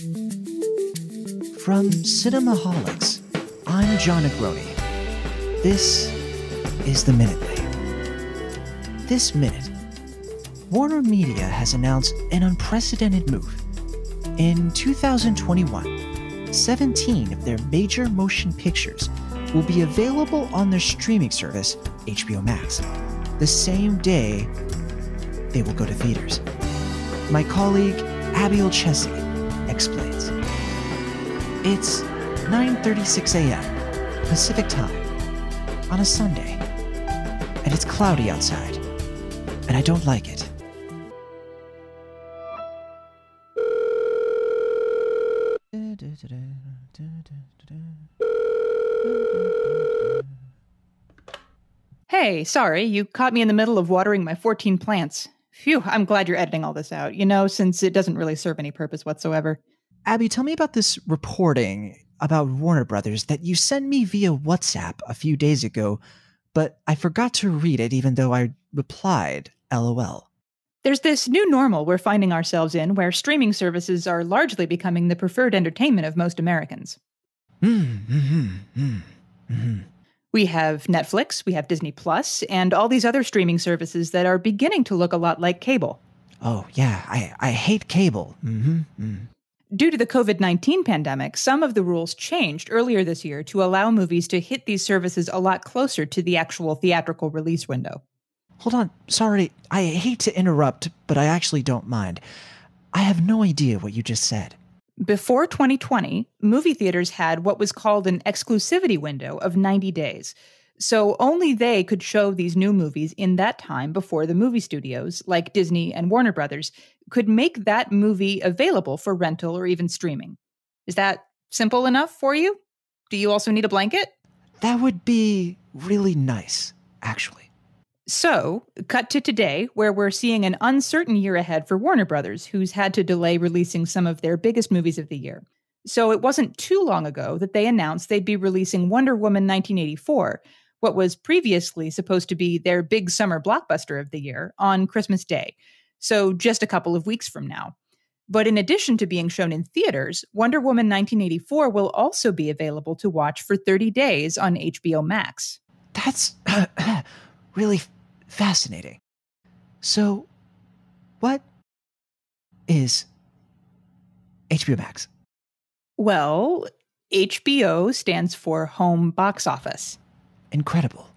From Cinemaholics, I'm John Negroni. This is the Minute Minutely. This minute, Warner Media has announced an unprecedented move. In 2021, 17 of their major motion pictures will be available on their streaming service, HBO Max, the same day they will go to theaters. My colleague Abby Olcese explains. It's 9:36 a.m. Pacific Time on a Sunday, and it's cloudy outside, and I don't like it. Hey, sorry, you caught me in the middle of watering my 14 plants. Phew, I'm glad you're editing all this out, you know, since it doesn't really serve any purpose whatsoever. Abby, tell me about this reporting about Warner Brothers that you sent me via WhatsApp a few days ago, but I forgot to read it even though I replied, LOL. There's this new normal we're finding ourselves in where streaming services are largely becoming the preferred entertainment of most Americans. Mm-hmm, mm-hmm. We have Netflix, we have Disney Plus, and all these other streaming services that are beginning to look a lot like cable. Oh, yeah, I, I hate cable. Mm-hmm, mm. Due to the COVID 19 pandemic, some of the rules changed earlier this year to allow movies to hit these services a lot closer to the actual theatrical release window. Hold on, sorry, I hate to interrupt, but I actually don't mind. I have no idea what you just said. Before 2020, movie theaters had what was called an exclusivity window of 90 days. So only they could show these new movies in that time before the movie studios, like Disney and Warner Brothers, could make that movie available for rental or even streaming. Is that simple enough for you? Do you also need a blanket? That would be really nice, actually. So, cut to today, where we're seeing an uncertain year ahead for Warner Brothers, who's had to delay releasing some of their biggest movies of the year. So, it wasn't too long ago that they announced they'd be releasing Wonder Woman 1984, what was previously supposed to be their big summer blockbuster of the year, on Christmas Day. So, just a couple of weeks from now. But in addition to being shown in theaters, Wonder Woman 1984 will also be available to watch for 30 days on HBO Max. That's really fascinating. So, what is HBO Max? Well, HBO stands for Home Box Office. Incredible.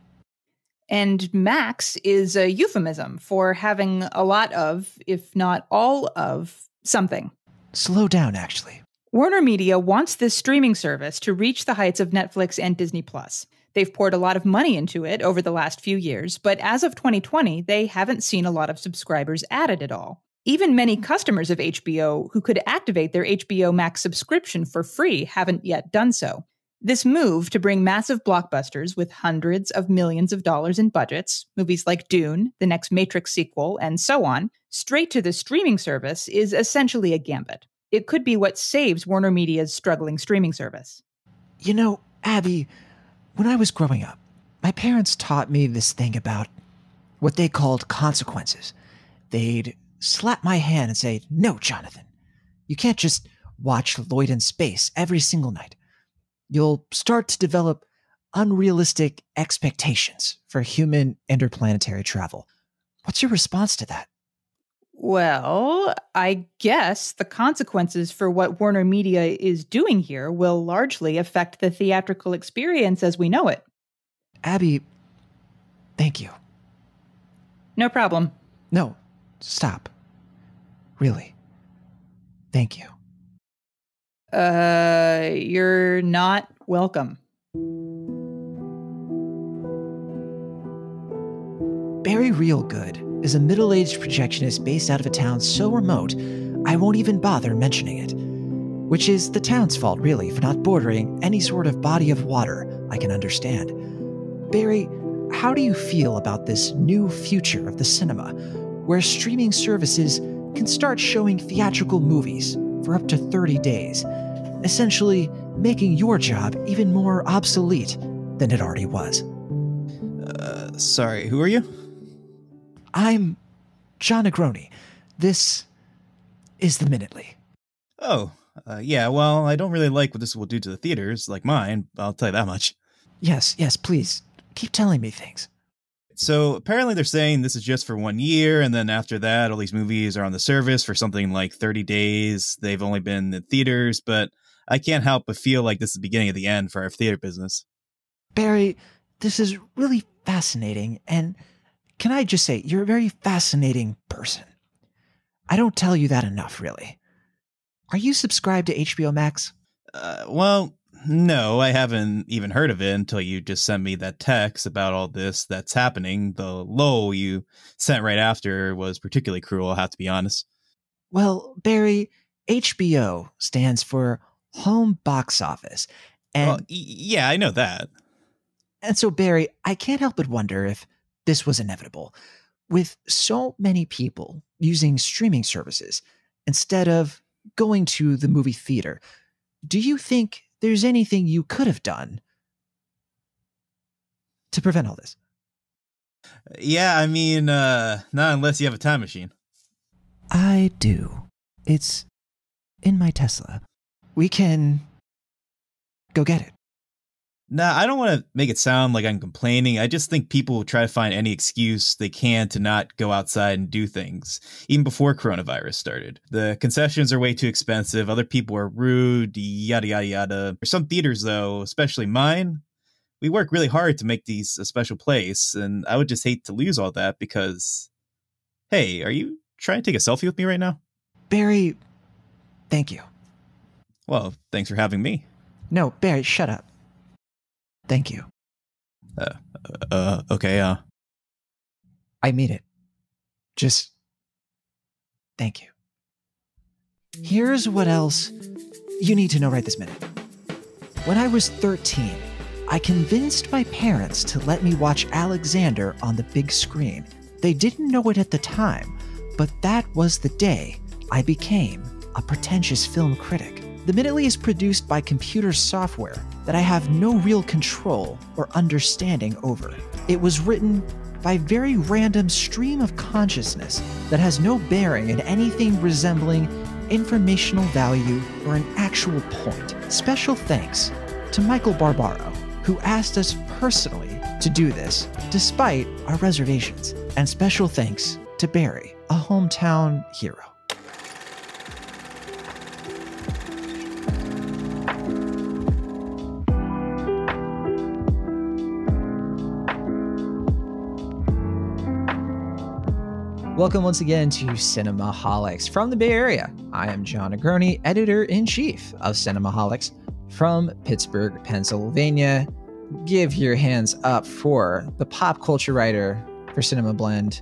And Max is a euphemism for having a lot of, if not all of, something. Slow down, actually. Warner Media wants this streaming service to reach the heights of Netflix and Disney Plus. They've poured a lot of money into it over the last few years, but as of 2020, they haven't seen a lot of subscribers added at all. Even many customers of HBO who could activate their HBO Max subscription for free haven't yet done so. This move to bring massive blockbusters with hundreds of millions of dollars in budgets, movies like Dune, the next Matrix sequel, and so on, straight to the streaming service is essentially a gambit. It could be what saves Warner Media's struggling streaming service. You know, Abby, when I was growing up, my parents taught me this thing about what they called consequences. They'd slap my hand and say, No, Jonathan, you can't just watch Lloyd in space every single night. You'll start to develop unrealistic expectations for human interplanetary travel. What's your response to that? Well, I guess the consequences for what Warner Media is doing here will largely affect the theatrical experience as we know it. Abby, thank you. No problem. No, stop. Really. Thank you. Uh, you're not welcome. Barry Reelgood is a middle aged projectionist based out of a town so remote I won't even bother mentioning it. Which is the town's fault, really, for not bordering any sort of body of water I can understand. Barry, how do you feel about this new future of the cinema, where streaming services can start showing theatrical movies for up to 30 days, essentially making your job even more obsolete than it already was? Uh, sorry, who are you? I'm John Negroni. This is the Minutely. Oh, Uh, yeah, well, I don't really like what this will do to the theaters, like mine. I'll tell you that much. Yes, yes, please. Keep telling me things. So apparently they're saying this is just for one year, and then after that, all these movies are on the service for something like 30 days. They've only been in theaters, but I can't help but feel like this is the beginning of the end for our theater business. Barry, this is really fascinating, and can I just say, you're a very fascinating person. I don't tell you that enough, really. Are you subscribed to HBO Max? Uh, well, no, I haven't even heard of it until you just sent me that text about all this that's happening. The low you sent right after was particularly cruel, I have to be honest. Well, Barry, HBO stands for Home Box Office. And well, yeah, I know that. And so, Barry, I can't help but wonder if this was inevitable. With so many people using streaming services instead of going to the movie theater, do you think there's anything you could have done to prevent all this? Yeah, I mean, uh, not unless you have a time machine. I do. It's in my Tesla. We can go get it. Nah, I don't want to make it sound like I'm complaining. I just think people will try to find any excuse they can to not go outside and do things, even before coronavirus started. The concessions are way too expensive. Other people are rude, yada, yada, yada. For some theaters, though, especially mine, we work really hard to make these a special place. And I would just hate to lose all that because, hey, are you trying to take a selfie with me right now? Barry, thank you. Well, thanks for having me. No, Barry, shut up. Thank you. Uh, uh, okay, uh. I mean it. Just thank you. Here's what else you need to know right this minute. When I was 13, I convinced my parents to let me watch Alexander on the big screen. They didn't know it at the time, but that was the day I became a pretentious film critic. The Minutely is produced by computer software that I have no real control or understanding over. It was written by very random stream of consciousness that has no bearing in anything resembling informational value or an actual point. Special thanks to Michael Barbaro, who asked us personally to do this, despite our reservations. And special thanks to Barry, a hometown hero. Welcome once again to Cinemaholics from the Bay Area. I am John Negroni, editor in chief of Cinemaholics from Pittsburgh, Pennsylvania. Give your hands up for the pop culture writer for Cinema Blend.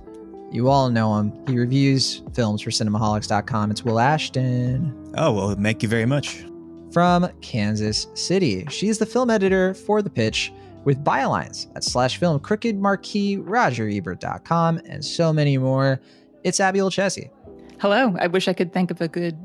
You all know him. He reviews films for cinemaholics.com. It's Will Ashton. Oh, well, thank you very much. From Kansas City. She's the film editor for The Pitch with bylines at slash film crooked marquee rogerebert.com and so many more. It's abby olcese hello. I wish i could think of a good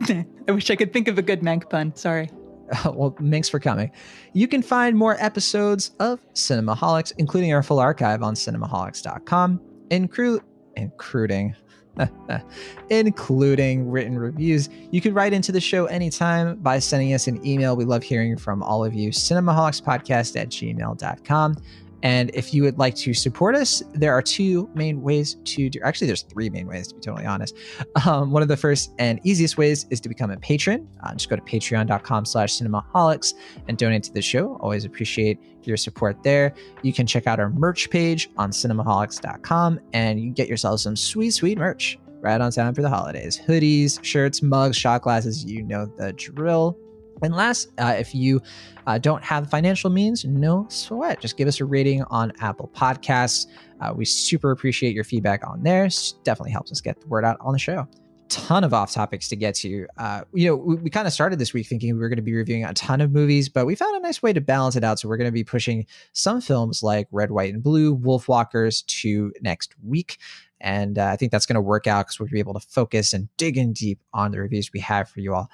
i wish i could think of a good mank pun. Sorry. Well thanks for coming. You can find more episodes of cinemaholics including our full archive on cinemaholics.com include including including written reviews. You could write into the show anytime by sending us an email. We love hearing from all of you. Cinemaholics.podcast at gmail.com. And if you would like to support us, there are two main ways to do. Actually, there's three main ways to be totally honest. Um, one of the first and easiest ways is to become a patron. Uh, just go to patreon.com/slash cinemaholics and donate to the show. Always appreciate your support there. You can check out our merch page on cinemaholics.com and you get yourself some sweet, sweet merch right on time for the holidays: hoodies, shirts, mugs, shot glasses. You know the drill. And last, uh, if you uh, don't have financial means, no sweat. Just give us a rating on Apple Podcasts. Uh, we super appreciate your feedback on there. It definitely helps us get the word out on the show. Ton of off topics to get to. Uh, you know, we, we kind of started this week thinking we were going to be reviewing a ton of movies, but we found a nice way to balance it out. So we're going to be pushing some films like Red, White, and Blue, Wolfwalkers to next week. And uh, I think that's going to work out because we'll be able to focus and dig in deep on the reviews we have for you all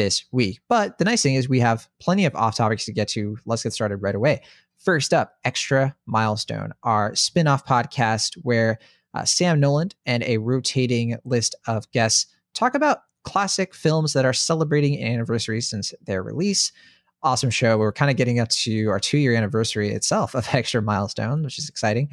this week. But the nice thing is we have plenty of off topics to get to. Let's get started right away. First up, Extra Milestone, our spin off podcast where uh, Sam Noland and a rotating list of guests talk about classic films that are celebrating an anniversary since their release. Awesome show. We're kind of getting up to our two year anniversary itself of Extra Milestone, which is exciting.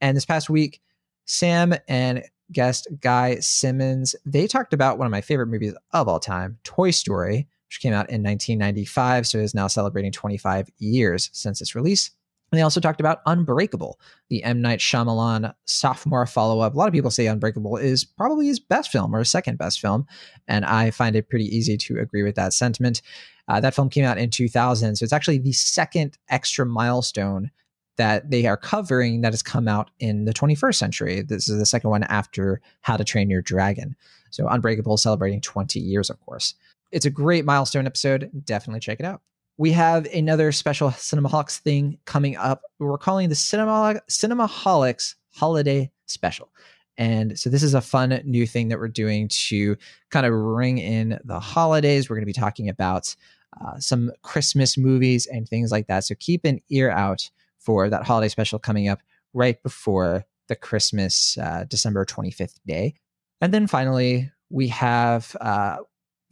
And this past week, Sam and guest Guy Simmons, they talked about one of my favorite movies of all time, Toy Story, which came out in 1995. So is now celebrating 25 years since its release. And they also talked about Unbreakable, the M. Night Shyamalan sophomore follow up. A lot of people say Unbreakable is probably his best film or his second best film. And I find it pretty easy to agree with that sentiment. Uh, that film came out in 2000. So it's actually the second extra milestone that they are covering that has come out in the 21st century. This is the second one after How to Train Your Dragon. So Unbreakable celebrating 20 years, of course. It's a great milestone episode. Definitely check it out we have another special Cinemaholics thing coming up. We're calling the Cinema Cinemaholics Holiday Special. And so this is a fun new thing that we're doing to kind of ring in the holidays. We're going to be talking about uh, some Christmas movies and things like that. So keep an ear out for that holiday special coming up right before the Christmas uh, December 25th day. And then finally, we have uh,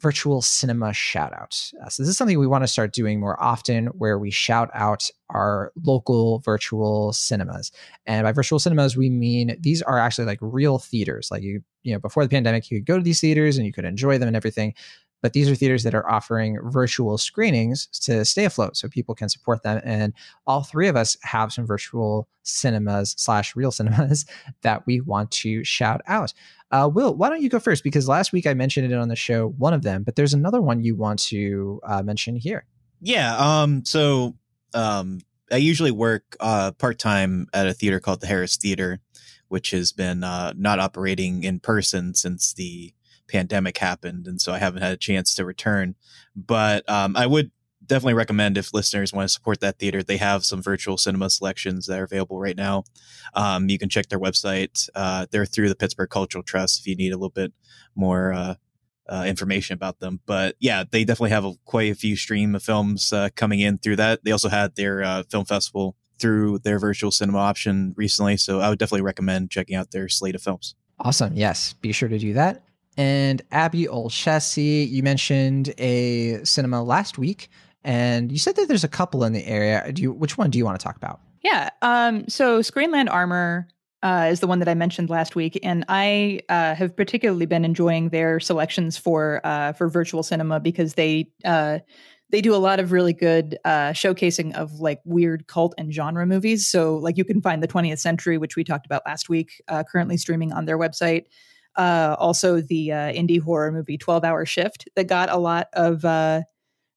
virtual cinema shout out. Uh, so this is something we want to start doing more often where we shout out our local virtual cinemas. And by virtual cinemas we mean these are actually like real theaters. Like you you know before the pandemic you could go to these theaters and you could enjoy them and everything. But these are theaters that are offering virtual screenings to stay afloat so people can support them. And all three of us have some virtual cinemas slash real cinemas that we want to shout out. Uh, Will, why don't you go first? Because last week I mentioned it on the show, one of them, but there's another one you want to uh, mention here. Yeah. Um. So, um, I usually work uh, part time at a theater called the Harris Theater, which has been uh, not operating in person since the pandemic happened, and so I haven't had a chance to return. But um, I would definitely recommend if listeners want to support that theater. They have some virtual cinema selections that are available right now. Um, you can check their website. Uh, they're through the Pittsburgh Cultural Trust if you need a little bit more uh, uh, information about them. But yeah, they definitely have a, quite a few stream of films uh, coming in through that. They also had their uh, film festival through their virtual cinema option recently. So I would definitely recommend checking out their slate of films. Awesome. Yes, be sure to do that. And Abby Olcese, you mentioned a cinema last week and you said that there's a couple in the area. Do you, which one do you want to talk about? Yeah. Um, so Screenland Armour uh, is the one that I mentioned last week, and I uh, have particularly been enjoying their selections for uh, for virtual cinema because they uh, they do a lot of really good uh, showcasing of like weird cult and genre movies. So like you can find the 20th Century, which we talked about last week, uh, currently streaming on their website. Also, the indie horror movie 12 Hour Shift that got a lot of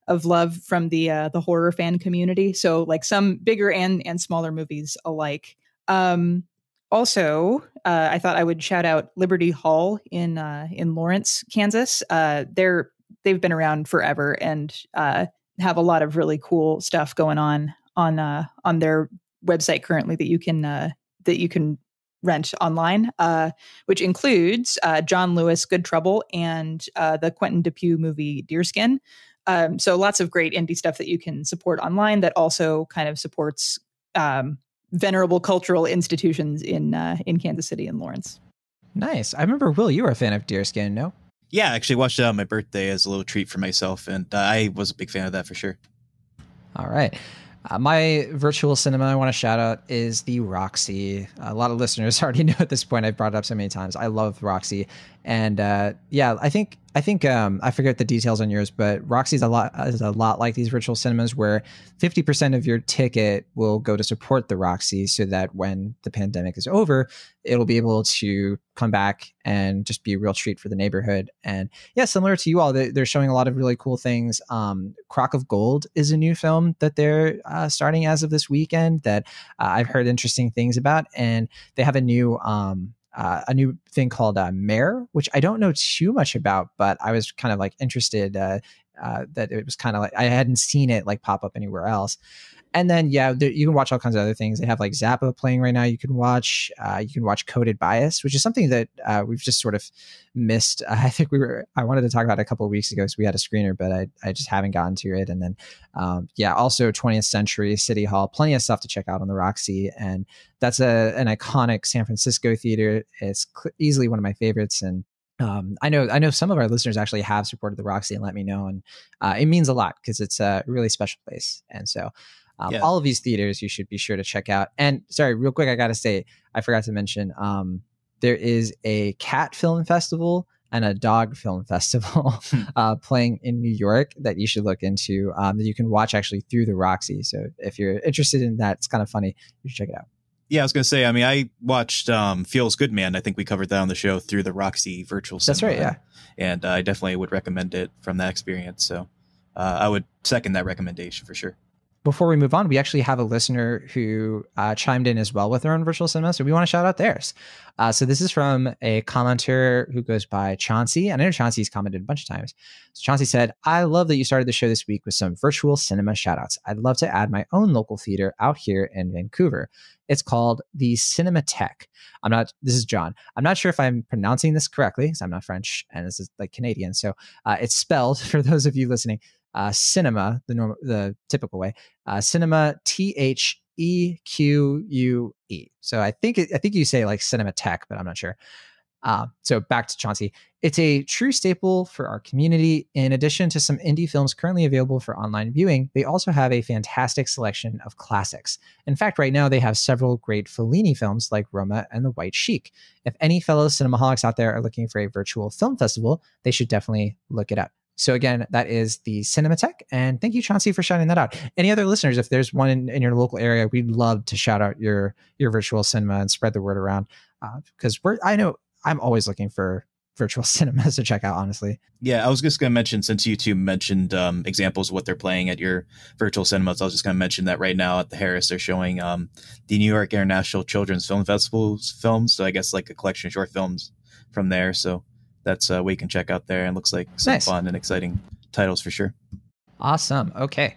of love from the uh, the horror fan community. So like some bigger and and smaller movies alike. Um, also, uh, I thought I would shout out Liberty Hall in uh, in Lawrence, Kansas. Uh, they're they've been around forever and uh, have a lot of really cool stuff going on on uh, on their website currently that you can uh, that you can rent online, uh, which includes uh, John Lewis, Good Trouble, and uh, the Quentin Dupieux movie Deerskin. Um, so lots of great indie stuff that you can support online that also kind of supports um, venerable cultural institutions in uh, in Kansas City and Lawrence. Nice. I remember Will, you were a fan of Deerskin, no? Yeah, I actually watched it on my birthday as a little treat for myself, and uh, I was a big fan of that for sure. All right. Uh, my virtual cinema I want to shout out is the Roxy. A lot of listeners already know at this point. I've brought it up so many times. I love Roxy, and uh, yeah, I think I think um, I forget the details on yours, but Roxy's a lot is a lot like these virtual cinemas where 50% of your ticket will go to support the Roxy so that when the pandemic is over, it'll be able to come back and just be a real treat for the neighborhood. And yeah, similar to you all, they're showing a lot of really cool things. Um, Crock of Gold is a new film that they're uh, starting as of this weekend that uh, I've heard interesting things about, and they have a new um, uh, a new thing called uh, Mare, which I don't know too much about, but I was kind of like interested uh, uh, that it was kind of like I hadn't seen it like pop up anywhere else. And then yeah, there, you can watch all kinds of other things. They have like Zappa playing right now. You can watch. Uh, you can watch Coded Bias, which is something that uh, we've just sort of missed. I think we were. I wanted to talk about a couple of weeks ago because we had a screener, but I I just haven't gotten to it. And then um, yeah, also 20th Century City Hall. Plenty of stuff to check out on the Roxy, and that's a an iconic San Francisco theater. It's cl- easily one of my favorites, and um, I know I know some of our listeners actually have supported the Roxy and let me know, and uh, it means a lot because it's a really special place. And so, um, Yeah. all of these theaters you should be sure to check out. And sorry, real quick, I got to say I forgot to mention um, there is a cat film festival and a dog film festival Hmm. uh, playing in New York that you should look into um, that you can watch actually through the Roxy. So if you're interested in that, it's kind of funny. You should check it out. Yeah, I was gonna say. I mean, I watched um, Feels Good Man. I think we covered that on the show through the Roxy Virtual. That's Cinema, right. Yeah. and uh, I definitely would recommend it from that experience. So uh, I would second that recommendation for sure. Before we move on, we actually have a listener who uh, chimed in as well with their own virtual cinema. So we want to shout out theirs. Uh, so this is from a commenter who goes by Chauncey. And I know Chauncey's commented a bunch of times. So Chauncey said, I love that you started the show this week with some virtual cinema shout outs. I'd love to add my own local theater out here in Vancouver. It's called the Cinematheque. I'm not, this is John. I'm not sure if I'm pronouncing this correctly because I'm not French and this is like Canadian. So uh, it's spelled, for those of you listening, uh, cinema, the normal, the typical way, uh, cinema T H E Q U E. So I think it, I think you say like cinema tech, but I'm not sure. Uh, so back to Chauncey. It's a true staple for our community. In addition to some indie films currently available for online viewing, they also have a fantastic selection of classics. In fact, right now they have several great Fellini films like Roma and The White Sheik. If any fellow cinemaholics out there are looking for a virtual film festival, they should definitely look it up. So again, that is the Cinematheque. And thank you, Chauncey, for shouting that out. Any other listeners, if there's one in, in your local area, we'd love to shout out your your virtual cinema and spread the word around. Because we're I know I'm always looking for virtual cinemas to check out, honestly. Yeah, I was just going to mention since you two mentioned um, examples of what they're playing at your virtual cinemas, I was just going to mention that right now at the Harris they're showing um, the New York International Children's Film Festival's films. So I guess like a collection of short films from there. So that's uh, what you can check out there. And looks like some Nice. fun and exciting titles for sure. Awesome. Okay.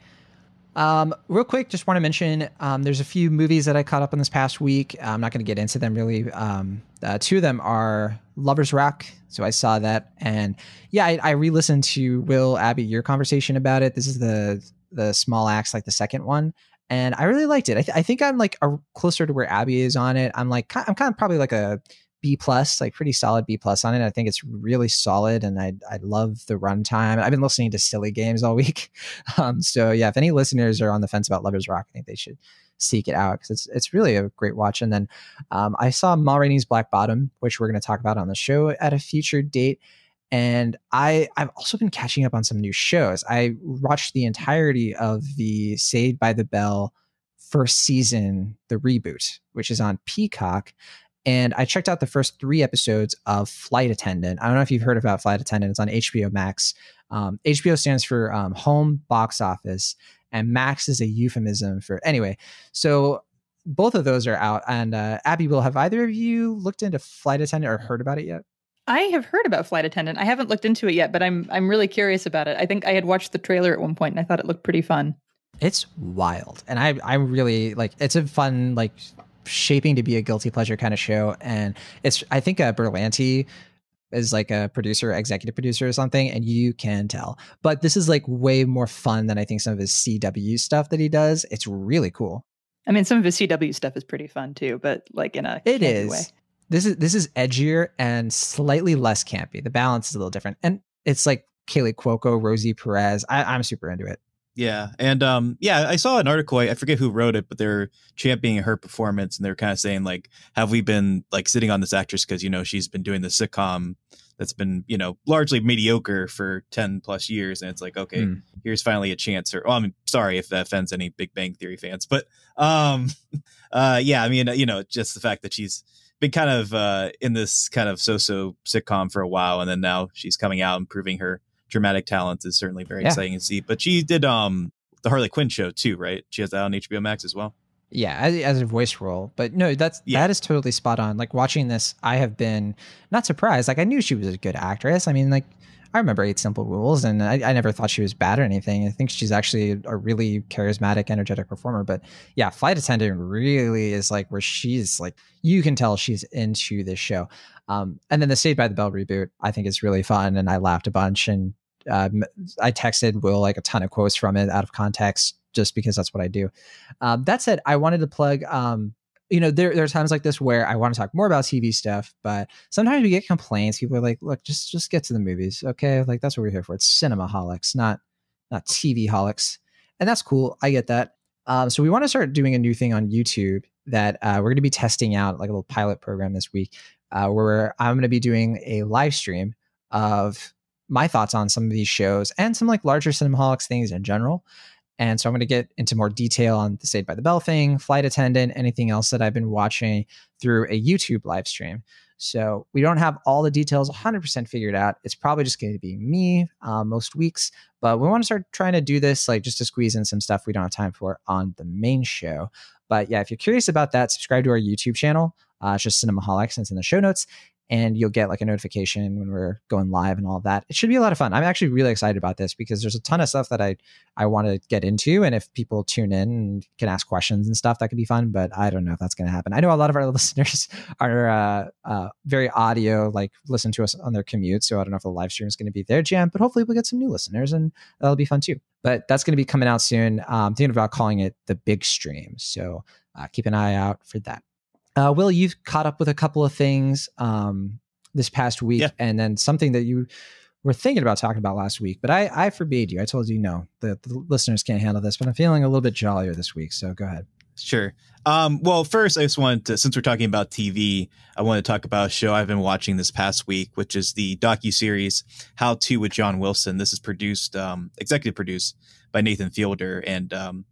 Um, real quick, just want to mention um, there's a few movies that I caught up on this past week. I'm not going to get into them really. Um, uh, two of them are Lovers Rock. So I saw that, and yeah, I, I re-listened to Will Abby your conversation about it. This is the the small acts, like the second one, and I really liked it. I, th- I think I'm like a, closer to where Abby is on it. I'm like I'm kind of probably like a B plus, like pretty solid B plus on it. I think it's really solid, and I I love the runtime. I've been listening to silly games all week, um, so yeah. If any listeners are on the fence about Lovers Rock, I think they should seek it out because it's it's really a great watch. And then um, I saw Ma Rainey's Black Bottom, which we're going to talk about on the show at a future date. And I I've also been catching up on some new shows. I watched the entirety of the Saved by the Bell first season, the reboot, which is on Peacock. And I checked out the first three episodes of Flight Attendant. I don't know if you've heard about Flight Attendant. It's on HBO Max. Um, HBO stands for um, Home Box Office, and Max is a euphemism for anyway. So both of those are out. And uh, Abby, will have either of you looked into Flight Attendant or heard about it yet? I have heard about Flight Attendant. I haven't looked into it yet, but I'm I'm really curious about it. I think I had watched the trailer at one point and I thought it looked pretty fun. It's wild, and I I really like. It's a fun like shaping to be a guilty pleasure kind of show, and it's I think uh, Berlanti is like a producer, executive producer or something, and you can tell. But this is like way more fun than I think some of his CW stuff that he does. It's really cool. I mean, some of his CW stuff is pretty fun too, but like in a it is. way. This is this is edgier and slightly less campy. The balance is a little different, and it's like Kaley Cuoco, Rosie Perez. I, I'm super into it. Yeah, and um, yeah, I saw an article. I, I forget who wrote it, but they're championing her performance, and they're kind of saying like, "Have we been like sitting on this actress because you know she's been doing the sitcom that's been you know largely mediocre for ten plus years?" And it's like, okay, Hmm. here's finally a chance. Or, well, I'm sorry if that offends any Big Bang Theory fans, but um, uh, yeah, I mean, you know, just the fact that she's been kind of uh in this kind of so-so sitcom for a while, and then now she's coming out and proving her dramatic talent is certainly very Yeah. exciting to see. But she did um the Harley Quinn show too, right? She has that on HBO Max as well. Yeah, as, as a voice role. But no, that's Yeah. that is totally spot on. Like watching this, I have been not surprised. Like I knew she was a good actress. I mean, like I remember Eight Simple Rules, and I, I never thought she was bad or anything. I think she's actually a really charismatic, energetic performer. But yeah, Flight Attendant really is like where she's like you can tell she's into this show. Um, and then the Saved by the Bell reboot, I think is really fun, and I laughed a bunch. And um, I texted Will like a ton of quotes from it out of context, just because that's what I do. Um, that said, I wanted to plug um, you know, there, there are times like this where I want to talk more about TV stuff, but sometimes we get complaints. People are like, look, just just get to the movies. Okay. Like that's what we're here for. It's cinema holics, not not TV holics. And that's cool. I get that. Um, so we want to start doing a new thing on YouTube that uh, we're going to be testing out, like a little pilot program this week, uh, where I'm going to be doing a live stream of my thoughts on some of these shows and some like larger cinemaholics things in general. And so I'm going to get into more detail on the Saved by the Bell thing, Flight Attendant, anything else that I've been watching through a YouTube live stream. So we don't have all the details 100% figured out. It's probably just going to be me uh, most weeks, but we want to start trying to do this like just to squeeze in some stuff we don't have time for on the main show. But yeah, if you're curious about that, subscribe to our YouTube channel. Uh, it's just Cinemaholics, and it's in the show notes and you'll get like a notification when we're going live and all of that. It should be a lot of fun. I'm actually really excited about this because there's a ton of stuff that I I want to get into, and if people tune in and can ask questions and stuff, that could be fun. But I don't know if that's going to happen. I know a lot of our listeners are uh, uh, very audio, like listen to us on their commute, so I don't know if the live stream is going to be their jam. But hopefully, we'll get some new listeners, and that'll be fun too. But that's going to be coming out soon. I'm um, thinking about calling it the big stream, so uh, keep an eye out for that. Uh, Will, you've caught up with a couple of things um, this past week, Yeah. and then something that you were thinking about talking about last week, but I, I forbade you. I told you no, the, the listeners can't handle this, but I'm feeling a little bit jollier this week. So go ahead. Sure. Um, well, first, I just wanted to, since we're talking about TV, I want to talk about a show I've been watching this past week, which is the docu series "How to" with John Wilson. This is produced, um, executive produced by Nathan Fielder, and um,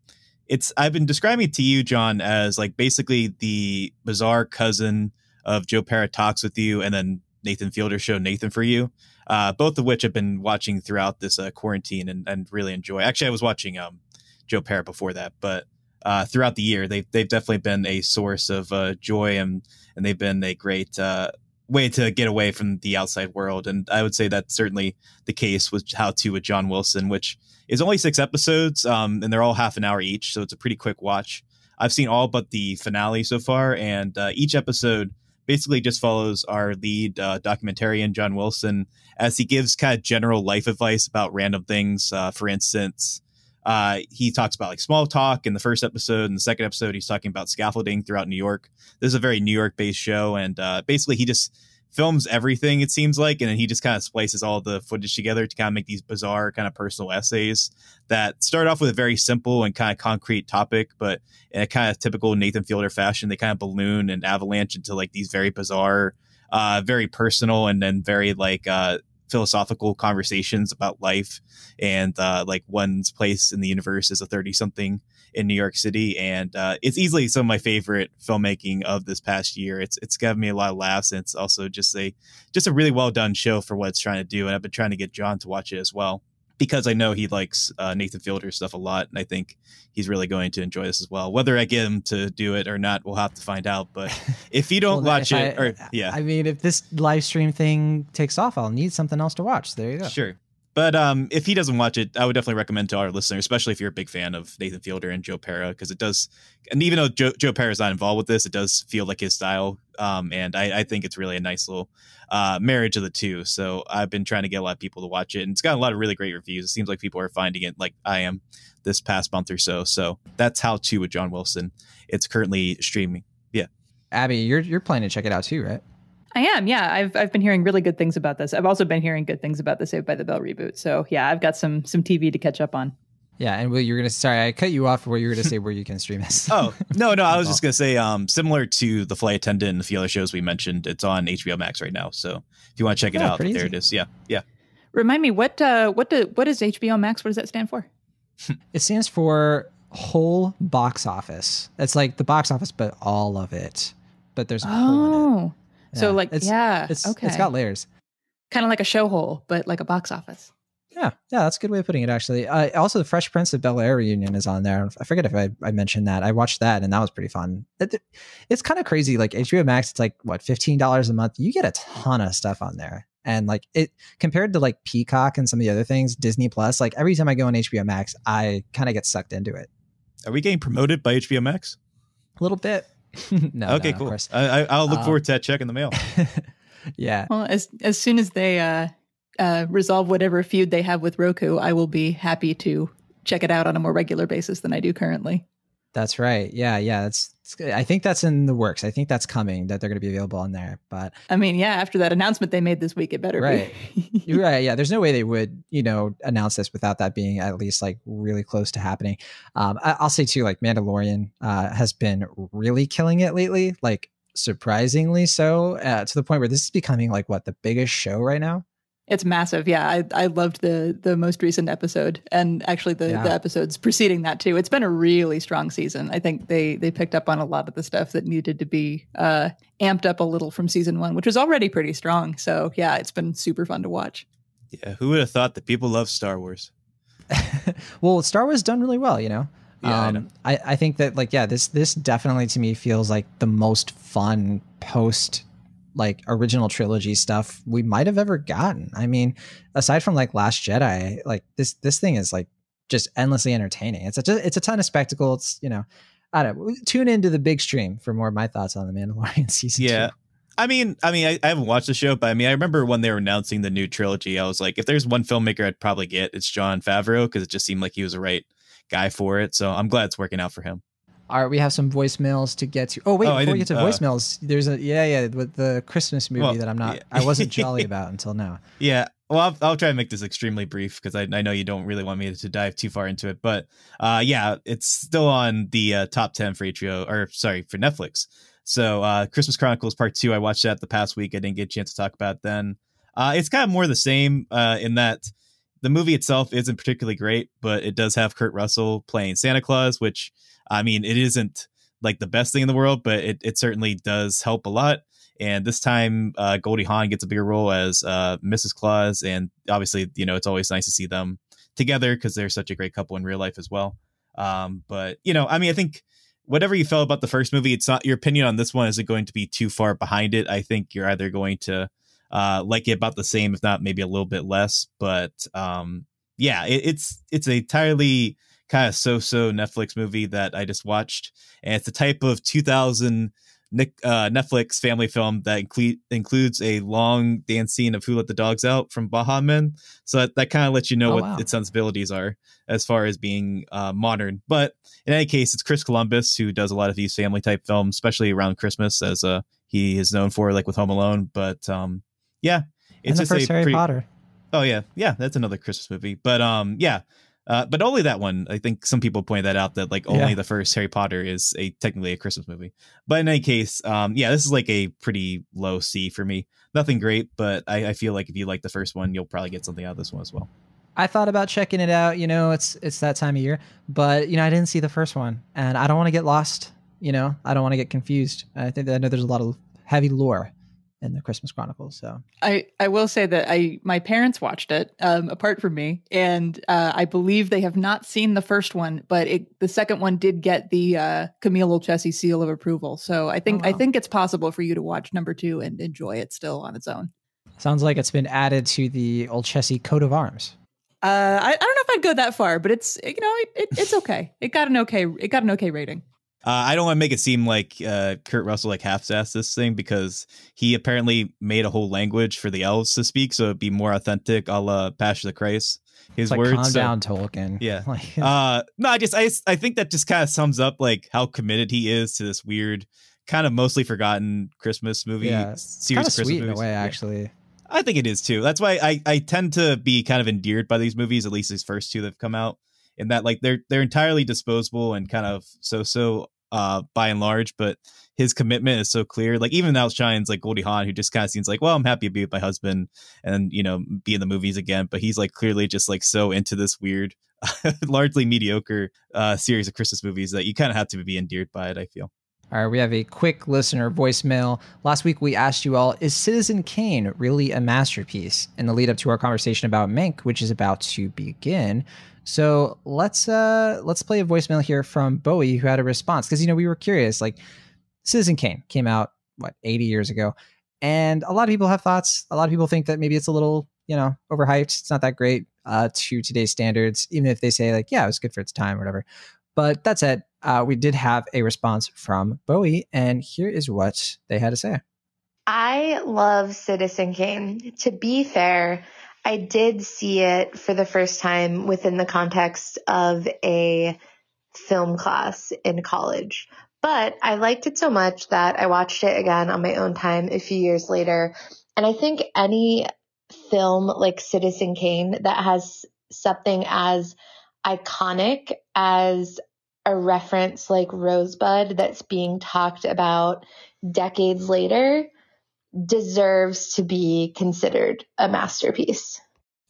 it's I've been describing it to you, John, as like basically the bizarre cousin of Joe Pera talks with you, and then Nathan Fielder show Nathan for you. Uh, both of which I've been watching throughout this uh, quarantine and, and really enjoy. Actually, I was watching um, Joe Pera before that, but uh, throughout the year, they've they've definitely been a source of uh, joy and and they've been a great uh, way to get away from the outside world. And I would say that's certainly the case with How to with John Wilson, which is only six episodes, um, and they're all half an hour each, so it's a pretty quick watch. I've seen all but the finale so far, and uh, each episode basically just follows our lead uh, documentarian John Wilson as he gives kind of general life advice about random things. Uh, for instance, uh, he talks about like small talk in the first episode. In the second episode, he's talking about scaffolding throughout New York. This is a very New York based show, and uh, basically he just films everything it seems like and then he just kind of splices all the footage together to kind of make these bizarre kind of personal essays that start off with a very simple and kind of concrete topic but in a kind of typical nathan fielder fashion they kind of balloon and avalanche into like these very bizarre uh very personal and then very like uh philosophical conversations about life and uh like one's place in the universe as a 30 something in New York City, and uh, it's easily some of my favorite filmmaking of this past year. It's it's given me a lot of laughs, and it's also just a just a really well done show for what it's trying to do. And I've been trying to get John to watch it as well because I know he likes uh, Nathan Fielder stuff a lot, and I think he's really going to enjoy this as well. Whether I get him to do it or not, we'll have to find out. But if you don't Well, watch it, I- or yeah, I mean, if this live stream thing takes off, I'll need something else to watch. There you go. Sure. But um, if he doesn't watch it, I would definitely recommend to our listeners, especially if you're a big fan of Nathan Fielder and Joe Pera, because it does. And even though Joe, Joe is not involved with this, it does feel like his style. Um, and I, I think it's really a nice little uh, marriage of the two. So I've been trying to get a lot of people to watch it, and it's got a lot of really great reviews. It seems like people are finding it like I am this past month or so. So that's how to with John Wilson. It's currently streaming. Yeah, Abby, you're you're planning to check it out too, right? I am, yeah. I've I've been hearing really good things about this. I've also been hearing good things about the Saved by the Bell reboot. So yeah, I've got some some TV to catch up on. Yeah, and Will, you're gonna sorry, I cut you off where you were gonna say where you can stream this. Oh no, no, I was just gonna say, um, similar to the flight attendant and a few other shows we mentioned, it's on HBO Max right now. So if you want to check it Oh, out, there easy. it is. Yeah, yeah. Remind me what uh what do what is HBO Max? What does that stand for? It stands for whole box office. It's like the box office, but all of it. But there's a hole in it. Oh, so like it's- yeah, It's okay, it's got layers. kind of like a show hole, but like a box office. Yeah, yeah, that's a good way of putting it. Actually, uh, also the Fresh Prince of Bel Air reunion is on there. I forget if I, I mentioned that. I watched that and that was pretty fun. It, it's kind of crazy. Like HBO Max, it's like what fifteen dollars a month. You get a ton of stuff on there, and like it compared to like Peacock and some of the other things, Disney Plus. Like every time I go on HBO Max, I kind of get sucked into it Are we getting promoted by HBO Max? a little bit. no, okay, no, cool. Of. I, I, I'll look Uh, forward to that check in the mail. yeah, Well, as as soon as they uh, uh, resolve whatever feud they have with Roku, I will be happy to check it out on a more regular basis than I do currently. That's right. Yeah, yeah. That's. I think that's in the works. I think that's coming. That they're going to be available on there. But I mean, yeah. After that announcement they made this week, it better right. be. You're right. Yeah. There's no way they would, you know, announce this without that being at least like really close to happening. Um, I, will say too, like Mandalorian uh, has been really killing it lately. Like surprisingly so, uh, to the point where this is becoming like what the biggest show right now. It's massive. Yeah, I, I loved the the most recent episode and actually the, yeah. the episodes preceding that too. It's been a really strong season. I think they they picked up on a lot of the stuff that needed to be uh, amped up a little from season one, which was already pretty strong. So yeah, it's been super fun to watch. Yeah, who would have thought that people love Star Wars? well, Star Wars done really well, you know. Yeah, um, I, I, I think that like yeah, this this definitely to me feels like the most fun post like original trilogy stuff we might have ever gotten. I mean, aside from like Last Jedi, like this this thing is like just endlessly entertaining. It's a it's a ton of spectacle. It's you know, I don't know, tune into the big stream for more of my thoughts on the Mandalorian season. Yeah. Two. I mean, I mean, I, I, haven't watched the show, but I mean, I remember when they were announcing the new trilogy, I was like, if there's one filmmaker I'd probably get, it's Jon Favreau because it just seemed like he was the right guy for it. So I'm glad it's working out for him. All right, we have some voicemails to get to. Oh wait, oh, before we get to uh, voicemails, there's a yeah, yeah, with the Christmas movie well, that I'm not, yeah. I wasn't jolly about until now. Yeah, well, I'll, I'll, try and make this extremely brief because I, I, know you don't really want me to dive too far into it, but uh, yeah, it's still on the uh, top ten for HBO or sorry for Netflix. So uh, Christmas Chronicles Part Two, I watched that the past week. I didn't get a chance to talk about then. Uh, it's kind of more the same uh, in that the movie itself isn't particularly great, but it does have Kurt Russell playing Santa Claus, which I mean, it isn't like the best thing in the world, but it, it certainly does help a lot. And this time, uh, Goldie Hawn gets a bigger role as uh, Mrs. Claus, and obviously, you know, it's always nice to see them together because they're such a great couple in real life as well. Um, but you know, I mean, I think whatever you felt about the first movie, it's not your opinion on this one isn't going to be too far behind it. I think you're either going to uh, like it about the same, if not maybe a little bit less. But um, yeah, it, it's it's entirely kind of so-so Netflix movie that I just watched, and it's the type of 2000 Nick, uh, Netflix family film that include, includes a long dance scene of "Who Let the Dogs Out" from Baha Men. So that, that kind of lets you know oh, what wow. its sensibilities are as far as being uh, modern. But in any case, it's Chris Columbus who does a lot of these family type films, especially around Christmas, as uh, he is known for, like with Home Alone. But um, yeah, it's and the first Harry pre- Potter. Oh yeah, yeah, that's another Christmas movie. But um, yeah, uh, but only that one. I think some people point that out that like only yeah. the first Harry Potter is a technically a Christmas movie. But in any case, um, yeah, this is like a pretty low C for me. Nothing great, but I, I feel like if you like the first one, you'll probably get something out of this one as well. I thought about checking it out. You know, it's it's that time of year, but you know, I didn't see the first one, and I don't want to get lost. You know, I don't want to get confused. I think that I know there's a lot of heavy lore in the Christmas Chronicles. So I, I will say that I my parents watched it um, apart from me, and uh, I believe they have not seen the first one, but it, the second one did get the uh, Camille Olcese seal of approval. So I think oh, wow. I think it's possible for you to watch number two and enjoy it still on its own. Sounds like it's been added to the Olcese coat of arms. Uh, I, I, don't know if I'd go that far, but it's you know it, it, it's okay. It got an okay it got an okay rating. Uh, I don't want to make it seem like uh, Kurt Russell like half-assed this thing because he apparently made a whole language for the elves to speak, so it'd be more authentic, a la Passion of the Christ. His like, words. Calm so, down, Tolkien. Yeah. uh, no, I just I I think that just kind of sums up like how committed he is to this weird, kind of mostly forgotten Christmas movie yeah, series. Kind of sweet movies. in a way, actually. Yeah. I think it is too. That's why I I tend to be kind of endeared by these movies, at least these first two that've come out in that like they're they're entirely disposable and kind of so so uh, by and large, but his commitment is so clear. Like even outshines like Goldie Hawn, who just kind of seems like, well, I'm happy to be with my husband and you know be in the movies again. But he's like clearly just like so into this weird, largely mediocre uh, series of Christmas movies that you kind of have to be endeared by it. I feel. All right, we have a quick listener voicemail. Last week we asked you all, is Citizen Kane really a masterpiece? In the lead up to our conversation about Mank, which is about to begin, so let's uh let's play a voicemail here from Bowie who had a response because you know we were curious. Like Citizen Kane came out what 80 years ago, and a lot of people have thoughts. A lot of people think that maybe it's a little you know overhyped. It's not that great uh, to today's standards, even if they say like yeah it was good for its time or whatever. But that said, uh, we did have a response from Bowie, and here is what they had to say. I love Citizen Kane. To be fair, I did see it for the first time within the context of a film class in college. But I liked it so much that I watched it again on my own time a few years later. And I think any film like Citizen Kane that has something as iconic as a reference like Rosebud that's being talked about decades later deserves to be considered a masterpiece.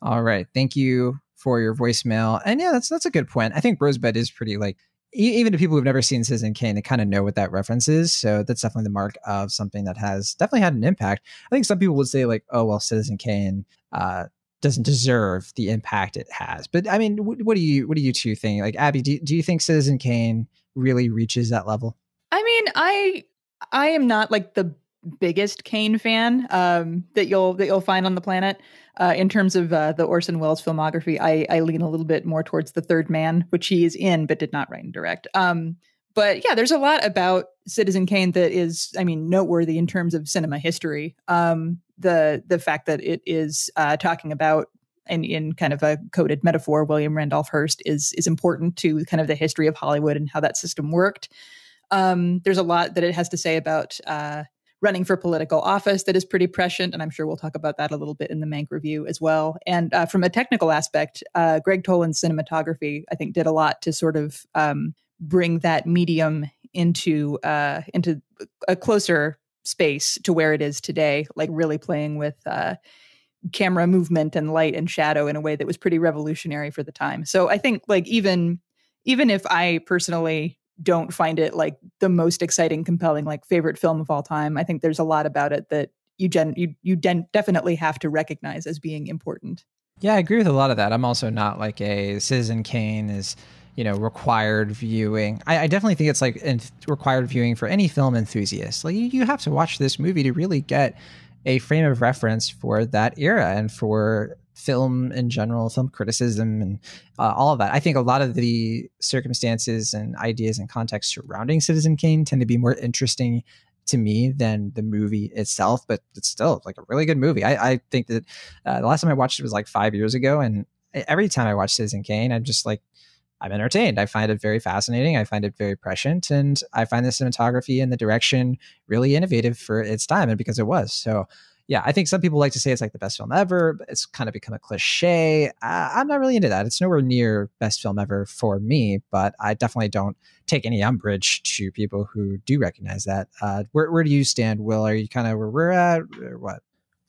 All right. Thank you for your voicemail. And yeah, that's that's a good point. I think Rosebud is pretty like even to people who've never seen Citizen Kane, they kind of know what that reference is. So that's definitely the mark of something that has definitely had an impact. I think some people would say like, oh well, Citizen Kane uh, doesn't deserve the impact it has. But I mean, what, what do you what do you two think? Like Abby, do, do you think Citizen Kane really reaches that level? I mean, I I am not like the biggest Kane fan um, that you'll that you'll find on the planet. Uh, in terms of uh, the Orson Welles filmography, I, I lean a little bit more towards The Third Man, which he is in but did not write and direct. Um, but yeah, there's a lot about Citizen Kane that is, I mean, noteworthy in terms of cinema history. Um, the the fact that it is uh, talking about and in kind of a coded metaphor, William Randolph Hearst is is important to kind of the history of Hollywood and how that system worked. Um, there's a lot that it has to say about uh, running for political office that is pretty prescient. And I'm sure we'll talk about that a little bit in the Mank review as well. And uh, from a technical aspect, uh, Gregg Toland's cinematography, I think, did a lot to sort of um, bring that medium into uh, into a closer space to where it is today, like really playing with uh, camera movement and light and shadow in a way that was pretty revolutionary for the time. So I think like even even if I personally don't find it like the most exciting, compelling, like favorite film of all time. I think there's a lot about it that you gen you you den- definitely have to recognize as being important. Yeah, I agree with a lot of that. I'm also not like a Citizen Kane is you know required viewing. I, I definitely think it's like required viewing for any film enthusiast. Like you have to watch this movie to really get a frame of reference for that era and for film in general, film criticism, and uh, all of that. I think a lot of the circumstances and ideas and context surrounding Citizen Kane tend to be more interesting to me than the movie itself, but it's still like a really good movie. I, I think that uh, the last time I watched it was like five years ago, and every time I watch Citizen Kane, I'm just like, I'm entertained. I find it very fascinating. I find it very prescient, and I find the cinematography and the direction really innovative for its time, and because it was. So yeah, I think some people like to say it's like the best film ever, but it's kind of become a cliche. I'm not really into that. It's nowhere near best film ever for me, but I definitely don't take any umbrage to people who do recognize that. Uh, where, where do you stand, Will? Are you kind of where we're at or what?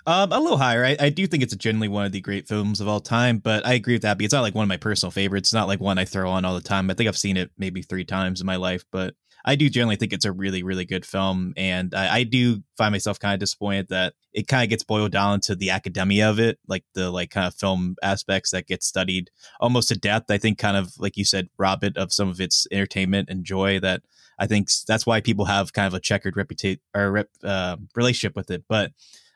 Um, a little higher. I, I, do think it's generally one of the great films of all time, but I agree with that. It's not like one of my personal favorites. It's not like one I throw on all the time. I think I've seen it maybe three times in my life, but I do generally think it's a really, really good film. And I, I do find myself kind of disappointed that it kind of gets boiled down to the academia of it, like the like kind of film aspects that get studied almost to death. I think kind of like you said, rob it of some of its entertainment and joy that I think that's why people have kind of a checkered reputation or rep, uh, relationship with it. But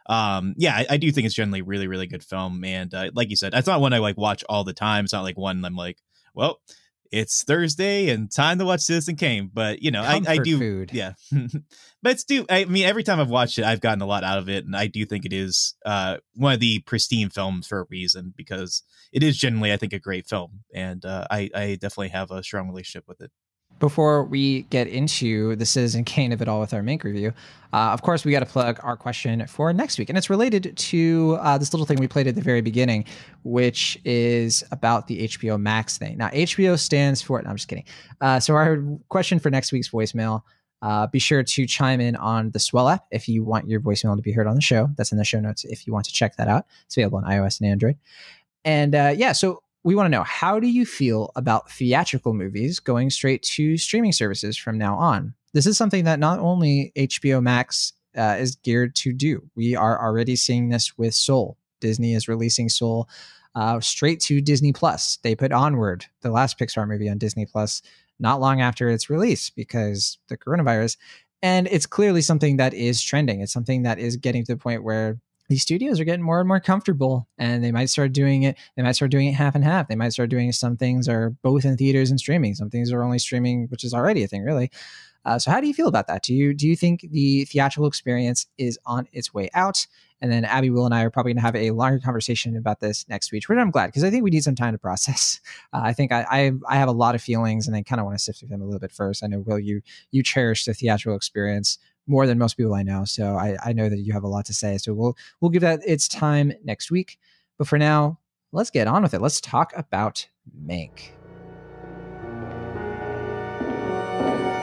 um yeah I, I, do think it's generally really really good film and uh, like you said it's not one i like watch all the time it's not like one i'm like well it's Thursday and time to watch Citizen Kane. But you know, I, I, do, food. yeah. but it's do. I mean, every time I've watched it, I've gotten a lot out of it, and I do think it is uh, one of the pristine films for a reason because it is generally, I think, a great film, and uh, I, I definitely have a strong relationship with it before we get into the Citizen Kane of it all with our Mank review, uh, of course, we got to plug our question for next week. And it's related to uh, this little thing we played at the very beginning, which is about the HBO Max thing. Now, HBO stands for, no, I'm just kidding. Uh, so, our question for next week's voicemail uh, be sure to chime in on the Swell app if you want your voicemail to be heard on the show. That's in the show notes if you want to check that out. It's available on iOS and Android. And uh, yeah, so we want to know how do you feel about theatrical movies going straight to streaming services from now on? This is something that not only HBO Max uh, is geared to do. We are already seeing this with Soul. Disney is releasing Soul uh, straight to Disney Plus. They put Onward, the last Pixar movie, on Disney Plus not long after its release because the coronavirus. And it's clearly something that is trending. It's something that is getting to the point where these studios are getting more and more comfortable and they might start doing it they might start doing it half and half. They might start doing some things are both in theaters and streaming some things are only streaming which is already a thing really. Uh, so how do you feel about that? Do you do you think the theatrical experience is on its way out? And then Abby, Will, and I are probably going to have a longer conversation about this next week, which I'm glad because I think we need some time to process. Uh, I think I, I, I have a lot of feelings, and I kind of want to sift through them a little bit first. I know Will, you you cherish the theatrical experience more than most people I know, so I, I know that you have a lot to say. So we'll we'll give that its time next week. But for now, let's get on with it. Let's talk about Mank.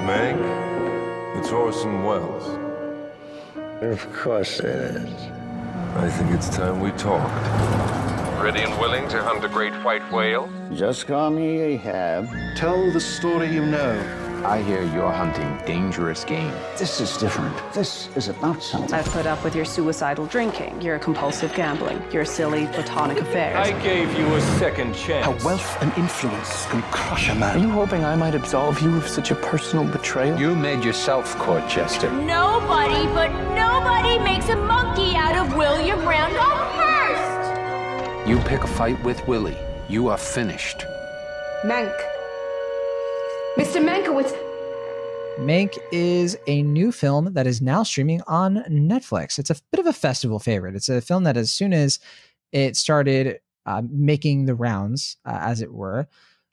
Mank, it's Orson Welles. Of course it is. I think it's time we talked. Ready and willing to hunt a great white whale? Just call me Ahab. Tell the story you know. I hear you're hunting dangerous game. This is different. This is about something. I've put up with your suicidal drinking, your compulsive gambling, your silly platonic affairs. I gave you a second chance. How wealth and influence can crush a man. Are you hoping I might absolve you of such a personal betrayal? You made yourself court jester. Nobody but nobody makes a monkey out of William Randolph Hearst. You pick a fight with Willie, you are finished. Mank. Mr. Mankiewicz. Mank is a new film that is now streaming on Netflix. It's a bit of a festival favorite. It's a film that, as soon as it started uh, making the rounds, uh, as it were,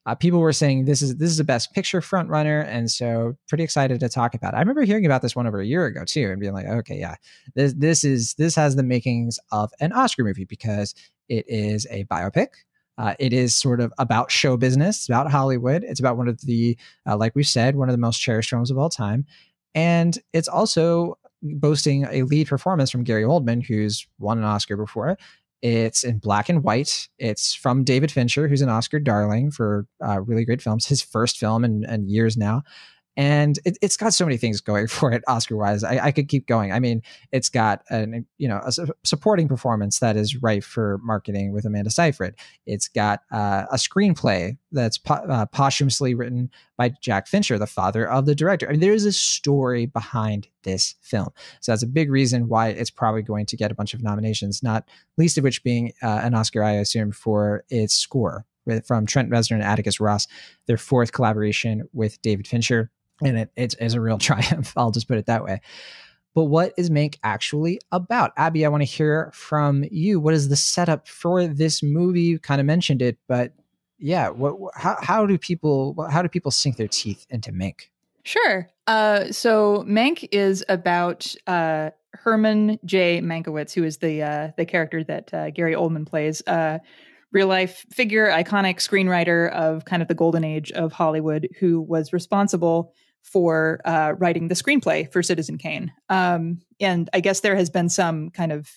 uh, people were saying this is this is the best picture front runner, and so pretty excited to talk about it. I remember hearing about this one over a year ago too, and being like, okay, yeah, this this is this has the makings of an Oscar movie because it is a biopic. Uh, it is sort of about show business, about Hollywood. It's about one of the, uh, like we said, one of the most cherished films of all time. And it's also boasting a lead performance from Gary Oldman, who's won an Oscar before. It's in black and white. It's from David Fincher, who's an Oscar darling for uh, really great films, his first film in, in years now and it, has got so many things going for it oscar wise I, I, could keep going. I mean it's got an you know a su- supporting performance that is ripe for marketing with amanda seyfried. It's got uh, a screenplay that's po- uh, posthumously written by jack fincher the father of the director. I mean, there's a story behind this film. So that's a big reason why it's probably going to get a bunch of nominations not least of which being uh, an oscar i assume for its score from Trent Reznor and Atticus Ross, their fourth collaboration with David Fincher and it, it's, it's a real triumph. I'll just put it that way. But what is Mank actually about? Abby, I want to hear from you. What is the setup for this movie? You kind of mentioned it, but yeah, what, how, how do people how do people sink their teeth into Mank? Sure. Uh, so Mank is about uh, Herman J. Mankiewicz, who is the uh, the character that uh, Gary Oldman plays. Uh, real life figure, iconic screenwriter of kind of the golden age of Hollywood, who was responsible for uh, writing the screenplay for Citizen Kane. Um, and I guess there has been some kind of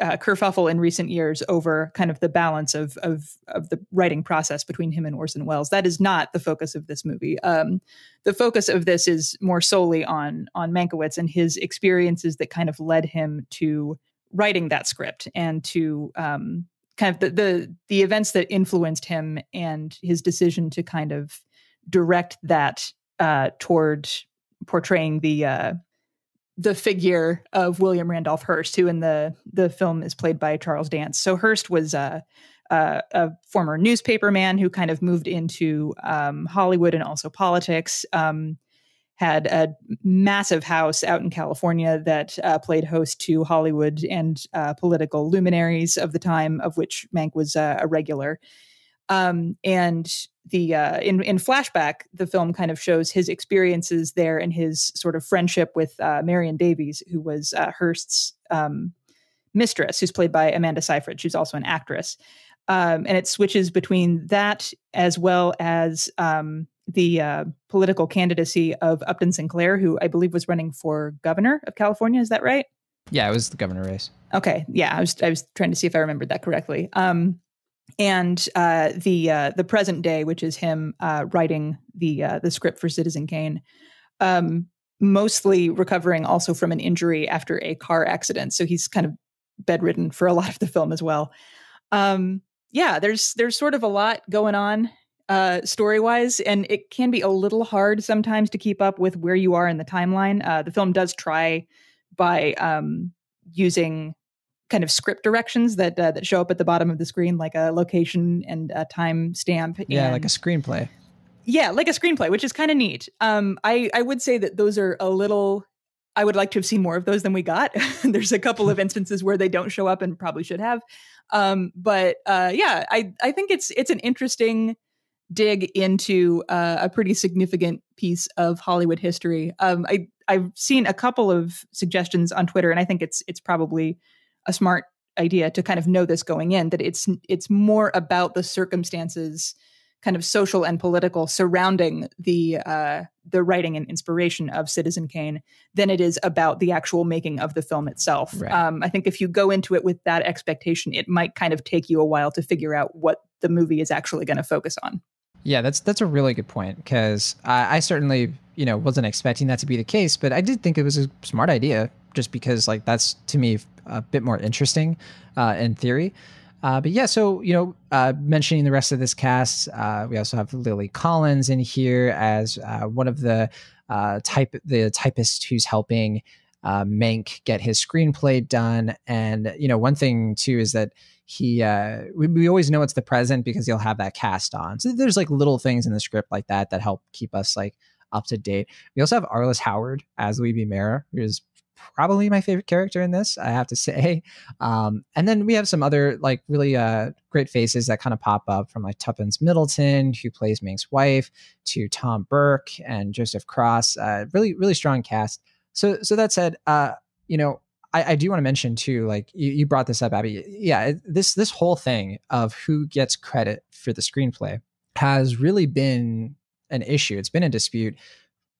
uh, kerfuffle in recent years over kind of the balance of, of of the writing process between him and Orson Welles. That is not the focus of this movie. Um, the focus of this is more solely on on Mankiewicz and his experiences that kind of led him to writing that script and to um, kind of the, the the events that influenced him and his decision to kind of direct that uh, toward portraying the uh, the figure of William Randolph Hearst, who in the the film is played by Charles Dance. So Hearst was a, a, a former newspaper man who kind of moved into um, Hollywood and also politics. Um, had a massive house out in California that uh, played host to Hollywood and uh, political luminaries of the time, of which Mank was uh, a regular. Um, and the uh, in in flashback, the film kind of shows his experiences there and his sort of friendship with uh, Marion Davies, who was uh, Hearst's um, mistress, who's played by Amanda Seyfried. She's also an actress, um, and it switches between that as well as um, the uh, political candidacy of Upton Sinclair, who I believe was running for governor of California. Is that right? Yeah, it was the governor race. Okay, yeah, I was I was trying to see if I remembered that correctly. Um, and uh, the uh, the present day, which is him uh, writing the uh, the script for Citizen Kane, um, mostly recovering also from an injury after a car accident. So he's kind of bedridden for a lot of the film as well. Um, yeah, there's there's sort of a lot going on uh, story wise, and it can be a little hard sometimes to keep up with where you are in the timeline. Uh, the film does try by um, using kind of script directions that uh, that show up at the bottom of the screen, like a location and a time stamp. Yeah, like a screenplay. Yeah, like a screenplay, which is kind of neat. Um, I I would say that those are a little I would like to have seen more of those than we got. There's a couple of instances where they don't show up and probably should have. Um, but uh, yeah, I I think it's it's an interesting dig into uh, a pretty significant piece of Hollywood history. Um, I I've seen a couple of suggestions on Twitter, and I think it's it's probably a smart idea to kind of know this going in that it's it's more about the circumstances kind of social and political surrounding the uh, the writing and inspiration of Citizen Kane than it is about the actual making of the film itself. Right. Um, I think if you go into it with that expectation, it might kind of take you a while to figure out what the movie is actually going to focus on. Yeah, that's that's a really good point because I, I certainly you know wasn't expecting that to be the case, but I did think it was a smart idea just because like that's to me a bit more interesting uh, in theory. Uh, but yeah, so you know, uh, mentioning the rest of this cast, uh, we also have Lily Collins in here as uh, one of the uh, type the typist who's helping uh, Mank get his screenplay done. And you know, one thing too is that he we, we always know it's the present because he'll have that cast on. So there's like little things in the script like that that help keep us like up to date. We also have Arliss Howard as Louis B. Mayer, who's probably my favorite character in this, I have to say. Um, and then we have some other like really uh, great faces that kind of pop up from like Tuppence Middleton, who plays Mank's wife, to Tom Burke and Joseph Cross. Uh, really, really strong cast. So, so that said, uh, you know, I, I do want to mention too, like you, you brought this up, Abby. Yeah, this this whole thing of who gets credit for the screenplay has really been an issue. It's been a dispute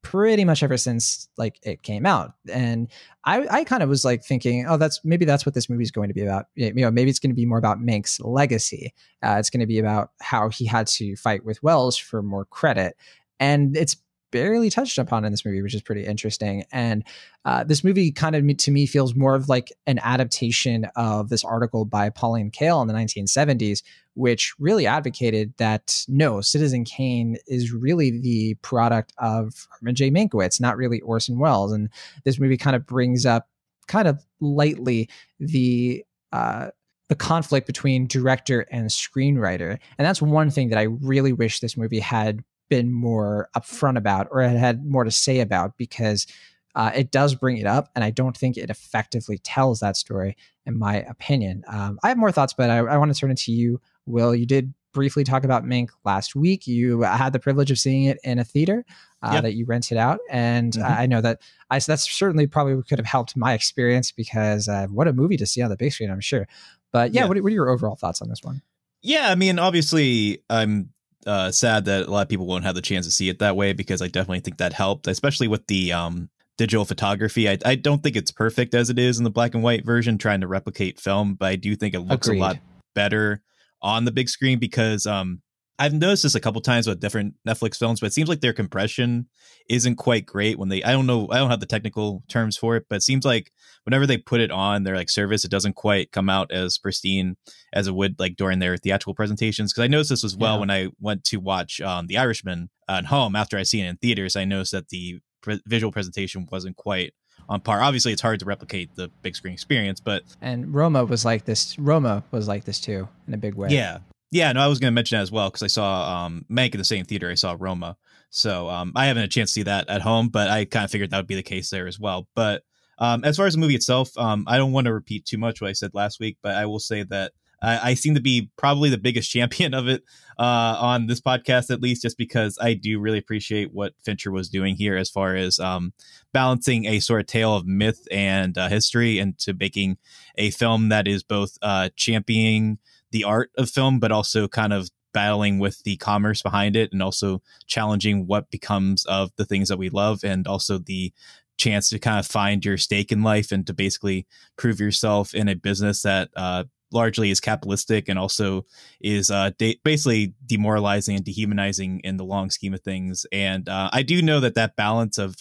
pretty much ever since like it came out. And i i kind of was like thinking oh that's maybe that's what this movie is going to be about. You know maybe it's going to be more about mank's legacy. Uh, it's going to be about how he had to fight with Welles for more credit. And it's barely touched upon in this movie, which is pretty interesting. And uh, this movie kind of to me feels more of like an adaptation of this article by Pauline Kael in the 1970s, which really advocated that no, Citizen Kane is really the product of Herman J. Mankiewicz, not really Orson Welles. And this movie kind of brings up kind of lightly the uh, the conflict between director and screenwriter. And that's one thing that I really wish this movie had been more upfront about or had more to say about because uh, it does bring it up, and I don't think it effectively tells that story, in my opinion. Um, I have more thoughts, but I, I want to turn it to you, Will. You did briefly talk about Mank last week. You had the privilege of seeing it in a theater uh, yep. that you rented out, and mm-hmm. I know that I that's certainly probably could have helped my experience because uh, what a movie to see on the big screen, I'm sure. But yeah, yeah. What, what are your overall thoughts on this one? Yeah, I mean, obviously, I'm uh, sad that a lot of people won't have the chance to see it that way because I definitely think that helped, especially with the um, digital photography. I, I don't think it's perfect as it is in the black and white version, trying to replicate film, but I do think it looks Agreed. a lot better on the big screen because um, I've noticed this a couple times with different Netflix films, but it seems like their compression isn't quite great when they. I don't know. I don't have the technical terms for it, but it seems like whenever they put it on their like service, it doesn't quite come out as pristine as it would like during their theatrical presentations. Because I noticed this as well yeah. when I went to watch um, The Irishman at home after I seen it in theaters. I noticed that the pre- visual presentation wasn't quite on par. Obviously, it's hard to replicate the big screen experience, but and Roma was like this. Roma was like this too in a big way. Yeah, yeah, no, I was going to mention that as well because I saw um, Mank in the same theater. I saw Roma, so um, I haven't had a chance to see that at home, but I kind of figured that would be the case there as well. But um, as far as the movie itself, um, I don't want to repeat too much what I said last week, but I will say that I, I seem to be probably the biggest champion of it uh, on this podcast, at least, just because I do really appreciate what Fincher was doing here as far as um, balancing a sort of tale of myth and uh, history into making a film that is both uh, championing the art of film, but also kind of battling with the commerce behind it and also challenging what becomes of the things that we love and also the chance to kind of find your stake in life and to basically prove yourself in a business that uh, largely is capitalistic and also is uh, de- basically demoralizing and dehumanizing in the long scheme of things. And uh, I do know that that balance of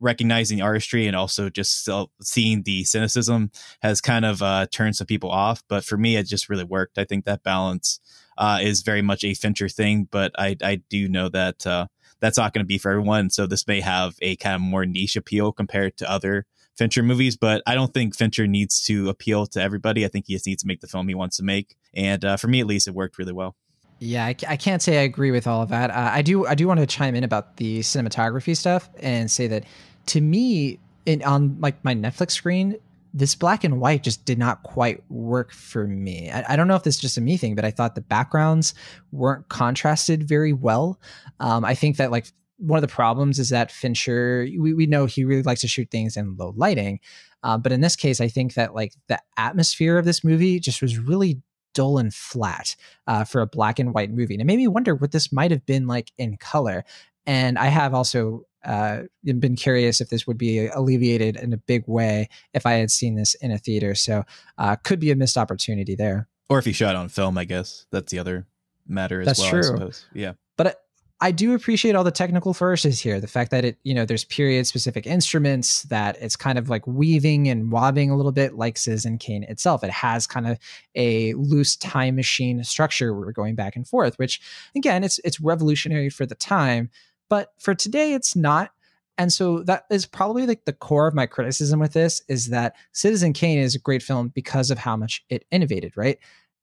recognizing artistry and also just seeing the cynicism has kind of uh, turned some people off. But for me, it just really worked. I think that balance uh, is very much a Fincher thing, but I, I do know that uh, that's not going to be for everyone. So this may have a kind of more niche appeal compared to other Fincher movies, but I don't think Fincher needs to appeal to everybody. I think he just needs to make the film he wants to make. And uh, for me, at least, it worked really well. Yeah, I, I, can't say I agree with all of that. Uh, I do. I do want to chime in about the cinematography stuff and say that to me, in on like my Netflix screen, this black and white just did not quite work for me. I, I, don't know if this is just a me thing, but I thought the backgrounds weren't contrasted very well. Um, I think that like one of the problems is that Fincher, we, we know he really likes to shoot things in low lighting. Uh, but in this case, I think that like the atmosphere of this movie just was really dull and flat uh, for a black and white movie. And it made me wonder what this might have been like in color. And I have also uh, been curious if this would be alleviated in a big way if I had seen this in a theater. So uh, could be a missed opportunity there. Or if you shot on film, I guess that's the other matter as that's well. True. I suppose. Yeah, but I do appreciate all the technical flourishes here. The fact that it, you know, there's period specific instruments, that it's kind of like weaving and wobbing a little bit like Citizen Kane itself. It has kind of a loose time machine structure where we're going back and forth, which again, it's it's revolutionary for the time but for today, it's not. And so that is probably like the core of my criticism with this is that Citizen Kane is a great film because of how much it innovated, right?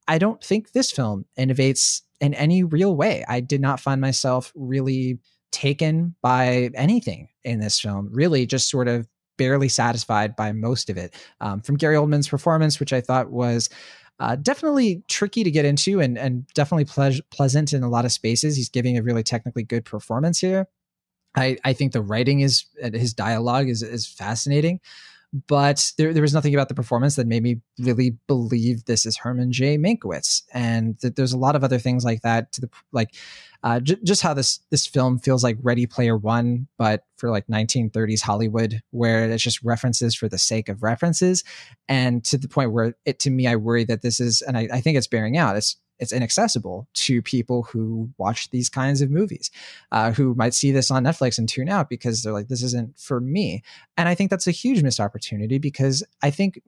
I don't think this film innovates in any real way. I did not find myself really taken by anything in this film, really just sort of barely satisfied by most of it. Um, from Gary Oldman's performance, which I thought was uh, definitely tricky to get into and, and definitely ple- pleasant in a lot of spaces. He's giving a really technically good performance here. I, I think the writing is his dialogue is is fascinating, but there there was nothing about the performance that made me really believe this is Herman J. Mankiewicz, and that there's a lot of other things like that to the like uh, j- just how this this film feels like Ready Player One, but for like 1930s Hollywood, where it's just references for the sake of references, and to the point where it to me, I worry that this is, and I, I think it's bearing out. It's it's inaccessible to people who watch these kinds of movies, uh, who might see this on Netflix and tune out because they're like, this isn't for me. And I think that's a huge missed opportunity because I think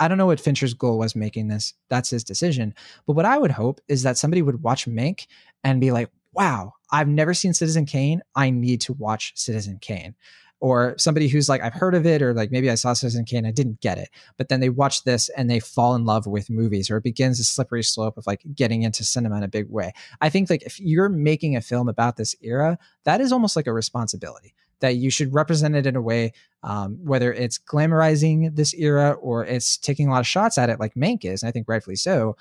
I don't know what Fincher's goal was making this. That's his decision. But what I would hope is that somebody would watch Mank and be like, wow, I've never seen Citizen Kane. I need to watch Citizen Kane. Or somebody who's like, I've heard of it, or like maybe I saw Citizen Kane, I didn't get it. But then they watch this and they fall in love with movies, or it begins a slippery slope of like getting into cinema in a big way. I think like if you're making a film about this era, that is almost like a responsibility that you should represent it in a way, um, whether it's glamorizing this era or it's taking a lot of shots at it, like Mank is, and I think rightfully so.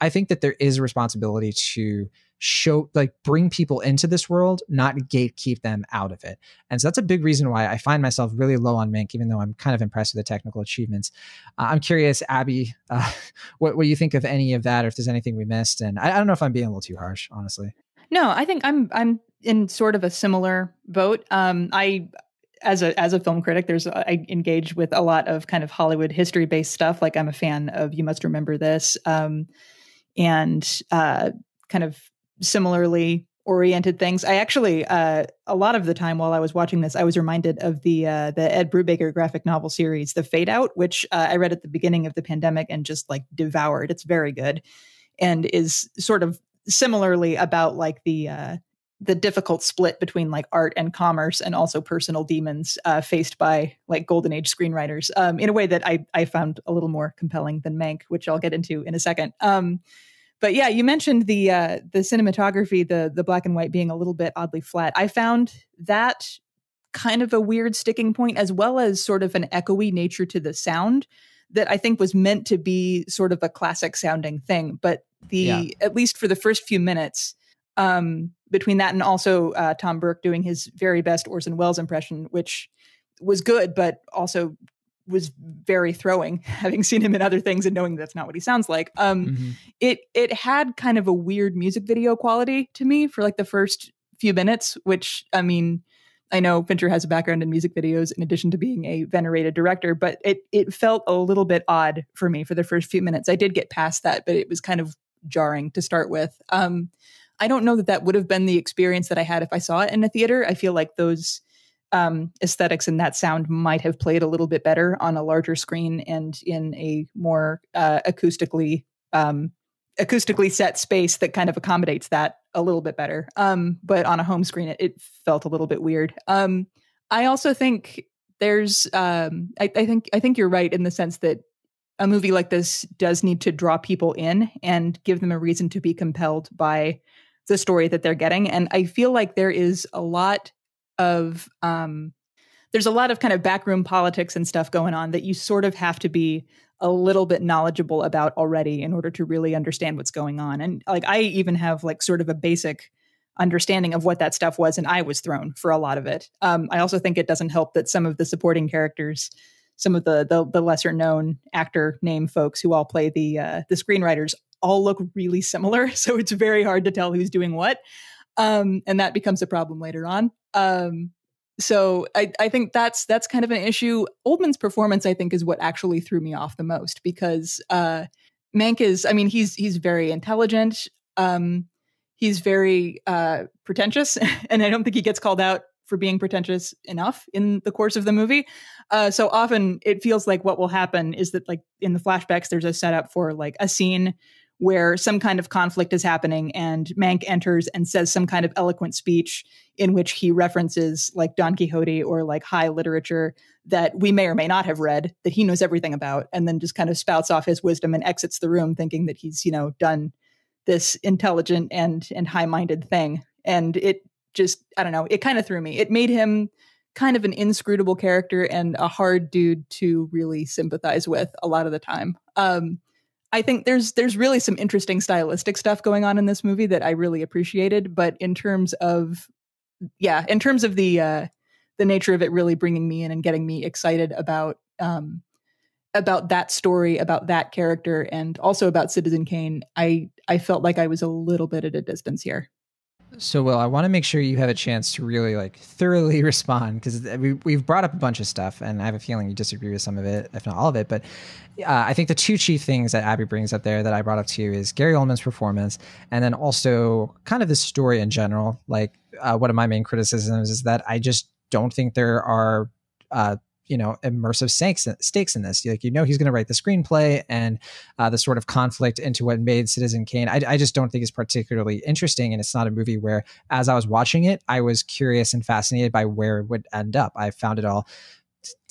I think that there is a responsibility to show, like, bring people into this world, not gatekeep them out of it. And so that's a big reason why I find myself really low on Mank, even though I'm kind of impressed with the technical achievements. Uh, I'm curious, Abby, uh, what, what you think of any of that, or if there's anything we missed. And I, I don't know if I'm being a little too harsh, honestly. No, I think I'm I'm in sort of a similar boat. Um, I as a as a film critic, there's I engage with a lot of kind of Hollywood history based stuff. Like I'm a fan of You Must Remember This, um, and uh, kind of similarly oriented things. I actually uh, a lot of the time while I was watching this, I was reminded of the uh, the Ed Brubaker graphic novel series, The Fade Out, which uh, I read at the beginning of the pandemic and just like devoured. It's very good and is sort of similarly about like the uh, the difficult split between like art and commerce and also personal demons uh, faced by like golden age screenwriters um, in a way that I, I found a little more compelling than mank which i'll get into in a second um, but yeah you mentioned the uh, the cinematography the the black and white being a little bit oddly flat i found that kind of a weird sticking point as well as sort of an echoey nature to the sound that i think was meant to be sort of a classic sounding thing but the yeah. at least for the first few minutes um, between that and also uh, Tom Burke doing his very best Orson Welles impression, which was good, but also was very throwing, having seen him in other things and knowing that's not what he sounds like. Um, mm-hmm. It it had kind of a weird music video quality to me for like the first few minutes, which I mean, I know Fincher has a background in music videos in addition to being a venerated director, but it it felt a little bit odd for me for the first few minutes. I did get past that, but it was kind of jarring to start with. Um, I don't know that that would have been the experience that I had if I saw it in a theater. I feel like those um, aesthetics and that sound might have played a little bit better on a larger screen and in a more uh, acoustically um, acoustically set space that kind of accommodates that a little bit better. Um, but on a home screen, it, it, felt a little bit weird. Um, I also think there's um, I, I think I think you're right in the sense that a movie like this does need to draw people in and give them a reason to be compelled by the story that they're getting. And I feel like there is a lot of um, there's a lot of kind of backroom politics and stuff going on that you sort of have to be a little bit knowledgeable about already in order to really understand what's going on. And like I even have like sort of a basic understanding of what that stuff was, and I was thrown for a lot of it. Um, I also think it doesn't help that some of the supporting characters, some of the the, the lesser known actor name folks who all play the uh, the screenwriters, all look really similar. So it's very hard to tell who's doing what, um, and that becomes a problem later on. Um, so I, I think that's that's kind of an issue. Oldman's performance, I think, is what actually threw me off the most because uh, Mank is, I mean, he's he's very intelligent. Um, he's very uh, pretentious, and I don't think he gets called out for being pretentious enough in the course of the movie. Uh, so often it feels like what will happen is that, like in the flashbacks, there's a setup for like a scene where some kind of conflict is happening and Mank enters and says some kind of eloquent speech in which he references like Don Quixote or like high literature that we may or may not have read that he knows everything about and then just kind of spouts off his wisdom and exits the room thinking that he's, you know, done this intelligent and and high-minded thing and it just I don't know, it kind of threw me. It made him kind of an inscrutable character and a hard dude to really sympathize with a lot of the time. Um I think there's there's really some interesting stylistic stuff going on in this movie that I really appreciated, but in terms of yeah, in terms of the uh the nature of it really bringing me in and getting me excited about um about that story, about that character and also about Citizen Kane, I I felt like I was a little bit at a distance here. So, well, I want to make sure you have a chance to really like thoroughly respond because we, we've brought up a bunch of stuff, and I have a feeling you disagree with some of it, if not all of it. But uh, I think the two chief things that Abby brings up there that I brought up to you is Gary Oldman's performance, and then also kind of the story in general. Like, uh, one of my main criticisms is that I just don't think there are uh, you know immersive stakes stakes in this. Like you know he's going to write the screenplay and uh, the sort of conflict into what made Citizen Kane. I, I just don't think is particularly interesting, and it's not a movie where, as I was watching it, I was curious and fascinated by where it would end up. I found it all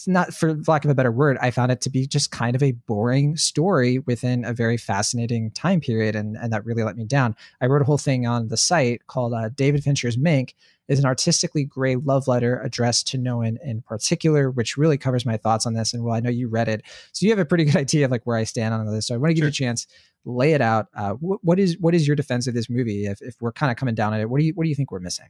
not for lack of a better word, I found it to be just kind of a boring story within a very fascinating time period, and and that really let me down. I wrote a whole thing on the site called uh, David Fincher's Mank, is an artistically gray love letter addressed to no one in particular, which really covers my thoughts on this. And well, I know you read it, so you have a pretty good idea of like where I stand on this. So I want to give sure. you a chance, lay it out. Uh, wh- what is what is your defense of this movie? If, if we're kind of coming down on it, what do you what do you think we're missing?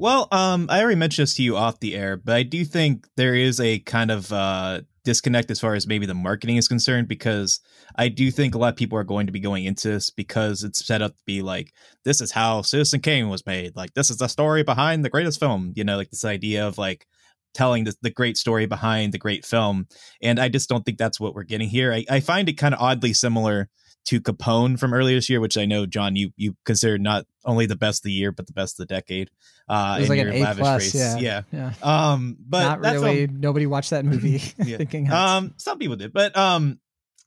Well, um, I already mentioned this to you off the air, but I do think there is a kind of uh, disconnect as far as maybe the marketing is concerned because I do think a lot of people are going to be going into this because it's set up to be like this is how Citizen Kane was made. Like this is the story behind the greatest film. You know, like this idea of like telling the, the great story behind the great film. And I just don't think that's what we're getting here. I, I find it kind of oddly similar to Capone from earlier this year, which I know John you you considered not only the best of the year but the best of the decade. Uh, it was like an A plus, yeah, yeah, yeah. Um, but not really. Film, nobody watched that movie. yeah. thinking, um, some people did, but um,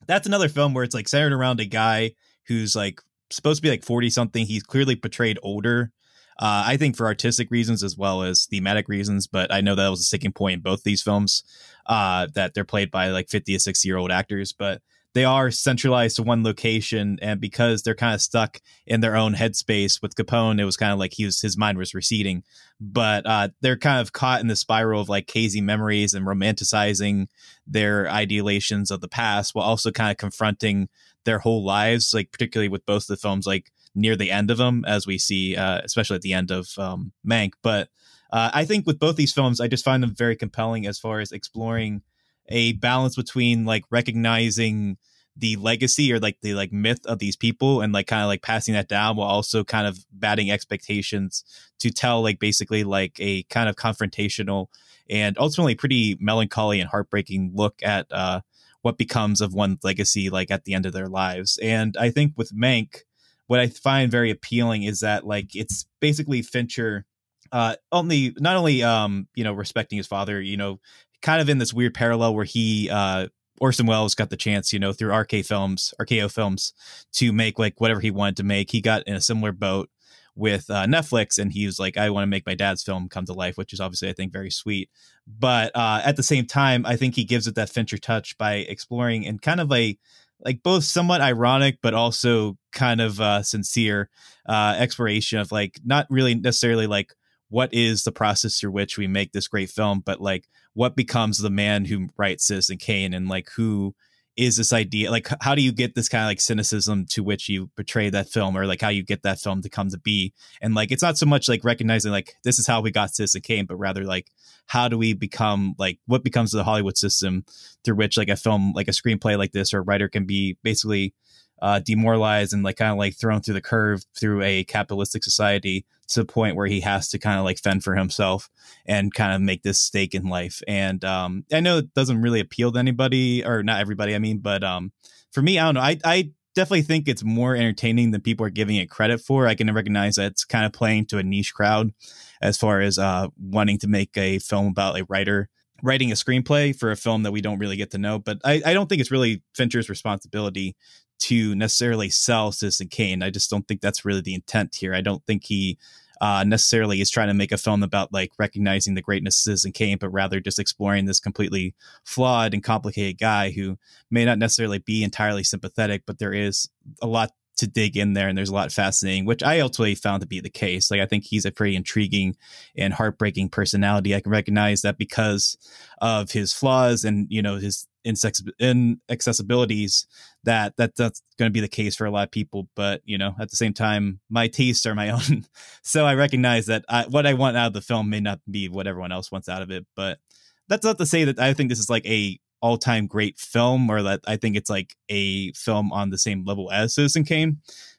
that's another film where it's like centered around a guy who's like supposed to be like forty something. He's clearly portrayed older. Uh, I think for artistic reasons as well as thematic reasons, but I know that was a sticking point in both these films. Uh, that they're played by like fifty to sixty year old actors, but they are centralized to one location and because they're kind of stuck in their own headspace with capone it was kind of like he was his mind was receding. But uh, they're kind of caught in the spiral of like hazy memories and romanticizing their ideations of the past while also kind of confronting their whole lives like particularly with both the films like near the end of them as we see uh, especially at the end of um, mank. But uh, i think with both these films i just find them very compelling as far as exploring a balance between like recognizing the legacy or like the like myth of these people and like kind of like passing that down while also kind of batting expectations to tell like basically like a kind of confrontational and ultimately pretty melancholy and heartbreaking look at uh what becomes of one legacy like at the end of their lives. And i think with mank what i find very appealing is that like it's basically fincher uh only not only um you know respecting his father you know kind of in this weird parallel where he uh Orson Welles got the chance, you know, through RK Films, RKO Films, to make like whatever he wanted to make. He got in a similar boat with uh, Netflix, and he was like, "I want to make my dad's film come to life," which is obviously, I think, very sweet. But uh, at the same time, I think he gives it that Fincher touch by exploring and kind of a like both somewhat ironic, but also kind of uh, sincere uh, exploration of like not really necessarily like what is the process through which we make this great film, but like what becomes the man who writes Citizen Kane and like who is this idea like how do you get this kind of like cynicism to which you portray that film or like how you get that film to come to be? And like it's not so much like recognizing like this is how we got citizen kane but rather like how do we become like what becomes the hollywood system through which like a film like a screenplay like this or a writer can be basically uh, demoralized and like kind of like thrown through the curve through a capitalistic society to the point where he has to kind of like fend for himself and kind of make this stake in life. And um, I know it doesn't really appeal to anybody or not everybody, I mean, but um, for me, I don't know. I, I definitely think it's more entertaining than people are giving it credit for. I can recognize that it's kind of playing to a niche crowd as far as uh, wanting to make a film about a writer writing a screenplay for a film that we don't really get to know. But I, I don't think it's really Fincher's responsibility to necessarily sell Citizen Kane. I just don't think that's really the intent here. I don't think he uh, necessarily is trying to make a film about like recognizing the greatnesses Citizen Kane, but rather just exploring this completely flawed and complicated guy who may not necessarily be entirely sympathetic, but there is a lot to dig in there and there's a lot fascinating which i ultimately found to be the case. Like i think he's a pretty intriguing and heartbreaking personality. I can recognize that because of his flaws and you know his insex- inaccessibilities that, that that's going to be the case for a lot of people. But you know at the same time my tastes are my own. So i recognize that I, what i want out of the film may not be what everyone else wants out of it. But that's not to say that i think this is like a all-time great film or that i think it's like a film on the same level as citizen kane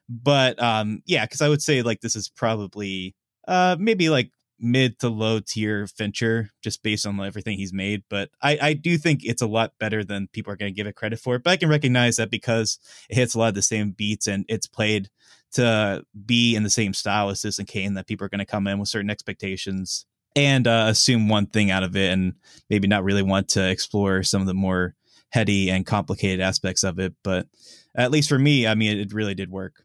but um yeah because i would say like this is probably uh maybe like mid to low tier Fincher just based on everything he's made. But I, I do think it's a lot better than people are going to give it credit for. But I can recognize that because it hits a lot of the same beats and it's played to be in the same style as Citizen Kane, that people are going to come in with certain expectations and uh, assume one thing out of it and maybe not really want to explore some of the more heady and complicated aspects of it. But at least for me, I mean, it, it really did work.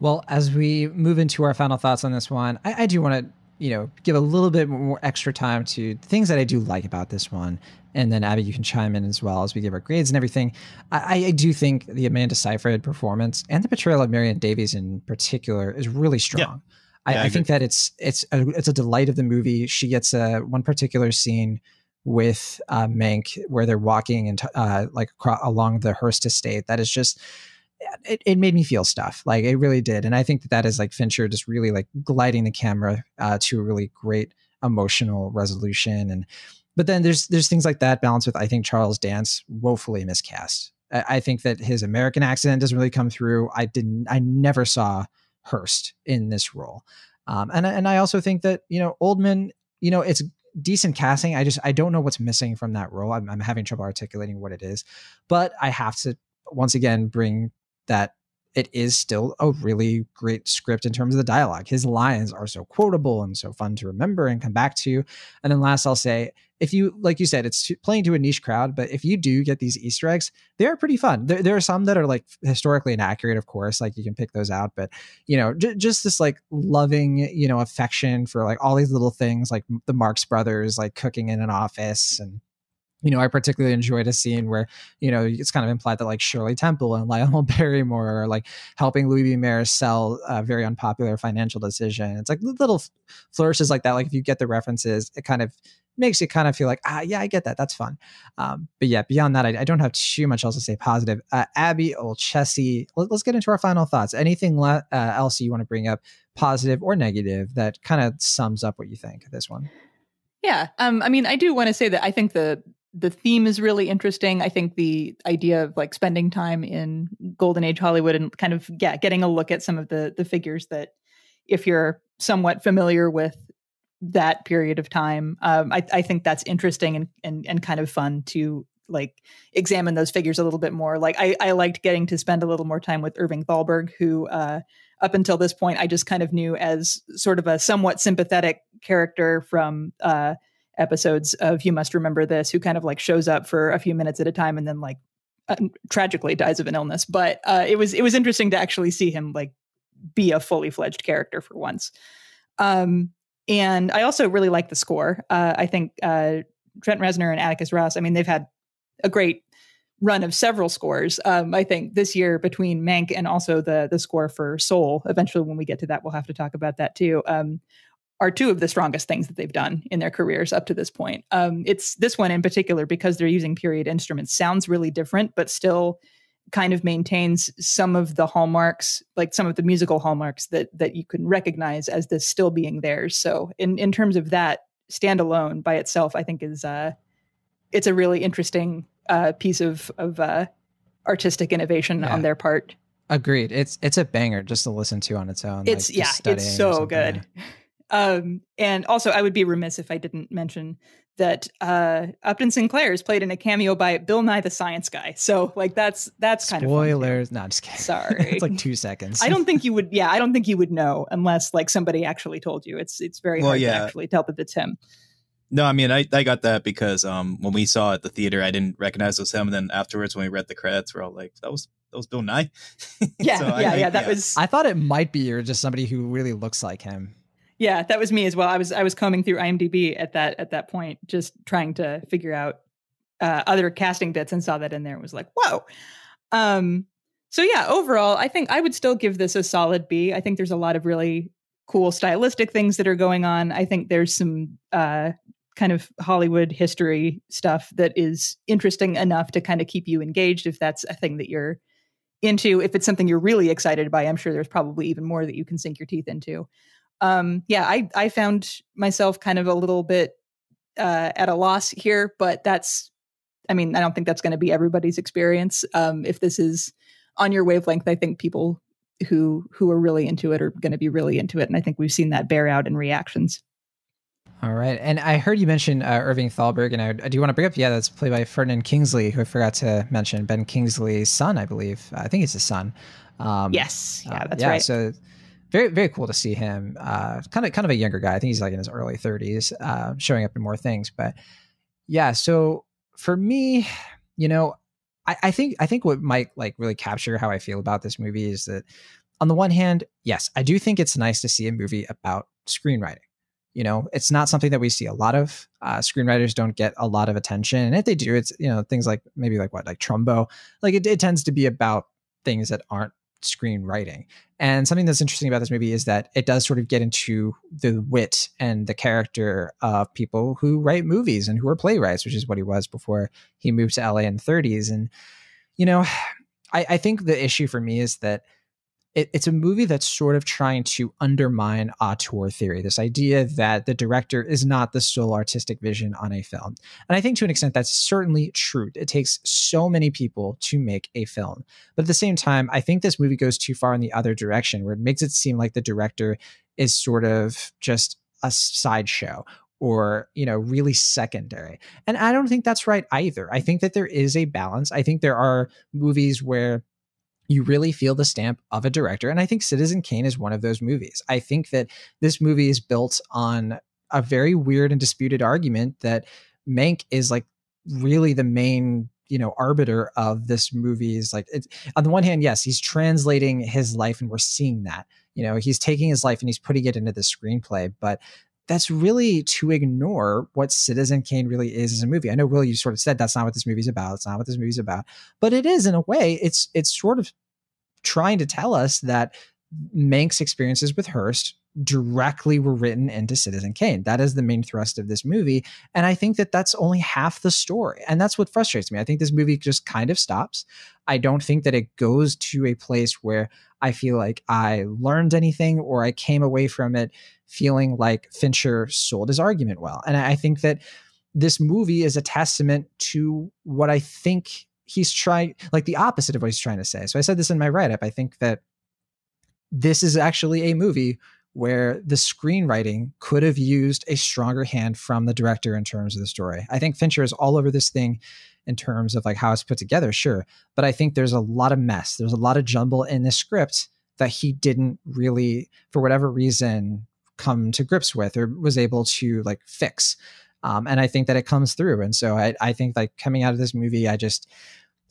Well, as we move into our final thoughts on this one, I, I do want to you know, give a little bit more extra time to things that I do like about this one. And then Abby, you can chime in as well as we give our grades and everything. I, I do think the Amanda Seyfried performance and the portrayal of Marion Davies in particular is really strong. Yeah. I, yeah, I, I think that it's it's a, it's a delight of the movie. She gets a one particular scene with uh, Mank where they're walking and uh, like along the Hearst estate. That is just it, it made me feel stuff. Like it really did. And i think that that is like fincher just really like gliding the camera uh, to a really great emotional resolution. And but then there's there's things like that balanced with i think charles dance woefully miscast. I, I think that his american accent doesn't really come through. I didn't i never saw hearst in this role. Um, and and i also think that you know oldman you know it's decent casting. I just i don't know what's missing from that role. I'm, I'm having trouble articulating what it is. But i have to once again bring that it is still a really great script in terms of the dialogue. His lines are so quotable and so fun to remember and come back to. And then last, I'll say, if you, like you said, it's playing to a niche crowd, but if you do get these Easter eggs, they are pretty fun. There, there are some that are like historically inaccurate, of course, like you can pick those out, but you know, j- just this like loving, you know, affection for like all these little things, like the Marx brothers, like cooking in an office and you know, I particularly enjoyed a scene where, you know, it's kind of implied that like Shirley Temple and Lionel Barrymore are like helping Louis B. Mayer sell a very unpopular financial decision. It's like little flourishes like that. Like if you get the references, it kind of makes you kind of feel like, ah, yeah, I get that. That's fun. Um, but yeah, beyond that, I, I, don't have too much else to say positive. Uh, Abby Olcese, let, us get into our final thoughts. Anything le- uh, else you want to bring up, positive or negative, that kind of sums up what you think of this one? Yeah. Um, I mean, I do want to say that I think the the theme is really interesting. I think the idea of like spending time in golden age Hollywood and kind of yeah, getting a look at some of the the figures that if you're somewhat familiar with that period of time, um, I, I think that's interesting and, and and kind of fun to like examine those figures a little bit more. Like I, I liked getting to spend a little more time with Irving Thalberg, who uh, up until this point I just kind of knew as sort of a somewhat sympathetic character from uh, episodes of You Must Remember This, who kind of like shows up for a few minutes at a time and then like uh, tragically dies of an illness. But uh, it was it was interesting to actually see him like be a fully fledged character for once. Um, and I also really like the score. Uh, I think uh, Trent Reznor and Atticus Ross. I mean, they've had a great run of several scores. Um, I think this year between Mank and also the the score for Soul. Eventually, when we get to that, we'll have to talk about that too. Um, are two of the strongest things that they've done in their careers up to this point. Um, it's this one in particular because they're using period instruments sounds really different, but still kind of maintains some of the hallmarks, like some of the musical hallmarks that that you can recognize as this still being theirs. So in in terms of that standalone by itself, I think is uh, it's a really interesting uh, piece of of uh, artistic innovation Yeah. on their part. Agreed. It's it's a banger just to listen to on its own. It's just yeah, it's so good. Um, and also, I would be remiss if I didn't mention that uh, Upton Sinclair is played in a cameo by Bill Nye the Science Guy. So, like, that's that's kind of fun, too. Spoilers. No, I'm just kidding. Sorry. it's like two seconds. I don't think you would. Yeah, I don't think you would know unless like somebody actually told you. It's it's very Well, hard yeah. to actually tell that it's him. No, I mean I, I got that because um when we saw it at the theater I didn't recognize it was him and then afterwards when we read the credits we're all like that was that was Bill Nye. Yeah, So I- yeah, I- yeah. That yeah. was I thought it might be or just somebody who really looks like him. Yeah, that was me as well. I was I was combing through IMDb at that at that point, just trying to figure out uh, other casting bits and saw that in there and was like, whoa. Um, so yeah, overall, I think I would still give this a solid B. I think there's a lot of really cool stylistic things that are going on. I think there's some uh, kind of Hollywood history stuff that is interesting enough to kind of keep you engaged if that's a thing that you're into. If it's something you're really excited by, I'm sure there's probably even more that you can sink your teeth into. Um, yeah, I I found myself kind of a little bit uh, at a loss here, but that's I mean, I don't think that's going to be everybody's experience. Um, if this is on your wavelength, I think people who who are really into it are going to be really into it, and I think we've seen that bear out in reactions. All right. And I heard you mention uh, Irving Thalberg, and I, I do you want to bring up, yeah, that's played by Ferdinand Kingsley, who I forgot to mention, Ben Kingsley's son, I believe. I think it's his son. Um, yes, yeah, uh, that's yeah, right. So very, very cool to see him. Uh, kind of, kind of a younger guy. I think he's like in his early 30s, uh, showing up in more things. But yeah, so for me, you know, I, I think I think what might like really capture how I feel about this movie is that on the one hand, yes, I do think it's nice to see a movie about screenwriting. You know, it's not something that we see a lot of. Uh, screenwriters don't get a lot of attention, and if they do, it's you know things like maybe like what like Trumbo. Like it, it tends to be about things that aren't screenwriting. And something that's interesting about this movie is that it does sort of get into the wit and the character of people who write movies and who are playwrights, which is what he was before he moved to LA in the 30s. And you know, I, I think the issue for me is that it, it's a movie that's sort of trying to undermine auteur theory, this idea that the director is not the sole artistic vision on a film. And I think to an extent that's certainly true. It takes so many people to make a film. But at the same time, I think this movie goes too far in the other direction where it makes it seem like the director is sort of just a sideshow or you know really secondary and i don't think that's right either i think that there is a balance i think there are movies where you really feel the stamp of a director. And I think Citizen Kane is one of those movies. I think that this movie is built on a very weird and disputed argument that Mank is like really the main you know arbiter of this movie is like it's on the one hand yes he's translating his life and we're seeing that you know he's taking his life and he's putting it into the screenplay but that's really to ignore what Citizen Kane really is as a movie. I know Will, you sort of said that's not what this movie's about. It's not what this movie's about, but it is in a way. It's it's sort of trying to tell us that Mank's experiences with Hearst directly were written into Citizen Kane. That is the main thrust of this movie, and I think that that's only half the story, and that's what frustrates me. I think this movie just kind of stops. I don't think that it goes to a place where I feel like I learned anything or I came away from it feeling like Fincher sold his argument well. And I think that this movie is a testament to what I think he's trying, like the opposite of what he's trying to say. So I said this in my write up. I think that this is actually a movie where the screenwriting could have used a stronger hand from the director in terms of the story. I think Fincher is all over this thing in terms of like how it's put together, sure. But I think there's a lot of mess. There's a lot of jumble in the script that he didn't really, for whatever reason, come to grips with or was able to like fix. Um, and I think that it comes through. And so I, I think like coming out of this movie, I just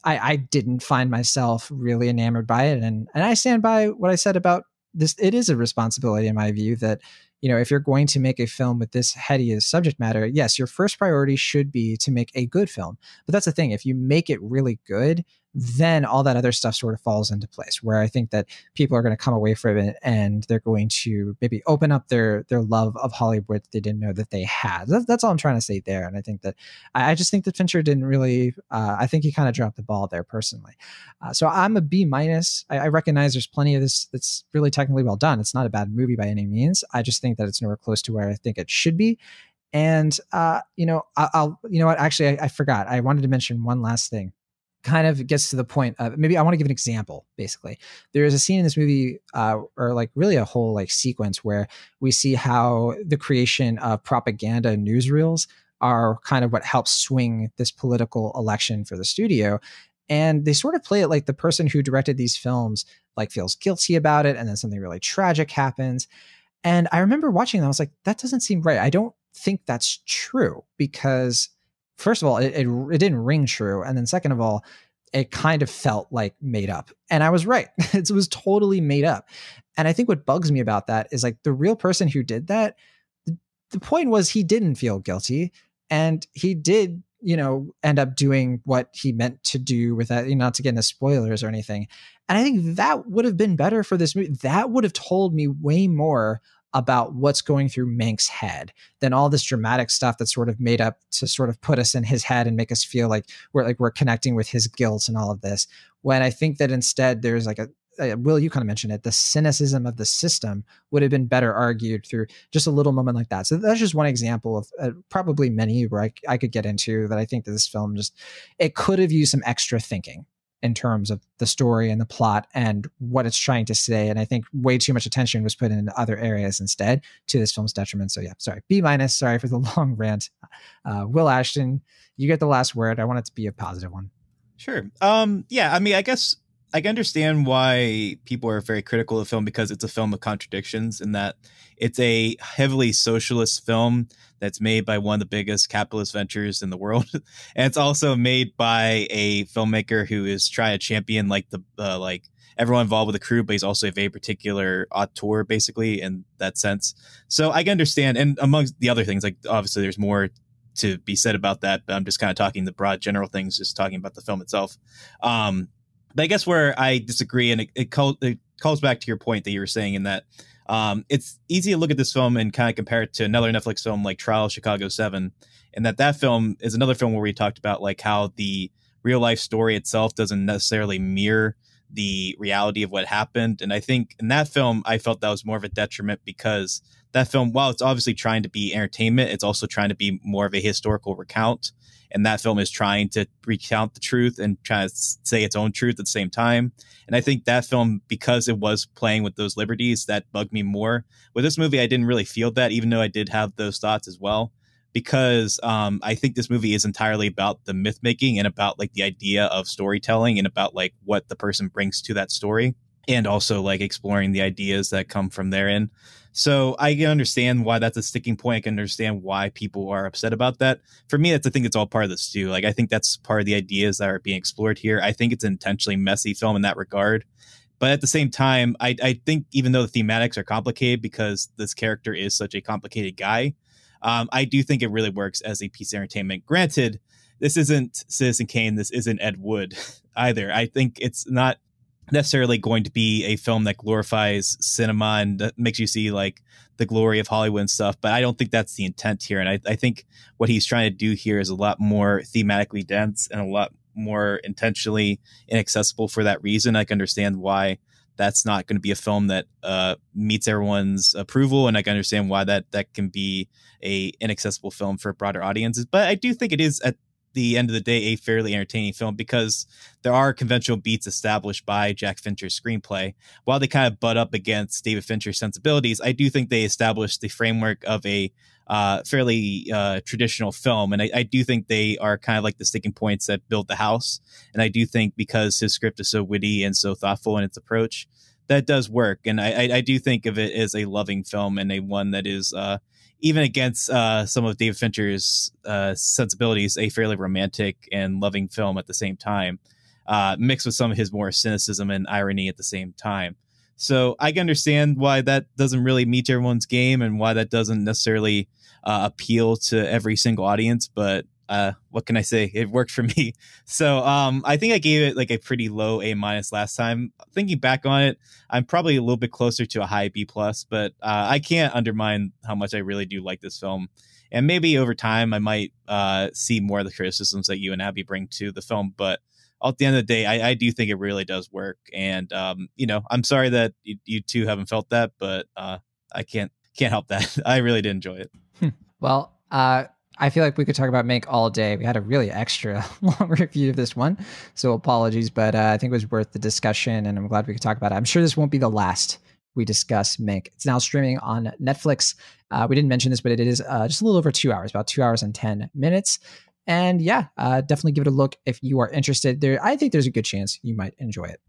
I, I didn't find myself really enamored by it. And and I stand by what I said about this. It is a responsibility in my view that you know, if you're going to make a film with this heady as subject matter, yes, your first priority should be to make a good film. But that's the thing, if you make it really good, then all that other stuff sort of falls into place where i think that people are going to come away from it and they're going to maybe open up their their love of hollywood that they didn't know that they had. That's, that's all i'm trying to say there and i think that i, I just think that fincher didn't really uh, i think he kind of dropped the ball there personally. Uh, so i'm a b minus. I, I recognize there's plenty of this that's really technically well done. It's not a bad movie by any means. I just think that it's nowhere close to where i think it should be. And uh, you know, I, will you know what? Actually, I, I, forgot. I wanted to mention one last thing kind of gets to the point of maybe I want to give an example. Basically, there is a scene in this movie, uh, or like really a whole like sequence where we see how the creation of propaganda newsreels are kind of what helps swing this political election for the studio. And they sort of play it like the person who directed these films like feels guilty about it, and then something really tragic happens. And I remember watching that, I was like, that doesn't seem right. I don't think that's true because first of all, it, it, it didn't ring true, and then second of all, it kind of felt like made up. And I was right; it was totally made up. And I think what bugs me about that is like the real person who did that. The, point was he didn't feel guilty, and he did you know end up doing what he meant to do with that you know not to get into spoilers or anything and i think that would have been better for this movie that would have told me way more about what's going through Mank's head than all this dramatic stuff that's sort of made up to sort of put us in his head and make us feel like we're like we're connecting with his guilt and all of this. When I think that instead there's like a Will, you kind of mentioned it. The cynicism of the system would have been better argued through just a little moment like that. So that's just one example of uh, probably many where I, I could get into that. I think that this film just it could have used some extra thinking in terms of the story and the plot and what it's trying to say. And I think way too much attention was put in other areas instead to this film's detriment. So yeah, sorry, B minus. Sorry for the long rant. Uh, Will Ashton, you get the last word. I want it to be a positive one. Sure. Um. Yeah. I mean, I guess I can understand why people are very critical of the film because it's a film of contradictions in that it's a heavily socialist film that's made by one of the biggest capitalist ventures in the world, and it's also made by a filmmaker who is trying to champion like the uh, like everyone involved with the crew, but he's also a very particular auteur, basically in that sense. So I can understand, and amongst the other things, like obviously there's more to be said about that, but I'm just kind of talking the broad general things, just talking about the film itself. Um, I guess where I disagree, and it, it, call, it calls back to your point that you were saying in that um, it's easy to look at this film and kind of compare it to another Netflix film like Trial of Chicago 7, and that that film is another film where we talked about like how the real life story itself doesn't necessarily mirror the reality of what happened. And I think in that film, I felt that was more of a detriment because that film, while it's obviously trying to be entertainment, it's also trying to be more of a historical recount and that film is trying to recount the truth and trying to say its own truth at the same time. And I think that film, because it was playing with those liberties, that bugged me more. With this movie, I didn't really feel that, even though I did have those thoughts as well. Because um, I think this movie is entirely about the myth making and about like the idea of storytelling and about like what the person brings to that story and also like exploring the ideas that come from therein. So I can understand why that's a sticking point. I can understand why people are upset about that. For me, that's I think it's all part of this too. Like I think that's part of the ideas that are being explored here. I think it's an intentionally messy film in that regard. But at the same time, I, I think even though the thematics are complicated because this character is such a complicated guy, um, I do think it really works as a piece of entertainment. Granted, this isn't Citizen Kane. This isn't Ed Wood either. I think it's not necessarily going to be a film that glorifies cinema and that makes you see like the glory of Hollywood and stuff. But I don't think that's the intent here. And I, I think what he's trying to do here is a lot more thematically dense and a lot more intentionally inaccessible for that reason. I can understand why that's not going to be a film that uh, meets everyone's approval, and I can understand why that that can be a inaccessible film for broader audiences. But I do think it is at the end of the day a fairly entertaining film because there are conventional beats established by Jack Fincher's screenplay. While they kind of butt up against David Fincher's sensibilities, I do think they establish the framework of a uh, fairly uh, traditional film, and I, I, do think they are kind of like the sticking points that build the house. And I do think because his script is so witty and so thoughtful in its approach, that does work. And I, I, I do think of it as a loving film and a one that is uh, even against uh, some of David Fincher's uh, sensibilities, a fairly romantic and loving film at the same time, uh, mixed with some of his more cynicism and irony at the same time. So I can understand why that doesn't really meet everyone's game and why that doesn't necessarily uh, appeal to every single audience. But uh, what can I say? It worked for me. So um, I think I gave it like a pretty low A minus last time. Thinking back on it, I'm probably a little bit closer to a high B plus, but uh, I can't undermine how much I really do like this film. And maybe over time, I might uh, see more of the criticisms that you and Abby bring to the film. But at the end of the day, I, I do think it really does work. And um, you know, I'm sorry that you, you two haven't felt that, but uh, I can't can't help that. I really did enjoy it. Well, uh, I feel like we could talk about Mank all day. We had a really extra long review of this one, so apologies, but uh, I think it was worth the discussion, and I'm glad we could talk about it. I'm sure this won't be the last we discuss Mank. It's now streaming on Netflix. Uh, we didn't mention this, but it is uh, just a little over two hours, about two hours and ten minutes. And yeah, uh, definitely give it a look if you are interested. There, I think there's a good chance you might enjoy it.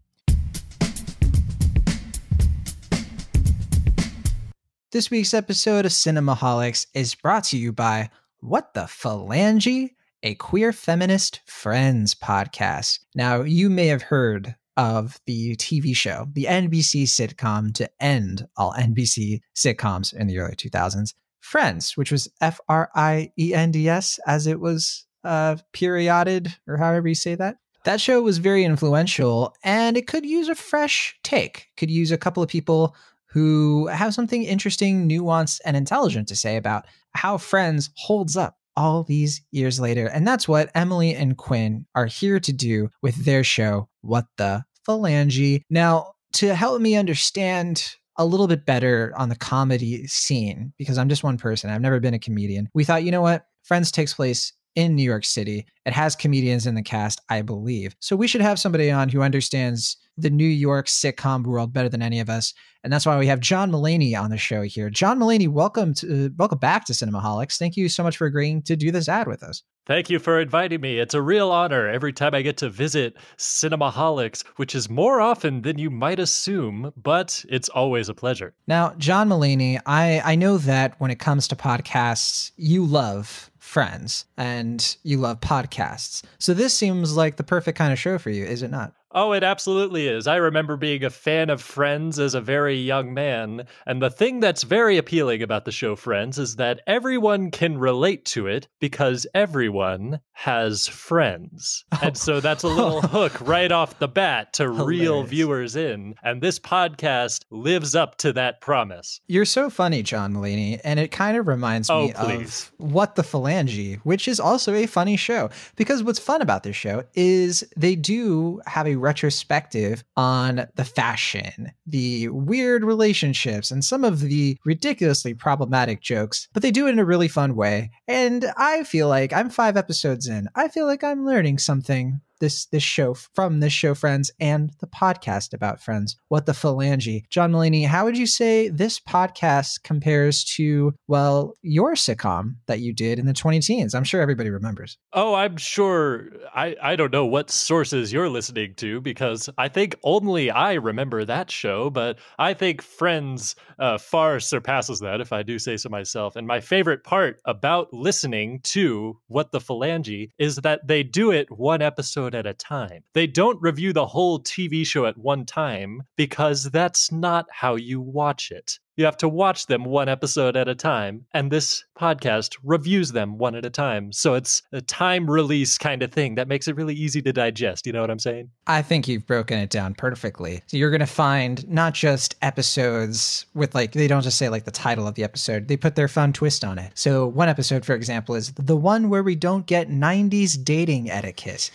This week's episode of Cinemaholics is brought to you by What the Phalange, a queer feminist friends podcast. Now, you may have heard of the TV show, the NBC sitcom to end all NBC sitcoms in the early 2000s, Friends, which was F R I E N D S as it was uh, perioded, or however you say that. That show was very influential and it could use a fresh take, could use a couple of people who have something interesting, nuanced, and intelligent to say about how Friends holds up all these years later. And that's what Emily and Quinn are here to do with their show, What the Phalange. Now, to help me understand a little bit better on the comedy scene, because I'm just one person, I've never been a comedian, we thought, you know what? Friends takes place in New York City. It has comedians in the cast, I believe. So we should have somebody on who understands the New York sitcom world better than any of us. And that's why we have John Mulaney on the show here. John Mulaney, welcome to uh, welcome back to Cinemaholics. Thank you so much for agreeing to do this ad with us. Thank you for inviting me. It's a real honor every time I get to visit Cinemaholics, which is more often than you might assume, but it's always a pleasure. Now, John Mulaney, I, I know that when it comes to podcasts, you love friends and you love podcasts. So this seems like the perfect kind of show for you, is it not? Oh, it absolutely is. I remember being a fan of Friends as a very young man, and the thing that's very appealing about the show Friends is that everyone can relate to it because everyone has friends. Oh. And so that's a little oh. hook right off the bat to Hilarious. reel viewers in. And this podcast lives up to that promise. You're so funny, John Mulaney, and it kind of reminds oh, me please. of What the Phalange, which is also a funny show. Because what's fun about this show is they do have a retrospective on the fashion, the weird relationships, and some of the ridiculously problematic jokes, but they do it in a really fun way. And I feel like I'm five episodes in. I feel like I'm learning something this this show from this show friends and the podcast about friends. What the phalange. John mulaney how would you say this podcast compares to well your sitcom that you did in the 20 teens? I'm sure everybody remembers. Oh i'm sure. I i don't know what sources you're listening to because i think only i remember that show but i think friends uh, far surpasses that if i do say so myself. And my favorite part about listening to what the phalange is that they do it one episode episode at a time. They don't review the whole TV show at one time because that's not how you watch it. You have to watch them one episode at a time, and this podcast reviews them one at a time. So it's a time release kind of thing that makes it really easy to digest. You know what I'm saying? I think you've broken it down perfectly. So you're going to find not just episodes with like, they don't just say like the title of the episode, they put their fun twist on it. So one episode, for example, is the one where we don't get 90s dating etiquette,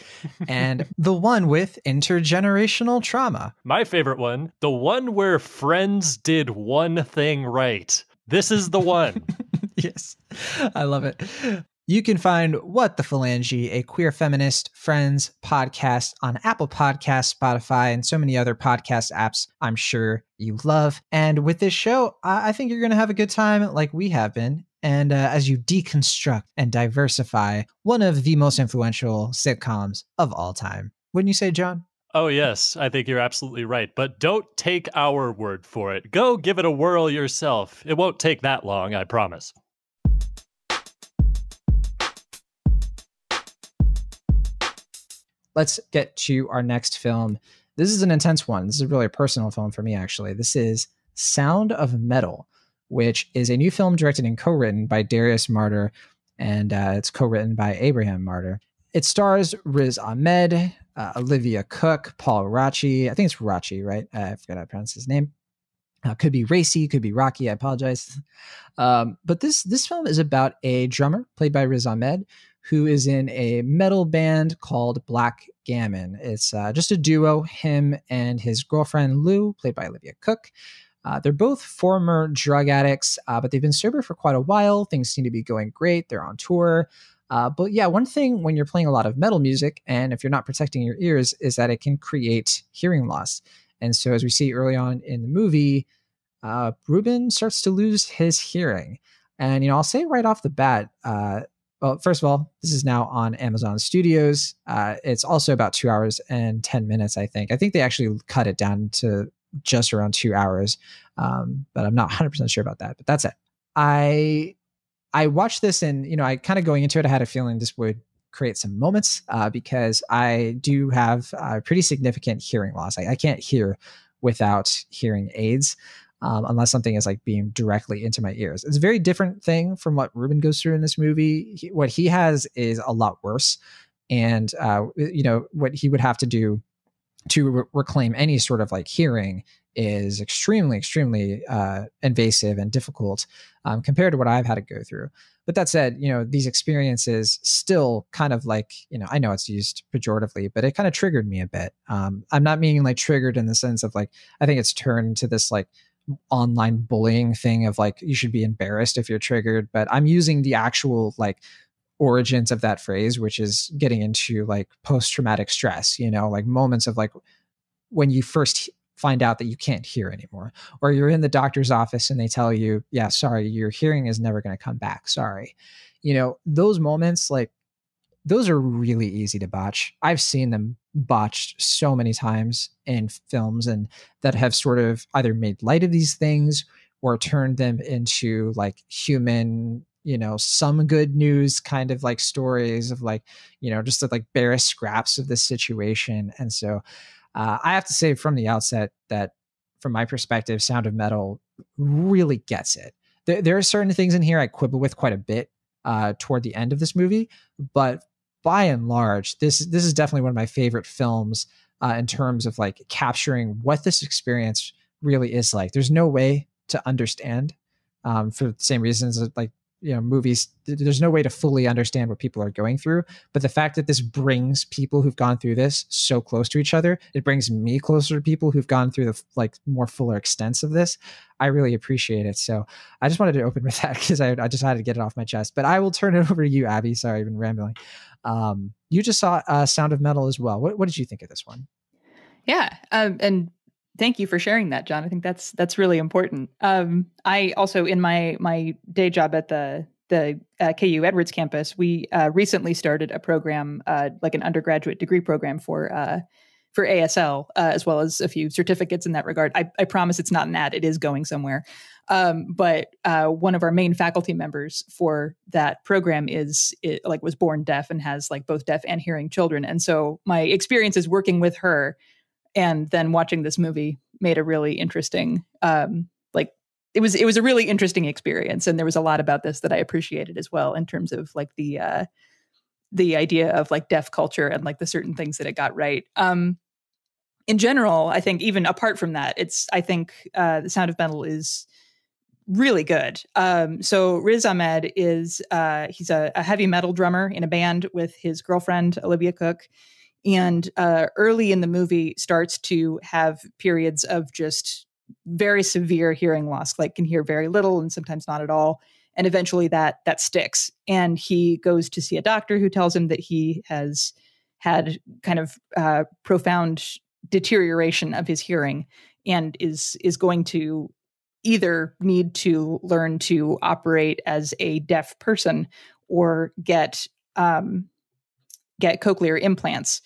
and the one with intergenerational trauma. My favorite one, the one where friends did one thing right. This is the one. yes, I love it. You can find What the Phalange, a queer feminist friends podcast on Apple Podcasts, Spotify, and so many other podcast apps I'm sure you love. And with this show, I think you're going to have a good time like we have been. And uh, as you deconstruct and diversify one of the most influential sitcoms of all time. Wouldn't you say, John? Oh, yes, I think you're absolutely right. But don't take our word for it. Go give it a whirl yourself. It won't take that long, I promise. Let's get to our next film. This is an intense one. This is really a personal film for me, actually. This is Sound of Metal, which is a new film directed and co-written by Darius Marder, and uh, it's co-written by Abraham Marder. It stars Riz Ahmed, uh, Olivia Cooke, Paul Raci. I think it's Raci, right? I forgot how to pronounce his name. Uh, could be Racy, could be Rocky. I apologize. Um, but this this film is about a drummer played by Riz Ahmed who is in a metal band called Black Gammon. It's uh, just a duo, him and his girlfriend Lou, played by Olivia Cooke. Uh, they're both former drug addicts, uh, but they've been sober for quite a while. Things seem to be going great. They're on tour. Uh, but yeah, one thing when you're playing a lot of metal music, and if you're not protecting your ears, is that it can create hearing loss. And so, as we see early on in the movie, uh, Ruben starts to lose his hearing. And you know, I'll say right off the bat, uh, well, first of all, this is now on Amazon Studios. Uh, it's also about two hours and 10 minutes, I think. I think they actually cut it down to just around two hours, um, but I'm not 100% sure about that. But that's it. I I watched this and, you know, I kind of going into it, I had a feeling this would create some moments uh, because I do have a pretty significant hearing loss. I, I can't hear without hearing aids um, unless something is like being directly into my ears. It's a very different thing from what Ruben goes through in this movie. He, what he has is a lot worse, and uh, you know what he would have to do to re- reclaim any sort of like hearing is extremely, extremely uh, invasive and difficult um, compared to what I've had to go through. But that said, you know, these experiences still kind of like, you know, I know it's used pejoratively, but it kind of triggered me a bit. Um, I'm not meaning like triggered in the sense of like, I think it's turned to this like online bullying thing of like you should be embarrassed if you're triggered but i'm using the actual like origins of that phrase which is getting into like post traumatic stress you know like moments of like when you first find out that you can't hear anymore. Or you're in the doctor's office and they tell you yeah sorry your hearing is never going to come back sorry. You know those moments like those are really easy to botch. I've seen them botched so many times in films and that have sort of either made light of these things or turned them into like human you know some good news kind of like stories of like you know just the, like barest scraps of this situation. And so uh, i have to say from the outset that from my perspective sound of metal really gets it there, there are certain things in here i quibble with quite a bit uh, toward the end of this movie but by and large, this this is definitely one of my favorite films uh, in terms of like capturing what this experience really is like. There's no way to understand um, for the same reasons that like you know movies there's no way to fully understand what people are going through but the fact that this brings people who've gone through this so close to each other it brings me closer to people who've gone through the like more fuller extents of this i really appreciate it. So i just wanted to open with that because I, I had to get it off my chest but i will turn it over to you abby. Sorry i've been rambling. Um, you just saw uh, sound of metal as well. What, what did you think of this one? Yeah um, and thank you for sharing that john. I think that's that's really important. Um, i also in my my day job at the the uh, ku edwards campus we uh, recently started a program uh, like an undergraduate degree program for uh, for asl uh, as well as a few certificates in that regard. I, I, promise it's not an ad it is going somewhere. Um, but uh, one of our main faculty members for that program is it, like was born deaf and has like both deaf and hearing children. And so my experiences working with her and then watching this movie made a really interesting um like it was it was a really interesting experience and there was a lot about this that i appreciated as well in terms of like the uh the idea of like deaf culture and like the certain things that it got right. Um in general i think even apart from that it's i think uh the sound of metal is really good. Um so riz ahmed is uh he's a, a heavy metal drummer in a band with his girlfriend olivia cooke and uh, early in the movie starts to have periods of just very severe hearing loss like can hear very little and sometimes not at all and eventually that that sticks and he goes to see a doctor who tells him that he has had kind of uh, profound deterioration of his hearing and is is going to either need to learn to operate as a deaf person or get um, get cochlear implants,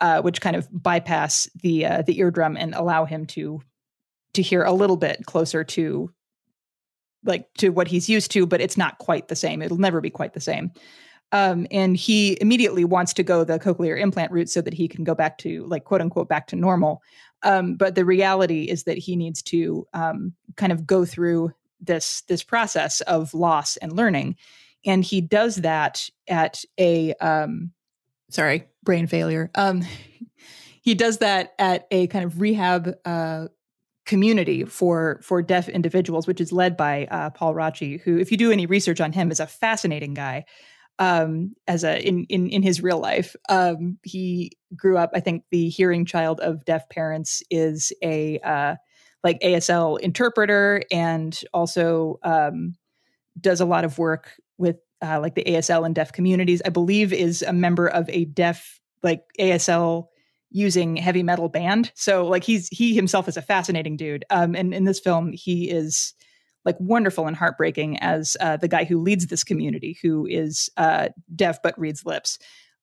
uh, which kind of bypass the uh, the eardrum and allow him to to hear a little bit closer to like to what he's used to, but it's not quite the same. It'll never be quite the same. Um, and he immediately wants to go the cochlear implant route so that he can go back to like quote unquote back to normal. Um, but the reality is that he needs to um, kind of go through this this process of loss and learning, and he does that at a um, sorry brain failure. Um, he does that at a kind of rehab uh, community for for deaf individuals, which is led by uh, Paul Raci, who, if you do any research on him, is a fascinating guy. Um, as a in in in his real life, um, he grew up. I think the hearing child of deaf parents is a uh, like ASL interpreter, and also um, does a lot of work with uh, like the ASL and deaf communities. I believe is a member of a deaf like ASL using heavy metal band. So like he's he himself is a fascinating dude. Um, and in this film, he is like wonderful and heartbreaking as uh, the guy who leads this community, who is uh, deaf but reads lips.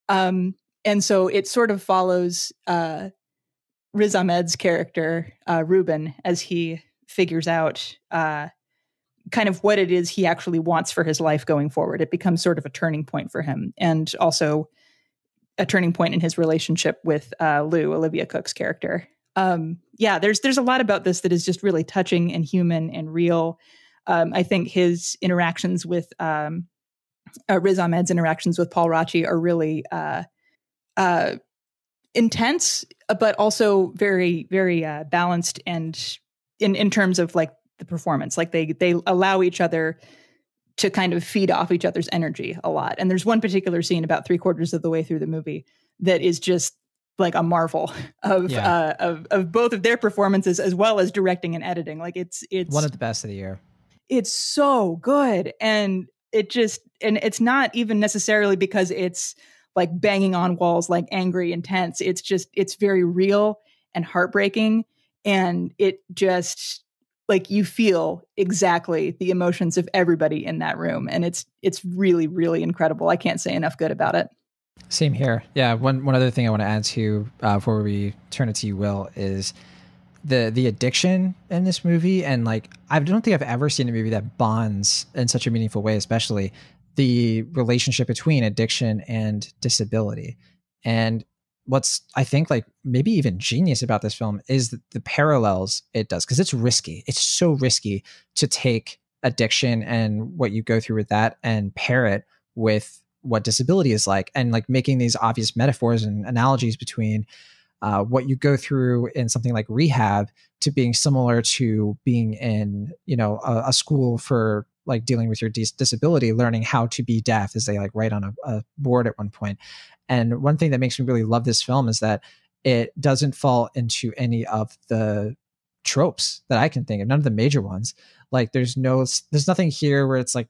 Um, and so it sort of follows uh, Riz Ahmed's character uh, Ruben as he figures out uh, kind of what it is he actually wants for his life going forward. It becomes sort of a turning point for him, and also a turning point in his relationship with uh, Lou, Olivia Cooke's character. Um, yeah, there's there's a lot about this that is just really touching and human and real. Um, I think his interactions with um, uh, Riz Ahmed's interactions with Paul Raci are really uh, uh, intense, but also very very uh, balanced and in in terms of like the performance. Like they they allow each other to kind of feed off each other's energy a lot. And there's one particular scene about three quarters of the way through the movie that is just like a marvel of yeah. uh, of of both of their performances as well as directing and editing. Like it's it's one of the best of the year. It's so good, and it just and it's not even necessarily because it's like banging on walls, like angry, intense. It's just it's very real and heartbreaking, and it just like you feel exactly the emotions of everybody in that room and it's it's really really incredible. I can't say enough good about it. Same here. Yeah one one other thing i want to add to uh, before we turn it to you will is the the addiction in this movie and like i don't think i've ever seen a movie that bonds in such a meaningful way especially the relationship between addiction and disability. And what's I think like maybe even genius about this film is the, parallels it does because it's risky. It's so risky to take addiction and what you go through with that and pair it with what disability is like and like making these obvious metaphors and analogies between uh, what you go through in something like rehab to being similar to being in you know a, a school for like dealing with your dis- disability learning how to be deaf as they like write on a, a board at one point and one thing that makes me really love this film is that it doesn't fall into any of the tropes that I can think of, none of the major ones. Like there's no there's nothing here where it's like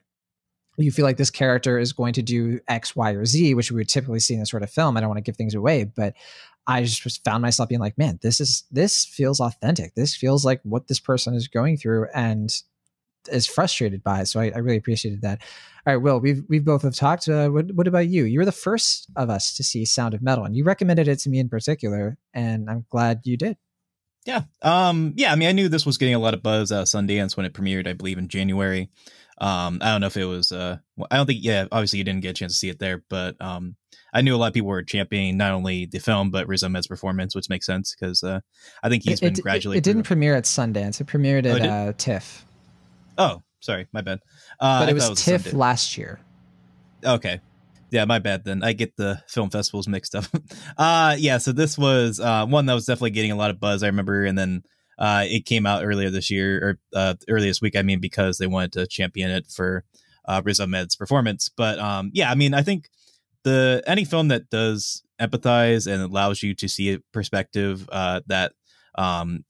you feel like this character is going to do X, Y, or Z, which we would typically see in this sort of film. I don't want to give things away, but I just found myself being like, man, this is this feels authentic. This feels like what this person is going through, and is frustrated by it. So I, I, really appreciated that. All right, Will, we've we've both have talked. Uh, what, what about you? You were the first of us to see Sound of Metal, and you recommended it to me in particular, and I'm glad you did. Yeah, um, yeah. I mean, I knew this was getting a lot of buzz of Sundance when it premiered. I believe in January. Um, I don't know if it was. Uh, I don't think. Yeah, obviously you didn't get a chance to see it there, but um, I knew a lot of people were championing not only the film but Riz Ahmed's performance, which makes sense because uh, I think he's it, been gradually. It, it didn't premiere at Sundance. It premiered at oh, uh, TIFF. Oh, sorry, my bad. Uh, but it was, was TIFF last year. Okay. Yeah, my bad then. I get the film festivals mixed up. uh yeah, so this was uh one that was definitely getting a lot of buzz, I remember, and then uh it came out earlier this year or uh earlier this week, I mean, because they wanted to champion it for uh Riz Ahmed's performance. But um yeah, I mean, I think the any film that does empathize and allows you to see a perspective uh that um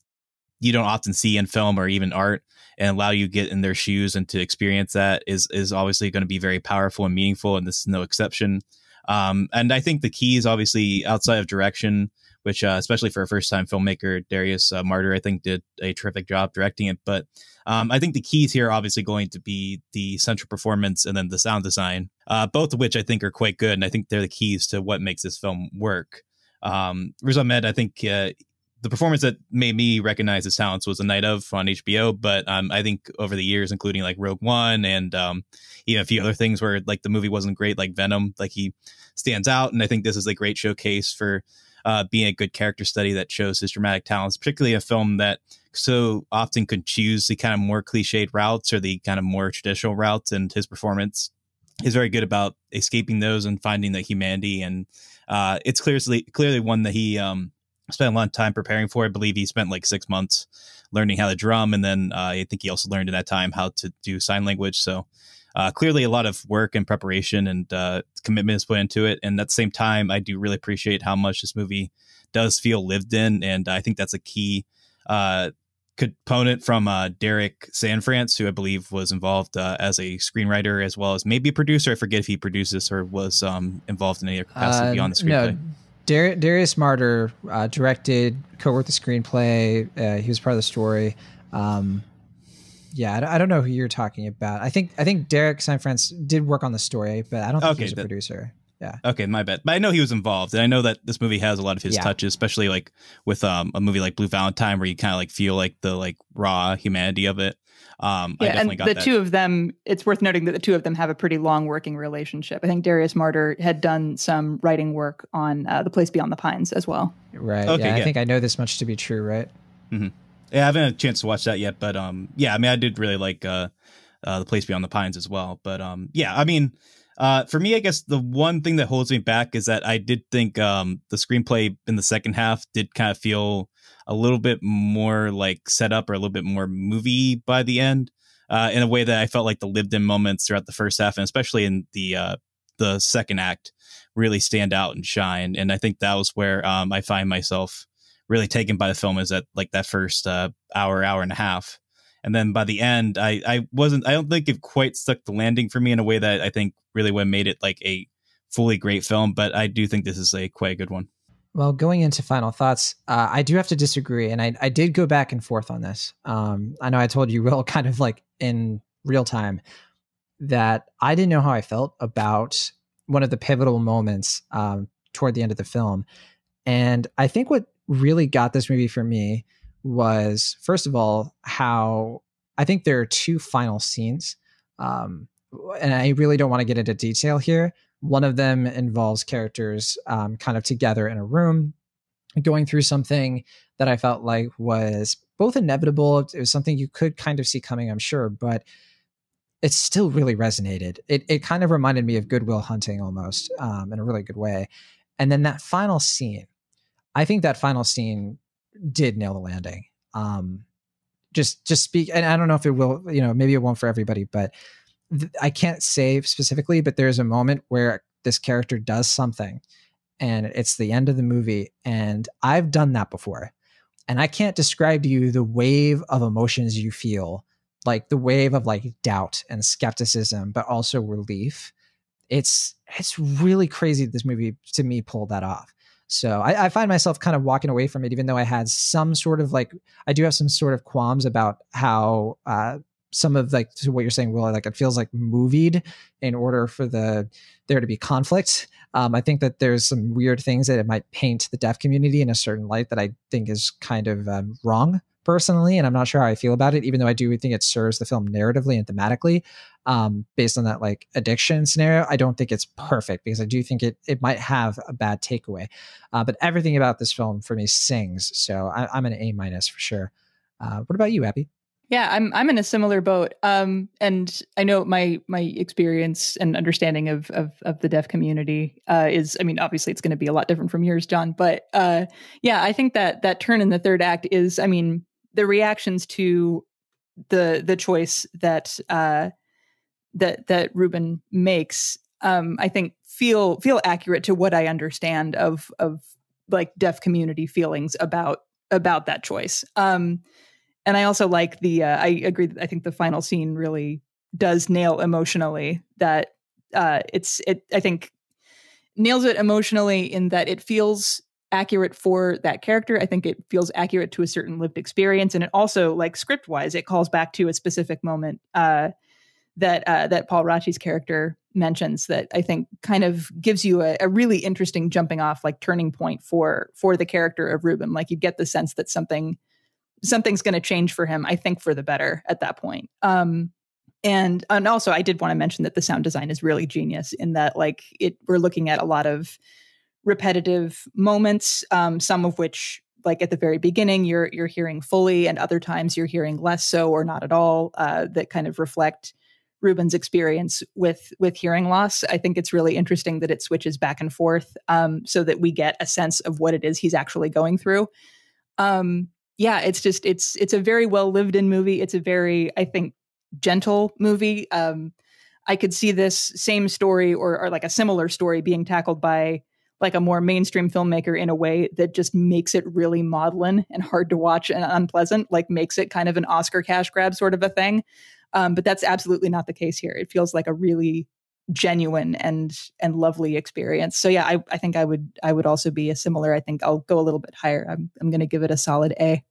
you don't often see in film or even art and allow you get in their shoes and to experience that is is obviously going to be very powerful and meaningful and this is no exception. Um, and i think the key is obviously outside of direction which uh, especially for a first time filmmaker darius uh, marder i think did a terrific job directing it. But um, i think the keys here are obviously going to be the central performance and then the sound design uh, both of which i think are quite good and i think they're the keys to what makes this film work. Um, Riz Ahmed, I think uh, the performance that made me recognize his talents was A Night of on HBO. But um, I think over the years, including like Rogue One and um, you know a few other things where like the movie wasn't great, like Venom, like he stands out. And I think this is a great showcase for uh, being a good character study that shows his dramatic talents, particularly a film that so often could choose the kind of more cliched routes or the kind of more traditional routes. And his performance is very good about escaping those and finding the humanity. And uh, it's clearly clearly one that he um, spent a lot of time preparing for. I believe he spent like six months learning how to drum, and then uh, I think he also learned in that time how to do sign language. So uh, clearly, a lot of work and preparation and uh, commitment is put into it. And at the same time, I do really appreciate how much this movie does feel lived in, and I think that's a key uh, component from uh, Derek Cianfrance, who I believe was involved uh, as a screenwriter as well as maybe a producer. I forget if he produced this or was um, involved in any other capacity Uh, beyond the no, screenplay. Dar- Darius Marder uh, directed, co-wrote the screenplay. Uh, he was part of the story. Um, yeah, I don't, I don't know who you're talking about. I think I think Derek Cianfrance did work on the story, but I don't think Okay, he was a that- producer. Yeah. Okay, my bad. But I know he was involved, and I know that this movie has a lot of his Yeah. touches, especially like with um, a movie like Blue Valentine, where you kind of like feel like the like raw humanity of it. Um, I Yeah, definitely and got the that. two of them, it's worth noting that the two of them have a pretty long working relationship. I think Darius Marder had done some writing work on uh, The Place Beyond the Pines as well. Right. Okay, yeah, I think I know this much to be true, right? hmm Yeah, I haven't had a chance to watch that yet, but um, yeah, I mean, I did really like uh, uh, the place beyond the pines as well. But um, yeah, I mean, uh, for me, I guess the one thing that holds me back is that I did think um the screenplay in the second half did kind of feel a little bit more like set up or a little bit more movie by the end, uh, in a way that I felt like the lived in moments throughout the first half and especially in the uh the second act really stand out and shine. And I think that was where um I find myself really taken by the film is that like that first uh, hour, hour and a half. And then by the end, I, I wasn't, I don't think it quite stuck the landing for me in a way that I think really would have made it like a fully great film. But I do think this is a quite a good one. Well, going into final thoughts, uh, I do have to disagree, and I, I did go back and forth on this. Um, I know I told you, Will, kind of like in real time, that I didn't know how I felt about one of the pivotal moments um, toward the end of the film, and I think what really got this movie for me was, first of all, how I think there are two final scenes, um, and I really don't want to get into detail here. One of them involves characters um, kind of together in a room, going through something that I felt like was both inevitable. It was something you could kind of see coming, I'm sure, but it still really resonated. It it kind of reminded me of Good Will Hunting almost um, in a really good way. And then that final scene, I think that final scene did nail the landing. Um, just just speak, and I don't know if it will, you know, maybe it won't for everybody, but I can't say specifically, but there's a moment where this character does something and it's the end of the movie. And I've done that before. And I can't describe to you the wave of emotions you feel, like the wave of like doubt and skepticism, but also relief. It's it's really crazy this movie to me pulled that off. So I, I find myself kind of walking away from it, even though I had some sort of like I do have some sort of qualms about how uh, some of like to what you're saying, Will, like it feels like movied in order for the there to be conflict. Um, I think that there's some weird things that it might paint the deaf community in a certain light that I think is kind of um, wrong personally, and I'm not sure how I feel about it. Even though I do think it serves the film narratively and thematically, um, based on that like addiction scenario, I don't think it's perfect because I do think it it might have a bad takeaway. Uh, but everything about this film for me sings, so I, I'm an A minus for sure. Uh, what about you, Abby? Yeah, I'm I'm in a similar boat. Um, and I know my my experience and understanding of of, of the deaf community uh, is. I mean, obviously, it's going to be a lot different from yours, John. But uh, yeah, I think that that turn in the third act is. I mean, the reactions to the the choice that uh, that that Ruben makes, um, I think feel feel accurate to what I understand of of like deaf community feelings about about that choice. Um, and I also like the. Uh, I agree. I think the final scene really does nail emotionally that uh, it's. It. I think nails it emotionally in that it feels accurate for that character. I think it feels accurate to a certain lived experience, and it also, like script wise, it calls back to a specific moment uh, that uh, that Paul Rachi's character mentions that I think kind of gives you a, a, really interesting jumping off, like turning point for for the character of Ruben. Like you get the sense that something something's going to change for him. I think for the better at that point. Um, and and also I did want to mention that the sound design is really genius in that like it we're looking at a lot of repetitive moments, um, some of which like at the very beginning you're you're hearing fully and other times you're hearing less so or not at all uh, that kind of reflect Ruben's experience with with hearing loss. I think it's really interesting that it switches back and forth um, so that we get a sense of what it is he's actually going through. Um, yeah, it's just it's it's a very well lived in movie. It's a very I think gentle movie. Um, I could see this same story or, or like a similar story being tackled by like a more mainstream filmmaker in a way that just makes it really maudlin and hard to watch and unpleasant, like makes it kind of an Oscar cash grab sort of a thing. Um, but that's absolutely not the case here. It feels like a really genuine and and lovely experience. So yeah, I, I think I would I would also be a similar. I think I'll go a little bit higher. I'm I'm going to give it a solid A.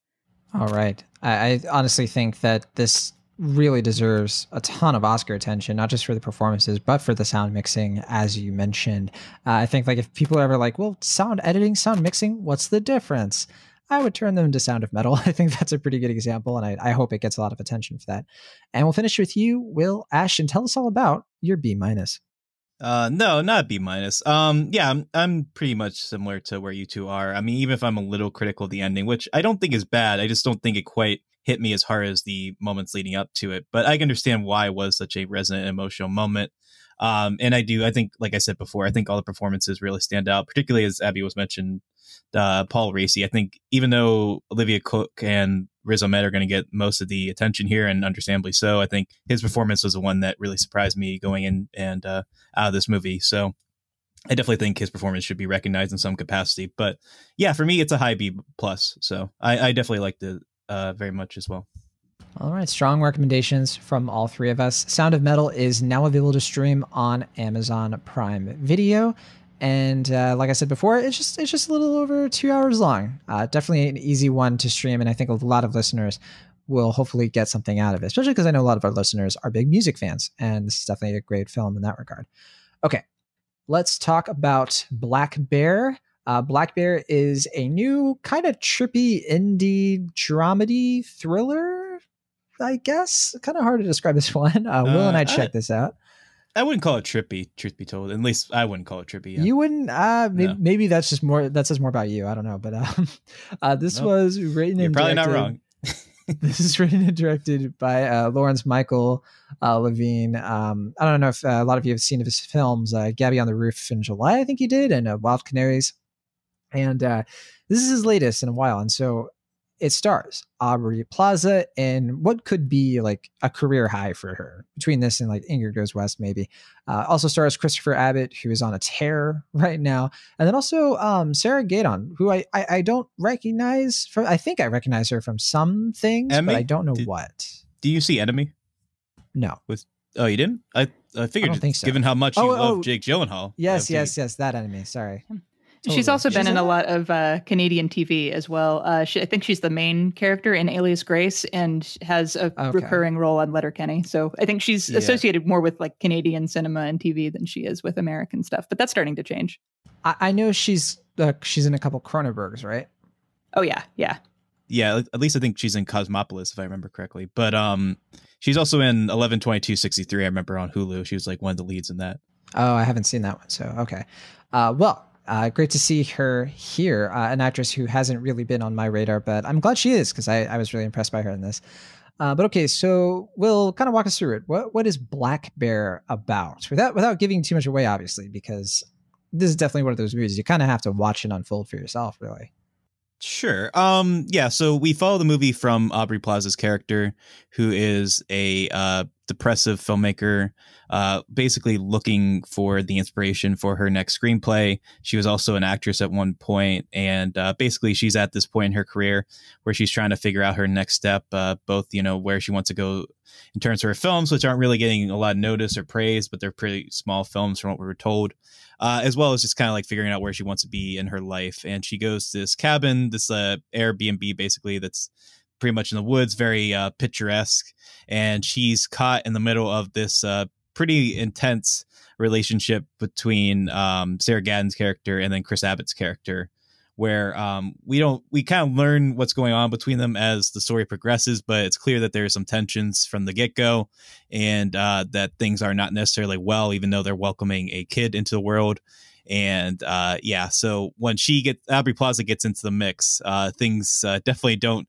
All right. I, I honestly think that this really deserves a ton of Oscar attention, not just for the performances, but for the sound mixing, as you mentioned. Uh, I think like if people are ever like, well, sound editing, sound mixing, what's the difference? I would turn them to Sound of Metal. I think that's a pretty good example, and I, I hope it gets a lot of attention for that. And we'll finish with you, Will Ashton. Tell us all about your B minus. Uh, no, not B minus. Um, yeah, I'm, I'm pretty much similar to where you two are. I mean, even if I'm a little critical of the ending, which I don't think is bad, I just don't think it quite hit me as hard as the moments leading up to it. But I can understand why it was such a resonant emotional moment. Um, and I do, I think, like I said before, I think all the performances really stand out, particularly as Abby was mentioned, uh, Paul Raci. I think even though Olivia Cooke and Riz Ahmed are going to get most of the attention here, and understandably so, I think his performance was the one that really surprised me going in and uh, out of this movie. So I definitely think his performance should be recognized in some capacity. But yeah, for me, it's a high B plus. So I, I definitely liked it uh, very much as well. All right, strong recommendations from all three of us. Sound of Metal is now available to stream on Amazon Prime Video, and uh, like I said before, it's just it's just a little over two hours long. Uh, definitely an easy one to stream, and I think a lot of listeners will hopefully get something out of it. Especially because I know a lot of our listeners are big music fans, and this is definitely a great film in that regard. Okay, let's talk about Black Bear. Uh, Black Bear is a new kind of trippy indie dramedy thriller, I guess. Kind of hard to describe this one. Uh, Will uh, and I checked this out. I wouldn't call it trippy, truth be told. At least I wouldn't call it trippy. Yeah. You wouldn't. Uh, maybe, no. maybe, that's just more. That says more about you. I don't know. But um, uh, this nope. was written. You're and probably directed, not wrong. this is written and directed by uh, Lawrence Michael uh, Levine. Um, I don't know if uh, a lot of you have seen of his films. Uh, Gabi on the Roof in July, I think he did, and uh, Wild Canaries and uh, this is his latest in a while. And so it stars Aubrey Plaza in what could be like a career high for her between this and like Ingrid Goes West, maybe. Uh, also stars Christopher Abbott, who is on a tear right now, and then also um, Sarah Gadon, who I, I, I don't recognize from. I think I recognize her from some things, but I don't know Did, what. Do you see Enemy? No. With oh, you didn't? I I figured. I think so. Given how much you oh, love oh, Jake Gyllenhaal. Yes, yes, yes. That enemy. Sorry. Totally. She's also been in a lot of uh, Canadian TV as well. Uh, she, I think she's the main character in Alias Grace and has a okay. recurring role on Letterkenny. So I think she's yeah. associated more with like Canadian cinema and TV than she is with American stuff. But that's starting to change. I, I know she's uh, she's in a couple Cronenbergs, right? Oh yeah, yeah, yeah. At least I think she's in Cosmopolis, if I remember correctly. But um, she's also in eleven twenty two sixty three. I remember on Hulu. She was like one of the leads in that. Oh, I haven't seen that one. So okay. Uh, well, uh, great to see her here, uh, an actress who hasn't really been on my radar, but I'm glad she is because I, I, was really impressed by her in this. Uh, but okay, so we'll kind of walk us through it. What what is Black Bear about? Without without giving too much away, obviously, because this is definitely one of those movies you kind of have to watch it unfold for yourself, really. Sure. Um. Yeah. So we follow the movie from Aubrey Plaza's character, who is a uh, depressive filmmaker, uh, basically looking for the inspiration for her next screenplay. She was also an actress at one point, and uh, basically she's at this point in her career where she's trying to figure out her next step, uh, both you know where she wants to go in terms of her films, which aren't really getting a lot of notice or praise, but they're pretty small films from what we were told. Uh, as well as just kind of like figuring out where she wants to be in her life. And she goes to this cabin, this uh, Airbnb basically that's pretty much in the woods, very uh, picturesque. And she's caught in the middle of this uh, pretty intense relationship between um, Sarah Gadon's character and then Chris Abbott's character, where um, we don't we kind of learn what's going on between them as the story progresses, but it's clear that there are some tensions from the get go, and uh, that things are not necessarily well, even though they're welcoming a kid into the world. And uh, yeah, so when she gets Aubrey Plaza gets into the mix, uh, things uh, definitely don't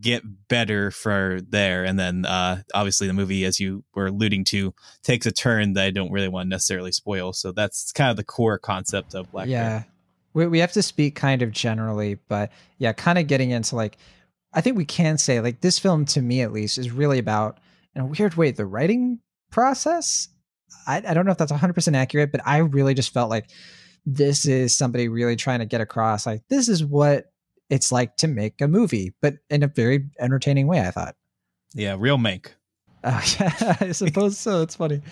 get better for there. And then uh, obviously the movie, as you were alluding to, takes a turn that I don't really want to necessarily spoil. So that's kind of the core concept of Black yeah. Bear. We, we have to speak kind of generally, but yeah, kind of getting into like, I think we can say like this film to me at least is really about in a weird way the writing process. I, I don't know if that's 100% accurate, but I really just felt like this is somebody really trying to get across like this is what it's like to make a movie, but in a very entertaining way, I thought. Yeah, real make. Uh, yeah, I suppose so. It's funny.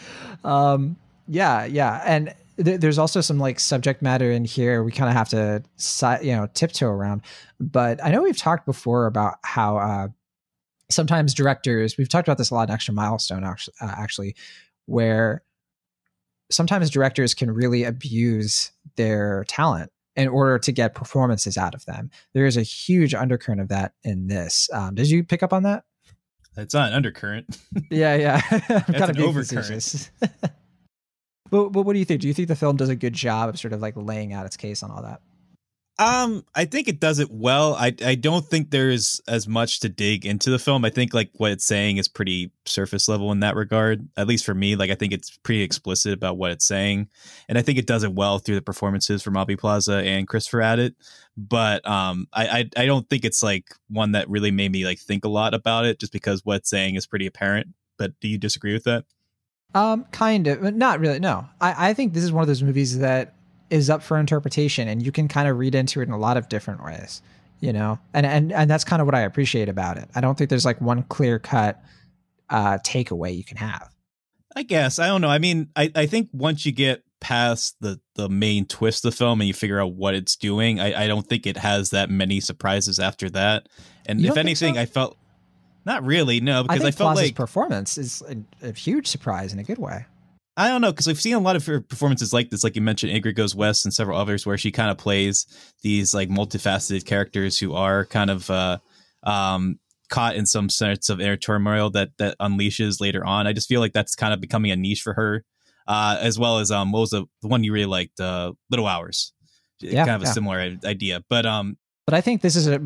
Um, yeah, yeah, and th- there's also some like subject matter in here we kind of have to, si- you know, tiptoe around. But I know we've talked before about how uh, sometimes directors. We've talked about this a lot in Extra Milestone, actually, uh, actually, where sometimes directors can really abuse their talent in order to get performances out of them. There is a huge undercurrent of that in this. Um, did you pick up on that? It's not an undercurrent. yeah, yeah. Kind of an overcurrent. but, but what do you think? Do you think the film does a good job of sort of like laying out its case on all that? Um, I think it does it well. I I don't think there's as much to dig into the film. I think like what it's saying is pretty surface level in that regard. At least for me, like I think it's pretty explicit about what it's saying, and I think it does it well through the performances from Aubrey Plaza and Christopher Abbott. But um, I, I I don't think it's like one that really made me like think a lot about it, just because what it's saying is pretty apparent. But do you disagree with that? Um, kind of, but not really. No, I, I think this is one of those movies that is up for interpretation, and you can kind of read into it in a lot of different ways. You know, and and and that's kind of what I appreciate about it. I don't think there's like one clear cut uh, takeaway you can have. I guess I don't know. I mean, I, I think once you get past the the main twist of the film and you figure out what it's doing, I, I don't think it has that many surprises after that. And if anything, so? I felt not really no I because think I, felt Plaza's like performance is a, a huge surprise in a good way. I don't know because we've seen a lot of her performances like this, like you mentioned, Ingrid Goes West and several others, where she kind of plays these like multifaceted characters who are kind of uh, um, caught in some sorts of inner turmoil that that unleashes later on. I just feel like that's kind of becoming a niche for her, uh, as well as um, what was the, the one you really liked, uh, Little Hours, Yeah, kind of a similar idea, but um, But I think this is a,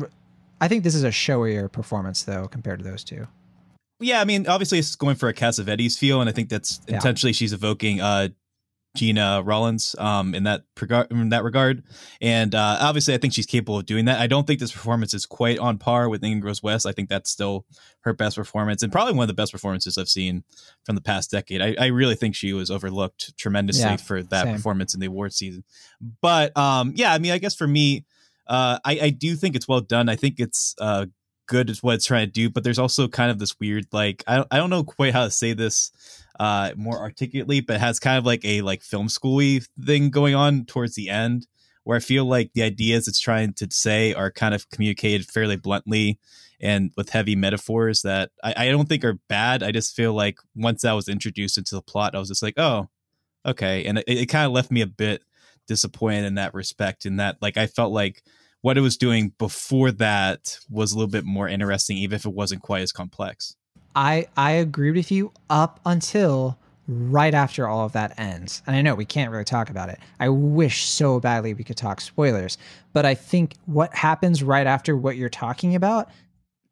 I think this is a showier performance though compared to those two. Yeah, I mean, obviously it's going for a Cassavetes feel, and I think that's Yeah. intentionally she's evoking uh Gena Rowlands um in that regard in that regard. And uh obviously I think she's capable of doing that. I don't think this performance is quite on par with Ingrid Goes West. I think that's still her best performance and probably one of the best performances I've seen from the past decade. I, I really think she was overlooked tremendously Yeah, for that same. performance in the award season. But um yeah, I mean I guess for me, uh I, I do think it's well done. I think it's uh good at what it's trying to do, but there's also kind of this weird like I don't I don't know quite how to say this uh more articulately, but has kind of like a like film schooly thing going on towards the end where I feel like the ideas it's trying to say are kind of communicated fairly bluntly and with heavy metaphors that I, I don't think are bad. I just feel like once that was introduced into the plot, I was just like, oh, okay. And it, it kind of left me a bit disappointed in that respect, in that like I felt like what it was doing before that was a little bit more interesting, even if it wasn't quite as complex. I I agree with you up until right after all of that ends. And I know we can't really talk about it. I wish so badly we could talk spoilers, but I think what happens right after what you're talking about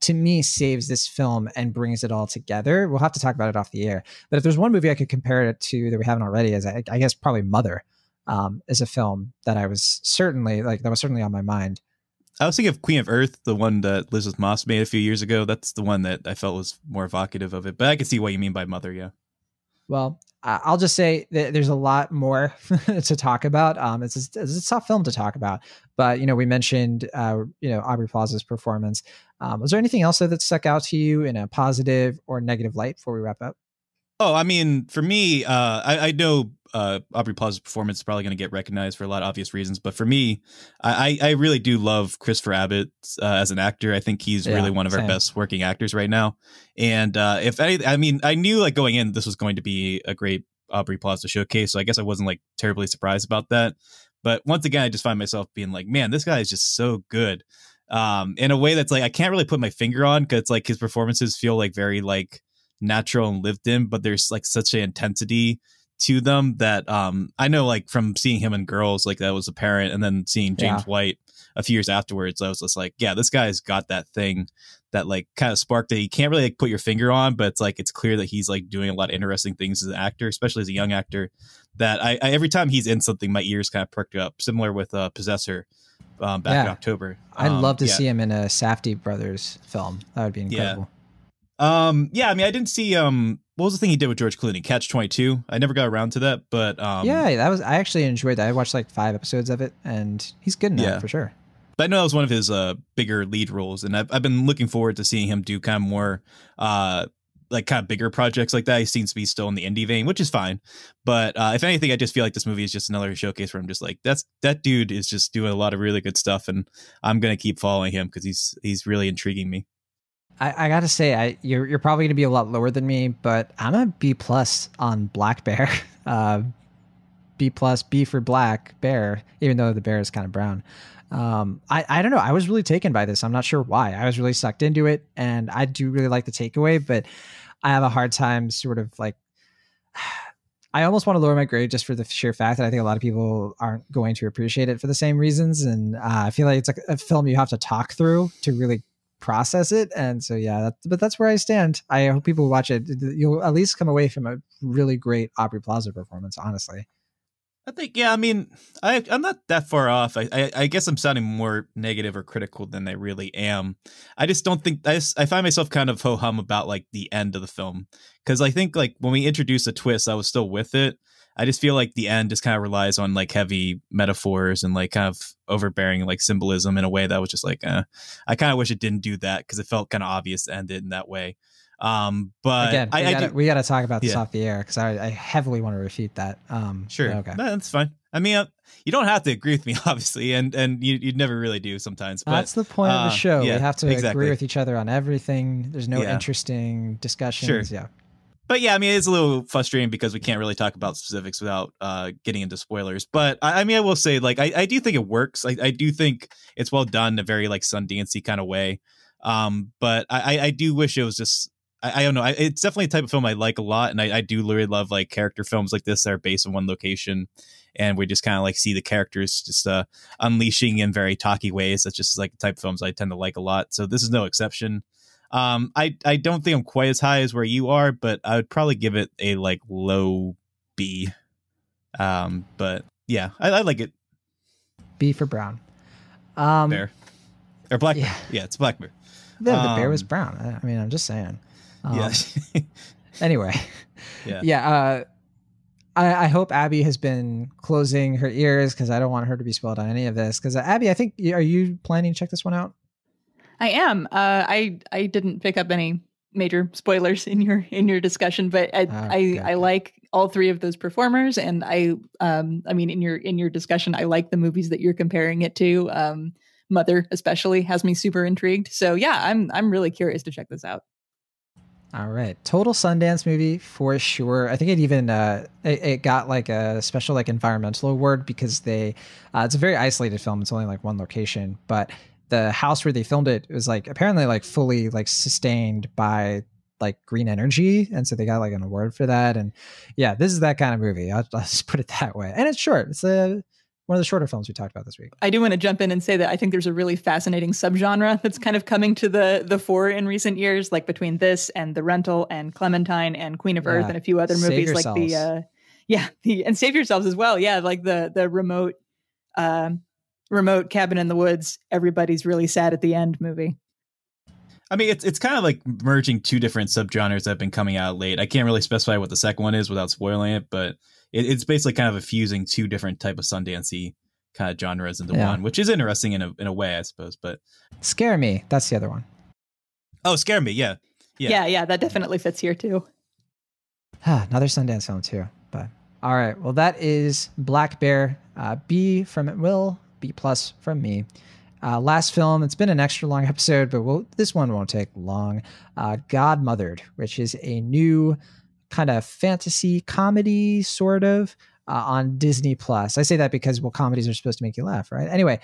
to me saves this film and brings it all together. We'll have to talk about it off the air. But if there's one movie I could compare it to that we haven't already, is I, I guess probably Mother um, is a film that I was certainly like that was certainly on my mind. I was thinking of Queen of Earth, the one that Elisabeth Moss made a few years ago. That's the one that I felt was more evocative of it. But I can see what you mean by Mother, yeah. Well, I'll just say that there's a lot more to talk about. Um, it's a, it's a tough film to talk about, but you know, we mentioned uh, you know Aubrey Plaza's performance. Um, was there anything else that stuck out to you in a positive or negative light before we wrap up? Oh, I mean, for me, uh, I, I know uh, Aubrey Plaza's performance is probably going to get recognized for a lot of obvious reasons, but for me, I, I really do love Christopher Abbott uh, as an actor. I think he's Yeah, really one of our best working actors right now. And uh, if any, I mean, I knew like going in, this was going to be a great Aubrey Plaza showcase, so I guess I wasn't like terribly surprised about that. But once again, I just find myself being like, man, this guy is just so good. Um, in a way that's like I can't really put my finger on because like his performances feel like very like natural and lived in, but there's like such an intensity to them that um I know like from seeing him in Girls, like that was apparent, and then seeing James Yeah. White a few years afterwards, I was just like, yeah, this guy's got that thing that like kind of sparked that you can't really like put your finger on, but it's like it's clear that he's like doing a lot of interesting things as an actor, especially as a young actor. That I, I every time he's in something, my ears kind of perked up. Similar with uh, Possessor um, back in Yeah. October. I'd Um, love to yeah. see him in a Safdie brothers film. That would be incredible. Um, yeah, I mean, I didn't see um, what was the thing he did with George Clooney? Catch Twenty Two. I never got around to that, but um, yeah, that was. I actually enjoyed that. I watched like five episodes of it, and he's good that Yeah. for sure. But I know that was one of his uh bigger lead roles, and I've I've been looking forward to seeing him do kind of more uh like kind of bigger projects like that. He seems to be still in the indie vein, which is fine. But uh, if anything, I just feel like this movie is just another showcase where I'm just like, that's that dude is just doing a lot of really good stuff, and I'm gonna keep following him because he's he's really intriguing me. I, I gotta say, I you're you're probably gonna be a lot lower than me, but I'm a B plus on Black Bear. Uh, B plus, B for Black Bear, even though the bear is kind of brown. Um, I I don't know. I was really taken by this. I'm not sure why. I was really sucked into it, and I do really like the takeaway, but I have a hard time sort of like. I almost want to lower my grade just for the sheer fact that I think a lot of people aren't going to appreciate it for the same reasons, and uh, I feel like it's like a film you have to talk through to really process it. And so, yeah, that, but that's where I stand. I hope people watch it. You'll at least come away from a really great Aubrey Plaza performance. Honestly, I think, yeah, I mean, I, I'm not that far off. I, I, I guess I'm sounding more negative or critical than I really am. I just don't think I, just, I find myself kind of ho hum about like the end of the film because I think like when we introduced a twist, I was still with it. I just feel like the end just kind of relies on like heavy metaphors and like kind of overbearing like symbolism in a way that was just like, uh, I kind of wish it didn't do that because it felt kind of obvious to end it in that way. Um, but again, we I, I gotta, do- we gotta talk about this Yeah. off the air because I, I heavily want to refute that. Um, Sure. Okay. No, that's fine. I mean, uh, you don't have to agree with me, obviously, and and you you never really do sometimes. But That's the point of uh, the show. yeah, we have to exactly. agree with each other on everything. There's no Yeah. interesting discussions. Sure. Yeah. But yeah, I mean, it's a little frustrating because we can't really talk about specifics without uh, getting into spoilers. But I, I mean, I will say, like, I, I do think it works. I, I do think it's well done in a very like Sundancey kind of way. Um, but I, I- I do wish it was just. I, I don't know. I, it's definitely a type of film I like a lot, and I, I do really love like character films like this that are based in one location, and we just kind of like see the characters just uh, unleashing in very talky ways. That's just like the type of films I tend to like a lot. So this is no exception. Um, I I don't think I'm quite as high as where you are, but I would probably give it a like low B. Um, but yeah, I, I like it. B for brown. Um, Bear or black yeah. bear. Yeah, it's black bear. The, the bear was Um, brown. I, I mean, I'm just saying. Um, yeah. Anyway. Yeah. Yeah. Uh, I, I hope Abby has been closing her ears because I don't want her to be spoiled on any of this. Because Abby, I think are you planning to check this one out? I am. Uh, I I didn't pick up any major spoilers in your in your discussion, but I Ah, I, good, I like all three of those performers, and I um I mean in your in your discussion, I like the movies that you're comparing it to. Um, Mother especially has me super intrigued. So yeah, I'm I'm really curious to check this out. All right, total Sundance movie for sure. I think it even uh, it, it got like a special like environmental award because they uh, it's a very isolated film. It's only like one location, but the house where they filmed it was like apparently like fully like sustained by like green energy, and so they got like an award for that. And yeah, this is that kind of movie. I'll, I'll just put it that way. And it's short. It's a one of the shorter films we talked about this week. I do want to jump in and say that I think there's a really fascinating subgenre that's kind of coming to the the fore in recent years, like between this and The Rental and Clementine and Queen of Earth and a few other Save movies like the uh yeah, the and Save Yourselves as well. Yeah, like the the remote um remote cabin in the woods, everybody's really sad at the end movie. I mean, it's it's kind of like merging two different subgenres that have been coming out late. I can't really specify what the second one is without spoiling it, but it, it's basically kind of a fusing two different type of Sundancey kind of genres into Yeah. one, which is interesting in a in a way, I suppose. But Scare Me. That's the other one. oh, scare me, yeah, Yeah, yeah, that definitely fits here too. Another Sundance film too. But all right, well that is Black Bear. Uh, B from it Will, B plus from me. Uh, last film, it's been an extra long episode, but we'll, this one won't take long. Uh, Godmothered, which is a new kind of fantasy comedy, sort of, uh, on Disney Plus. I say that because, well, comedies are supposed to make you laugh, right? Anyway,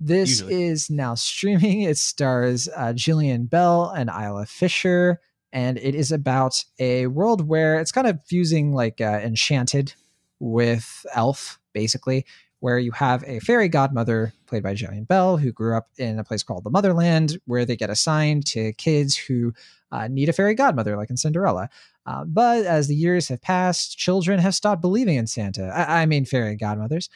this Usually. is now streaming. It stars uh, Jillian Bell and Isla Fisher, and it is about a world where it's kind of fusing like uh, Enchanted with Elf, basically, where you have a fairy godmother played by Jillian Bell, who grew up in a place called the Motherland, where they get assigned to kids who uh, need a fairy godmother, like in Cinderella. Uh, but as the years have passed, children have stopped believing in Santa. I, I mean, fairy godmothers.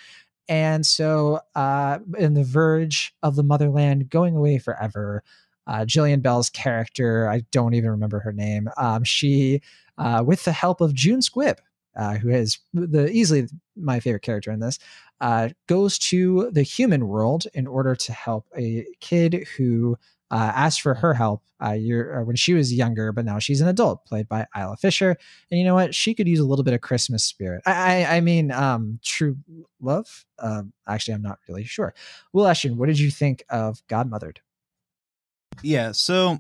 And so, uh, in the verge of the Motherland going away forever, uh, Jillian Bell's character, I don't even remember her name, um, she, uh, with the help of June Squibb, uh, who is the easily my favorite character in this, uh, goes to the human world in order to help a kid who uh, asked for her help uh, uh, when she was younger, but now she's an adult, played by Isla Fisher. And you know what? She could use a little bit of Christmas spirit. I, I, I mean, um, true love. Um, actually, I'm not really sure. Will Ashton, what did you think of Godmothered? Yeah, so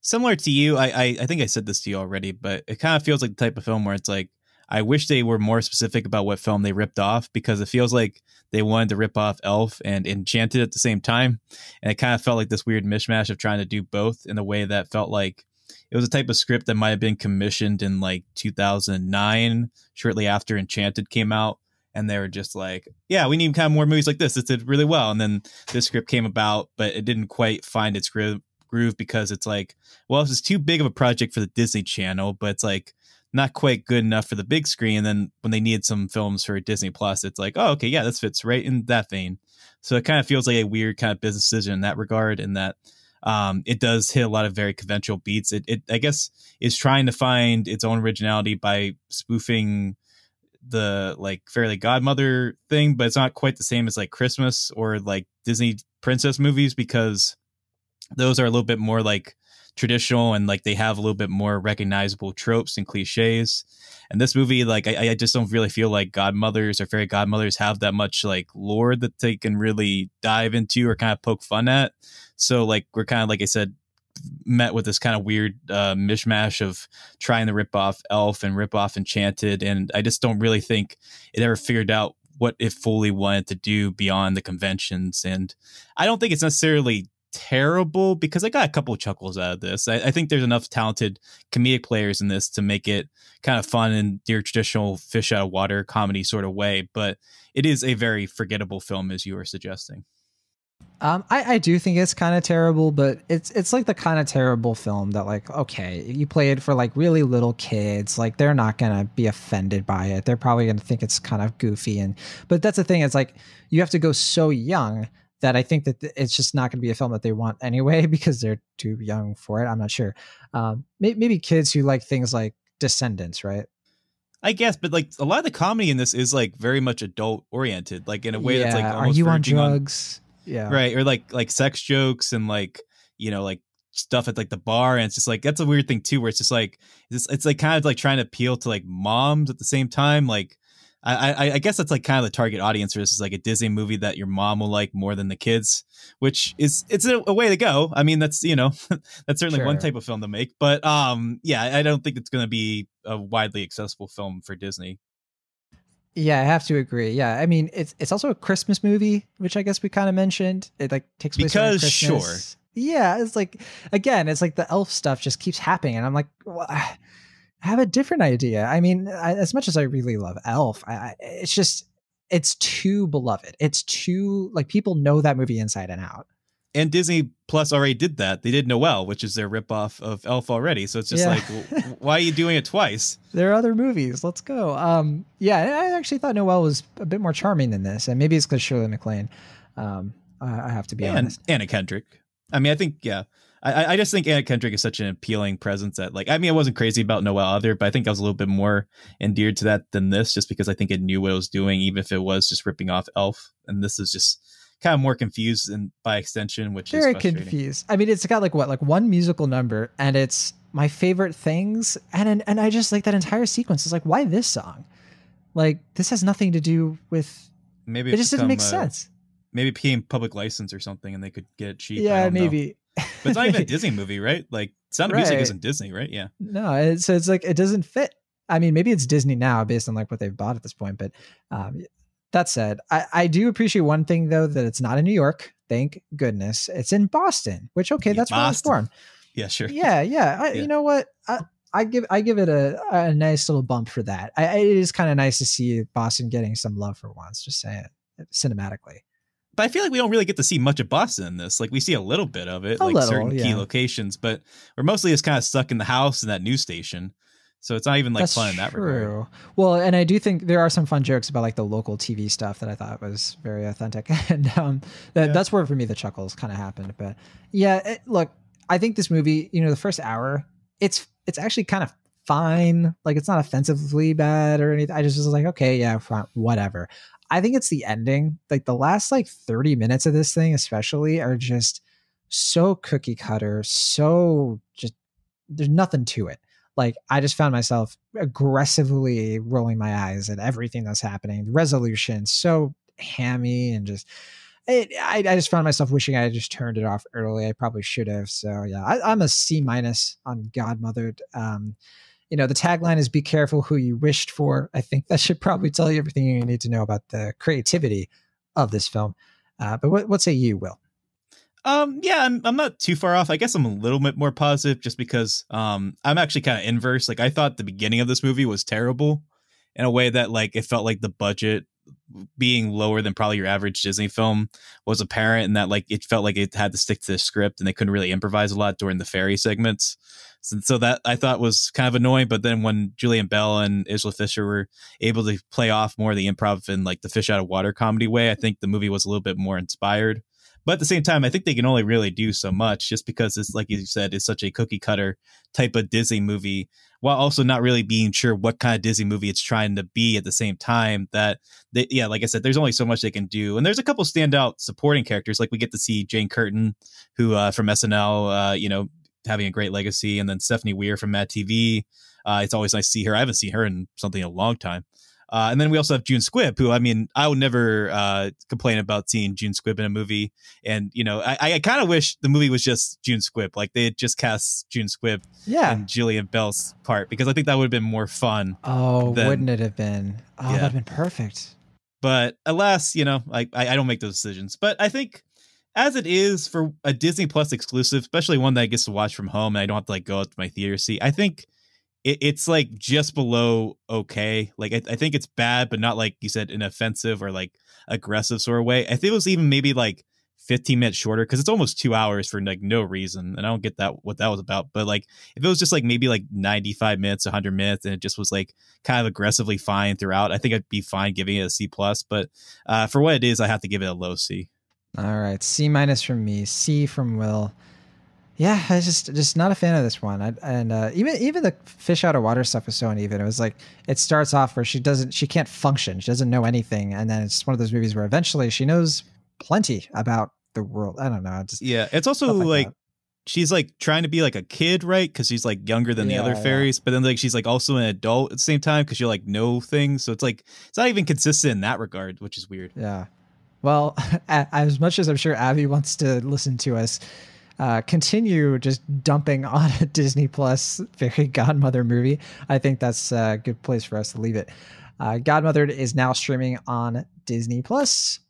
similar to you, I, I I think I said this to you already, but it kind of feels like the type of film where it's like I wish they were more specific about what film they ripped off because it feels like they wanted to rip off Elf and Enchanted at the same time. And it kind of felt like this weird mishmash of trying to do both in a way that felt like it was a type of script that might have been commissioned in like 2009, shortly after Enchanted came out. And they were just like, yeah, we need kind of more movies like this. It did really well. And then this script came about, but it didn't quite find its groove because it's like, well, this is too big of a project for the Disney Channel, but it's like, not quite good enough for the big screen. And then when they needed some films for Disney Plus, it's like, oh, okay, yeah, this fits right in that vein. So it kind of feels like a weird kind of business decision in that regard, in that um, it does hit a lot of very conventional beats. It, it, I guess, is trying to find its own originality by spoofing the like Fairly Godmother thing, but it's not quite the same as like Christmas or like Disney princess movies because those are a little bit more like traditional and like they have a little bit more recognizable tropes and cliches. And this movie, like I, I just don't really feel like godmothers or fairy godmothers have that much like lore that they can really dive into or kind of poke fun at. So like we're kind of like I said, met with this kind of weird uh, mishmash of trying to rip off Elf and rip off Enchanted, and I just don't really think it ever figured out what it fully wanted to do beyond the conventions. And I don't think it's necessarily terrible because I got a couple chuckles out of this. I, I, think there's enough talented comedic players in this to make it kind of fun in your traditional fish out of water comedy sort of way. But it is a very forgettable film, as you were suggesting. Um, I, I do think it's kind of terrible, but it's it's like the kind of terrible film that like okay, you play it for like really little kids, like they're not gonna be offended by it. They're probably gonna think it's kind of goofy and but that's the thing. It's like you have to go so young that I think that it's just not going to be a film that they want anyway because they're too young for it. I'm not sure. Um, maybe kids who like things like Descendants, right? I guess, but like a lot of the comedy in this is like very much adult oriented, like in a way yeah. that's like are you on drugs? On, yeah, right, or like like sex jokes and like you know like stuff at like the bar, and it's just like that's a weird thing too, where it's just like it's, it's like kind of like trying to appeal to like moms at the same time, like I, I, guess that's like kind of the target audience for this is like a Disney movie that your mom will like more than the kids, which is it's a, a way to go. I mean, that's you know that's certainly sure. one type of film to make, but um, yeah, I don't think it's going to be a widely accessible film for Disney. Yeah, I have to agree. Yeah, I mean, it's it's also a Christmas movie, which I guess we kind of mentioned. It like takes place because sure. Yeah, it's like again, it's like the elf stuff just keeps happening, and I'm like. Well, have a different idea. I mean, I, as much as I really love Elf, I, it's just it's too beloved. It's too like people know that movie inside and out. And Disney Plus already did that. They did Noelle, which is their ripoff of Elf already. So it's just yeah. like, why are you doing it twice? There are other movies. Let's go. Um, yeah, I actually thought Noelle was a bit more charming than this, and maybe it's because Shirley MacLaine. Um, I, I have to be and honest. Anna Kendrick. I mean, I think yeah, I, I just think Anna Kendrick is such an appealing presence that like I mean I wasn't crazy about Noelle either, but I think I was a little bit more endeared to that than this just because I think it knew what it was doing, even if it was just ripping off Elf. And this is just kind of more confused and by extension, which very is confused. I mean, it's got like what, like one musical number, and it's my favorite things, and and, and I just like that entire sequence. Is like, why this song? Like, this has nothing to do with. Maybe it just doesn't make uh, sense. Maybe paying public license or something, and they could get cheap. Yeah, don't know. But it's not even a Disney movie, right? Like Sound of Music isn't Disney, right? Yeah. No, it's, so it's like it doesn't fit. I mean, maybe it's Disney now based on like what they've bought at this point. But um, that said, I, I do appreciate one thing though that it's not in New York. Thank goodness it's in Boston. Which okay, Yeah, that's where I was born. Yeah, sure. Yeah, yeah. I, Yeah. You know what? I, I give I give it a, a nice little bump for that. I, I, it is kind of nice to see Boston getting some love for once. Just saying, cinematically. But I feel like we don't really get to see much of Boston in this. Like we see a little bit of it, A like little, certain key locations, but we're mostly just kind of stuck in the house and that news station. So it's not even like That's fun in that regard. Well, and I do think there are some fun jokes about like the local TV stuff that I thought was very authentic, and um, that, that's where for me the chuckles kind of happened. But yeah, it, look, I think this movie, you know, the first hour, it's it's actually kind of fine. Like it's not offensively bad or anything. I just was like, okay, yeah, fine, whatever. I think it's the ending, like the last like thirty minutes of this thing, especially, are just so cookie cutter, so just there's nothing to it like I just found myself aggressively rolling my eyes at everything that's happening. The resolution so hammy and just it, I, I just found myself wishing I had just turned it off early. I probably should have. So yeah, I, I'm a C minus on Godmothered. Um, you know, the tagline is "Be careful who you wished for." I think that should probably tell you everything you need to know about the creativity of this film. Uh, but what, what say you, Will? Um, yeah, I'm I'm not too far off. I guess I'm a little bit more positive just because um I'm actually kind of inverse. Like I thought the beginning of this movie was terrible in a way that like it felt like the budget being lower than probably your average Disney film was apparent and that like it felt like it had to stick to the script and they couldn't really improvise a lot during the fairy segments. So, so that I thought was kind of annoying. But then when Jillian Bell and Isla Fisher were able to play off more the improv in like the fish out of water comedy way, I think the movie was a little bit more inspired. But at the same time, I think they can only really do so much just because it's like you said, it's such a cookie cutter type of Disney movie, while also not really being sure what kind of Disney movie it's trying to be at the same time. That they, yeah, like I said, there's only so much they can do, and there's a couple standout supporting characters. Like we get to see Jane Curtin, who uh, from SNL, uh, you know, having a great legacy, and then Stephanie Weir from Mad TV. Uh, it's always nice to see her. I haven't seen her in something in a long time. Uh, and then we also have June Squibb, who I mean, I would never uh, complain about seeing June Squibb in a movie. And you know, I, I kind of wish the movie was just June Squibb, like they had just cast June Squibb Yeah. and Jillian Bell's part, because I think that would have been more fun. Oh, than- wouldn't it have been? Oh, Yeah. that'd been perfect. But alas, you know, I, I I don't make those decisions. But I think as it is for a Disney Plus exclusive, especially one that I gets to watch from home and I don't have to like go out to my theater seat, I think it, it's like just below okay. Like I, I think it's bad, but not like you said, an offensive or like aggressive sort of way. I think it was even maybe like 15 minutes shorter because it's almost two hours for like no reason. And I don't get that what that was about. But like if it was just like maybe like 95 minutes, 100 minutes, and it just was like kind of aggressively fine throughout, I think I'd be fine giving it a C plus. But uh, for what it is, I have to give it a low C. All right, C minus from me, C from Will. Yeah, I was just just not a fan of this one. I, and uh, even even the fish out of water stuff was so uneven. It was like it starts off where she doesn't she can't function. She doesn't know anything, and then it's one of those movies where eventually she knows plenty about the world. I don't know. Just Yeah, it's also stuff like, she's like trying to be like a kid, right? Because she's like younger than the other Yeah, yeah. fairies, but then like she's like also an adult at the same time because you like know things. So it's like it's not even consistent in that regard, which is weird. Yeah. Well, as much as I'm sure Abby wants to listen to us uh, continue just dumping on a Disney Plus fairy godmother movie, I think that's a good place for us to leave it. Uh, Godmothered is now streaming on Disney Plus.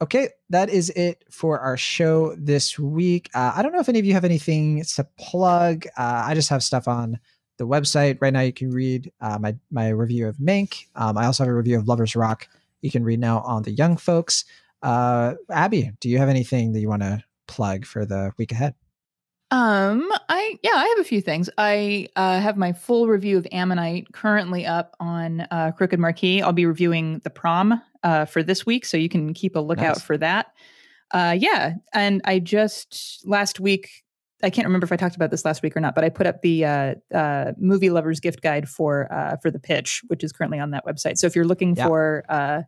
Okay, that is it for our show this week. Uh, I don't know if any of you have anything to plug. Uh, I just have stuff on the website right now. You can read uh, my my review of Mank. Um, I also have a review of Lovers Rock. You can read now on the Young Folks. Uh, Abby, do you have anything that you want to plug for the week ahead? Um, I yeah, I have a few things. I uh, have my full review of Ammonite currently up on uh, Crooked Marquee. I'll be reviewing the prom uh, for this week, so you can keep a lookout Nice. for that. Uh, yeah, and I just last week. I can't remember if I talked about this last week or not, but I put up the uh, uh, movie lovers gift guide for uh, for the pitch, which is currently on that website. So if you're looking Yeah. for uh,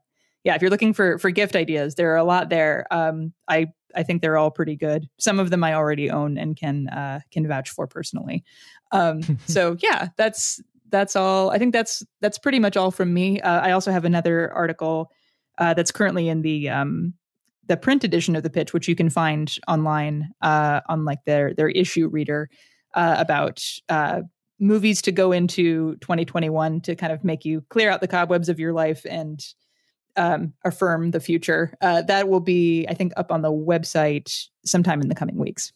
yeah, if you're looking for for gift ideas, there are a lot there. Um, I I think they're all pretty good. Some of them I already own and can uh, can vouch for personally. Um, so yeah, that's that's all. I think that's that's pretty much all from me. Uh, I also have another article uh, that's currently in the um, the print edition of the pitch, which you can find online uh, on like their their issue reader uh, about uh, movies to go into 2021 to kind of make you clear out the cobwebs of your life and um, affirm the future. Uh, that will be, I think, up on the website sometime in the coming weeks.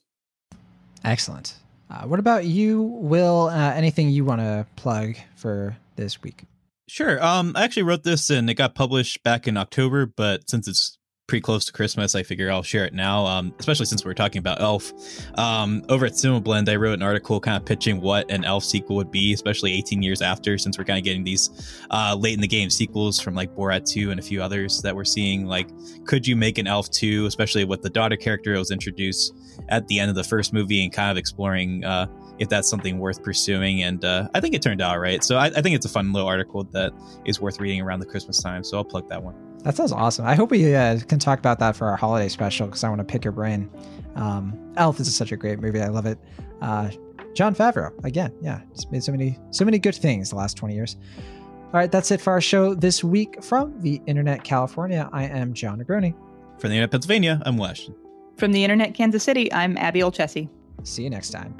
Excellent. Uh, what about you, Will? Uh, anything you want to plug for this week? Sure. Um, I actually wrote this and it got published back in October, but since it's pretty close to Christmas, I figure I'll share it now. Um, especially since we're talking about Elf. Um, over at Cinema Blend, I wrote an article kind of pitching what an Elf sequel would be, especially 18 years after, since we're kind of getting these uh, late in the game sequels from like Borat 2 and a few others that we're seeing. Like, could you make an Elf 2, especially with the daughter character that was introduced at the end of the first movie and kind of exploring uh, if that's something worth pursuing. And uh, I think it turned out right. So I, I, think it's a fun little article that is worth reading around the Christmas time. So I'll plug that one. That sounds awesome. I hope we uh, can talk about that for our holiday special because I want to pick your brain. Um, Elf is such a great movie. I love it. Uh, Jon Favreau again. Yeah, it's made so many so many good things the last twenty years. All right, that's it for our show this week from the Internet California. I am John Negroni. From the Internet Pennsylvania, I'm West. From the Internet Kansas City, I'm Abby Olcese. See you next time.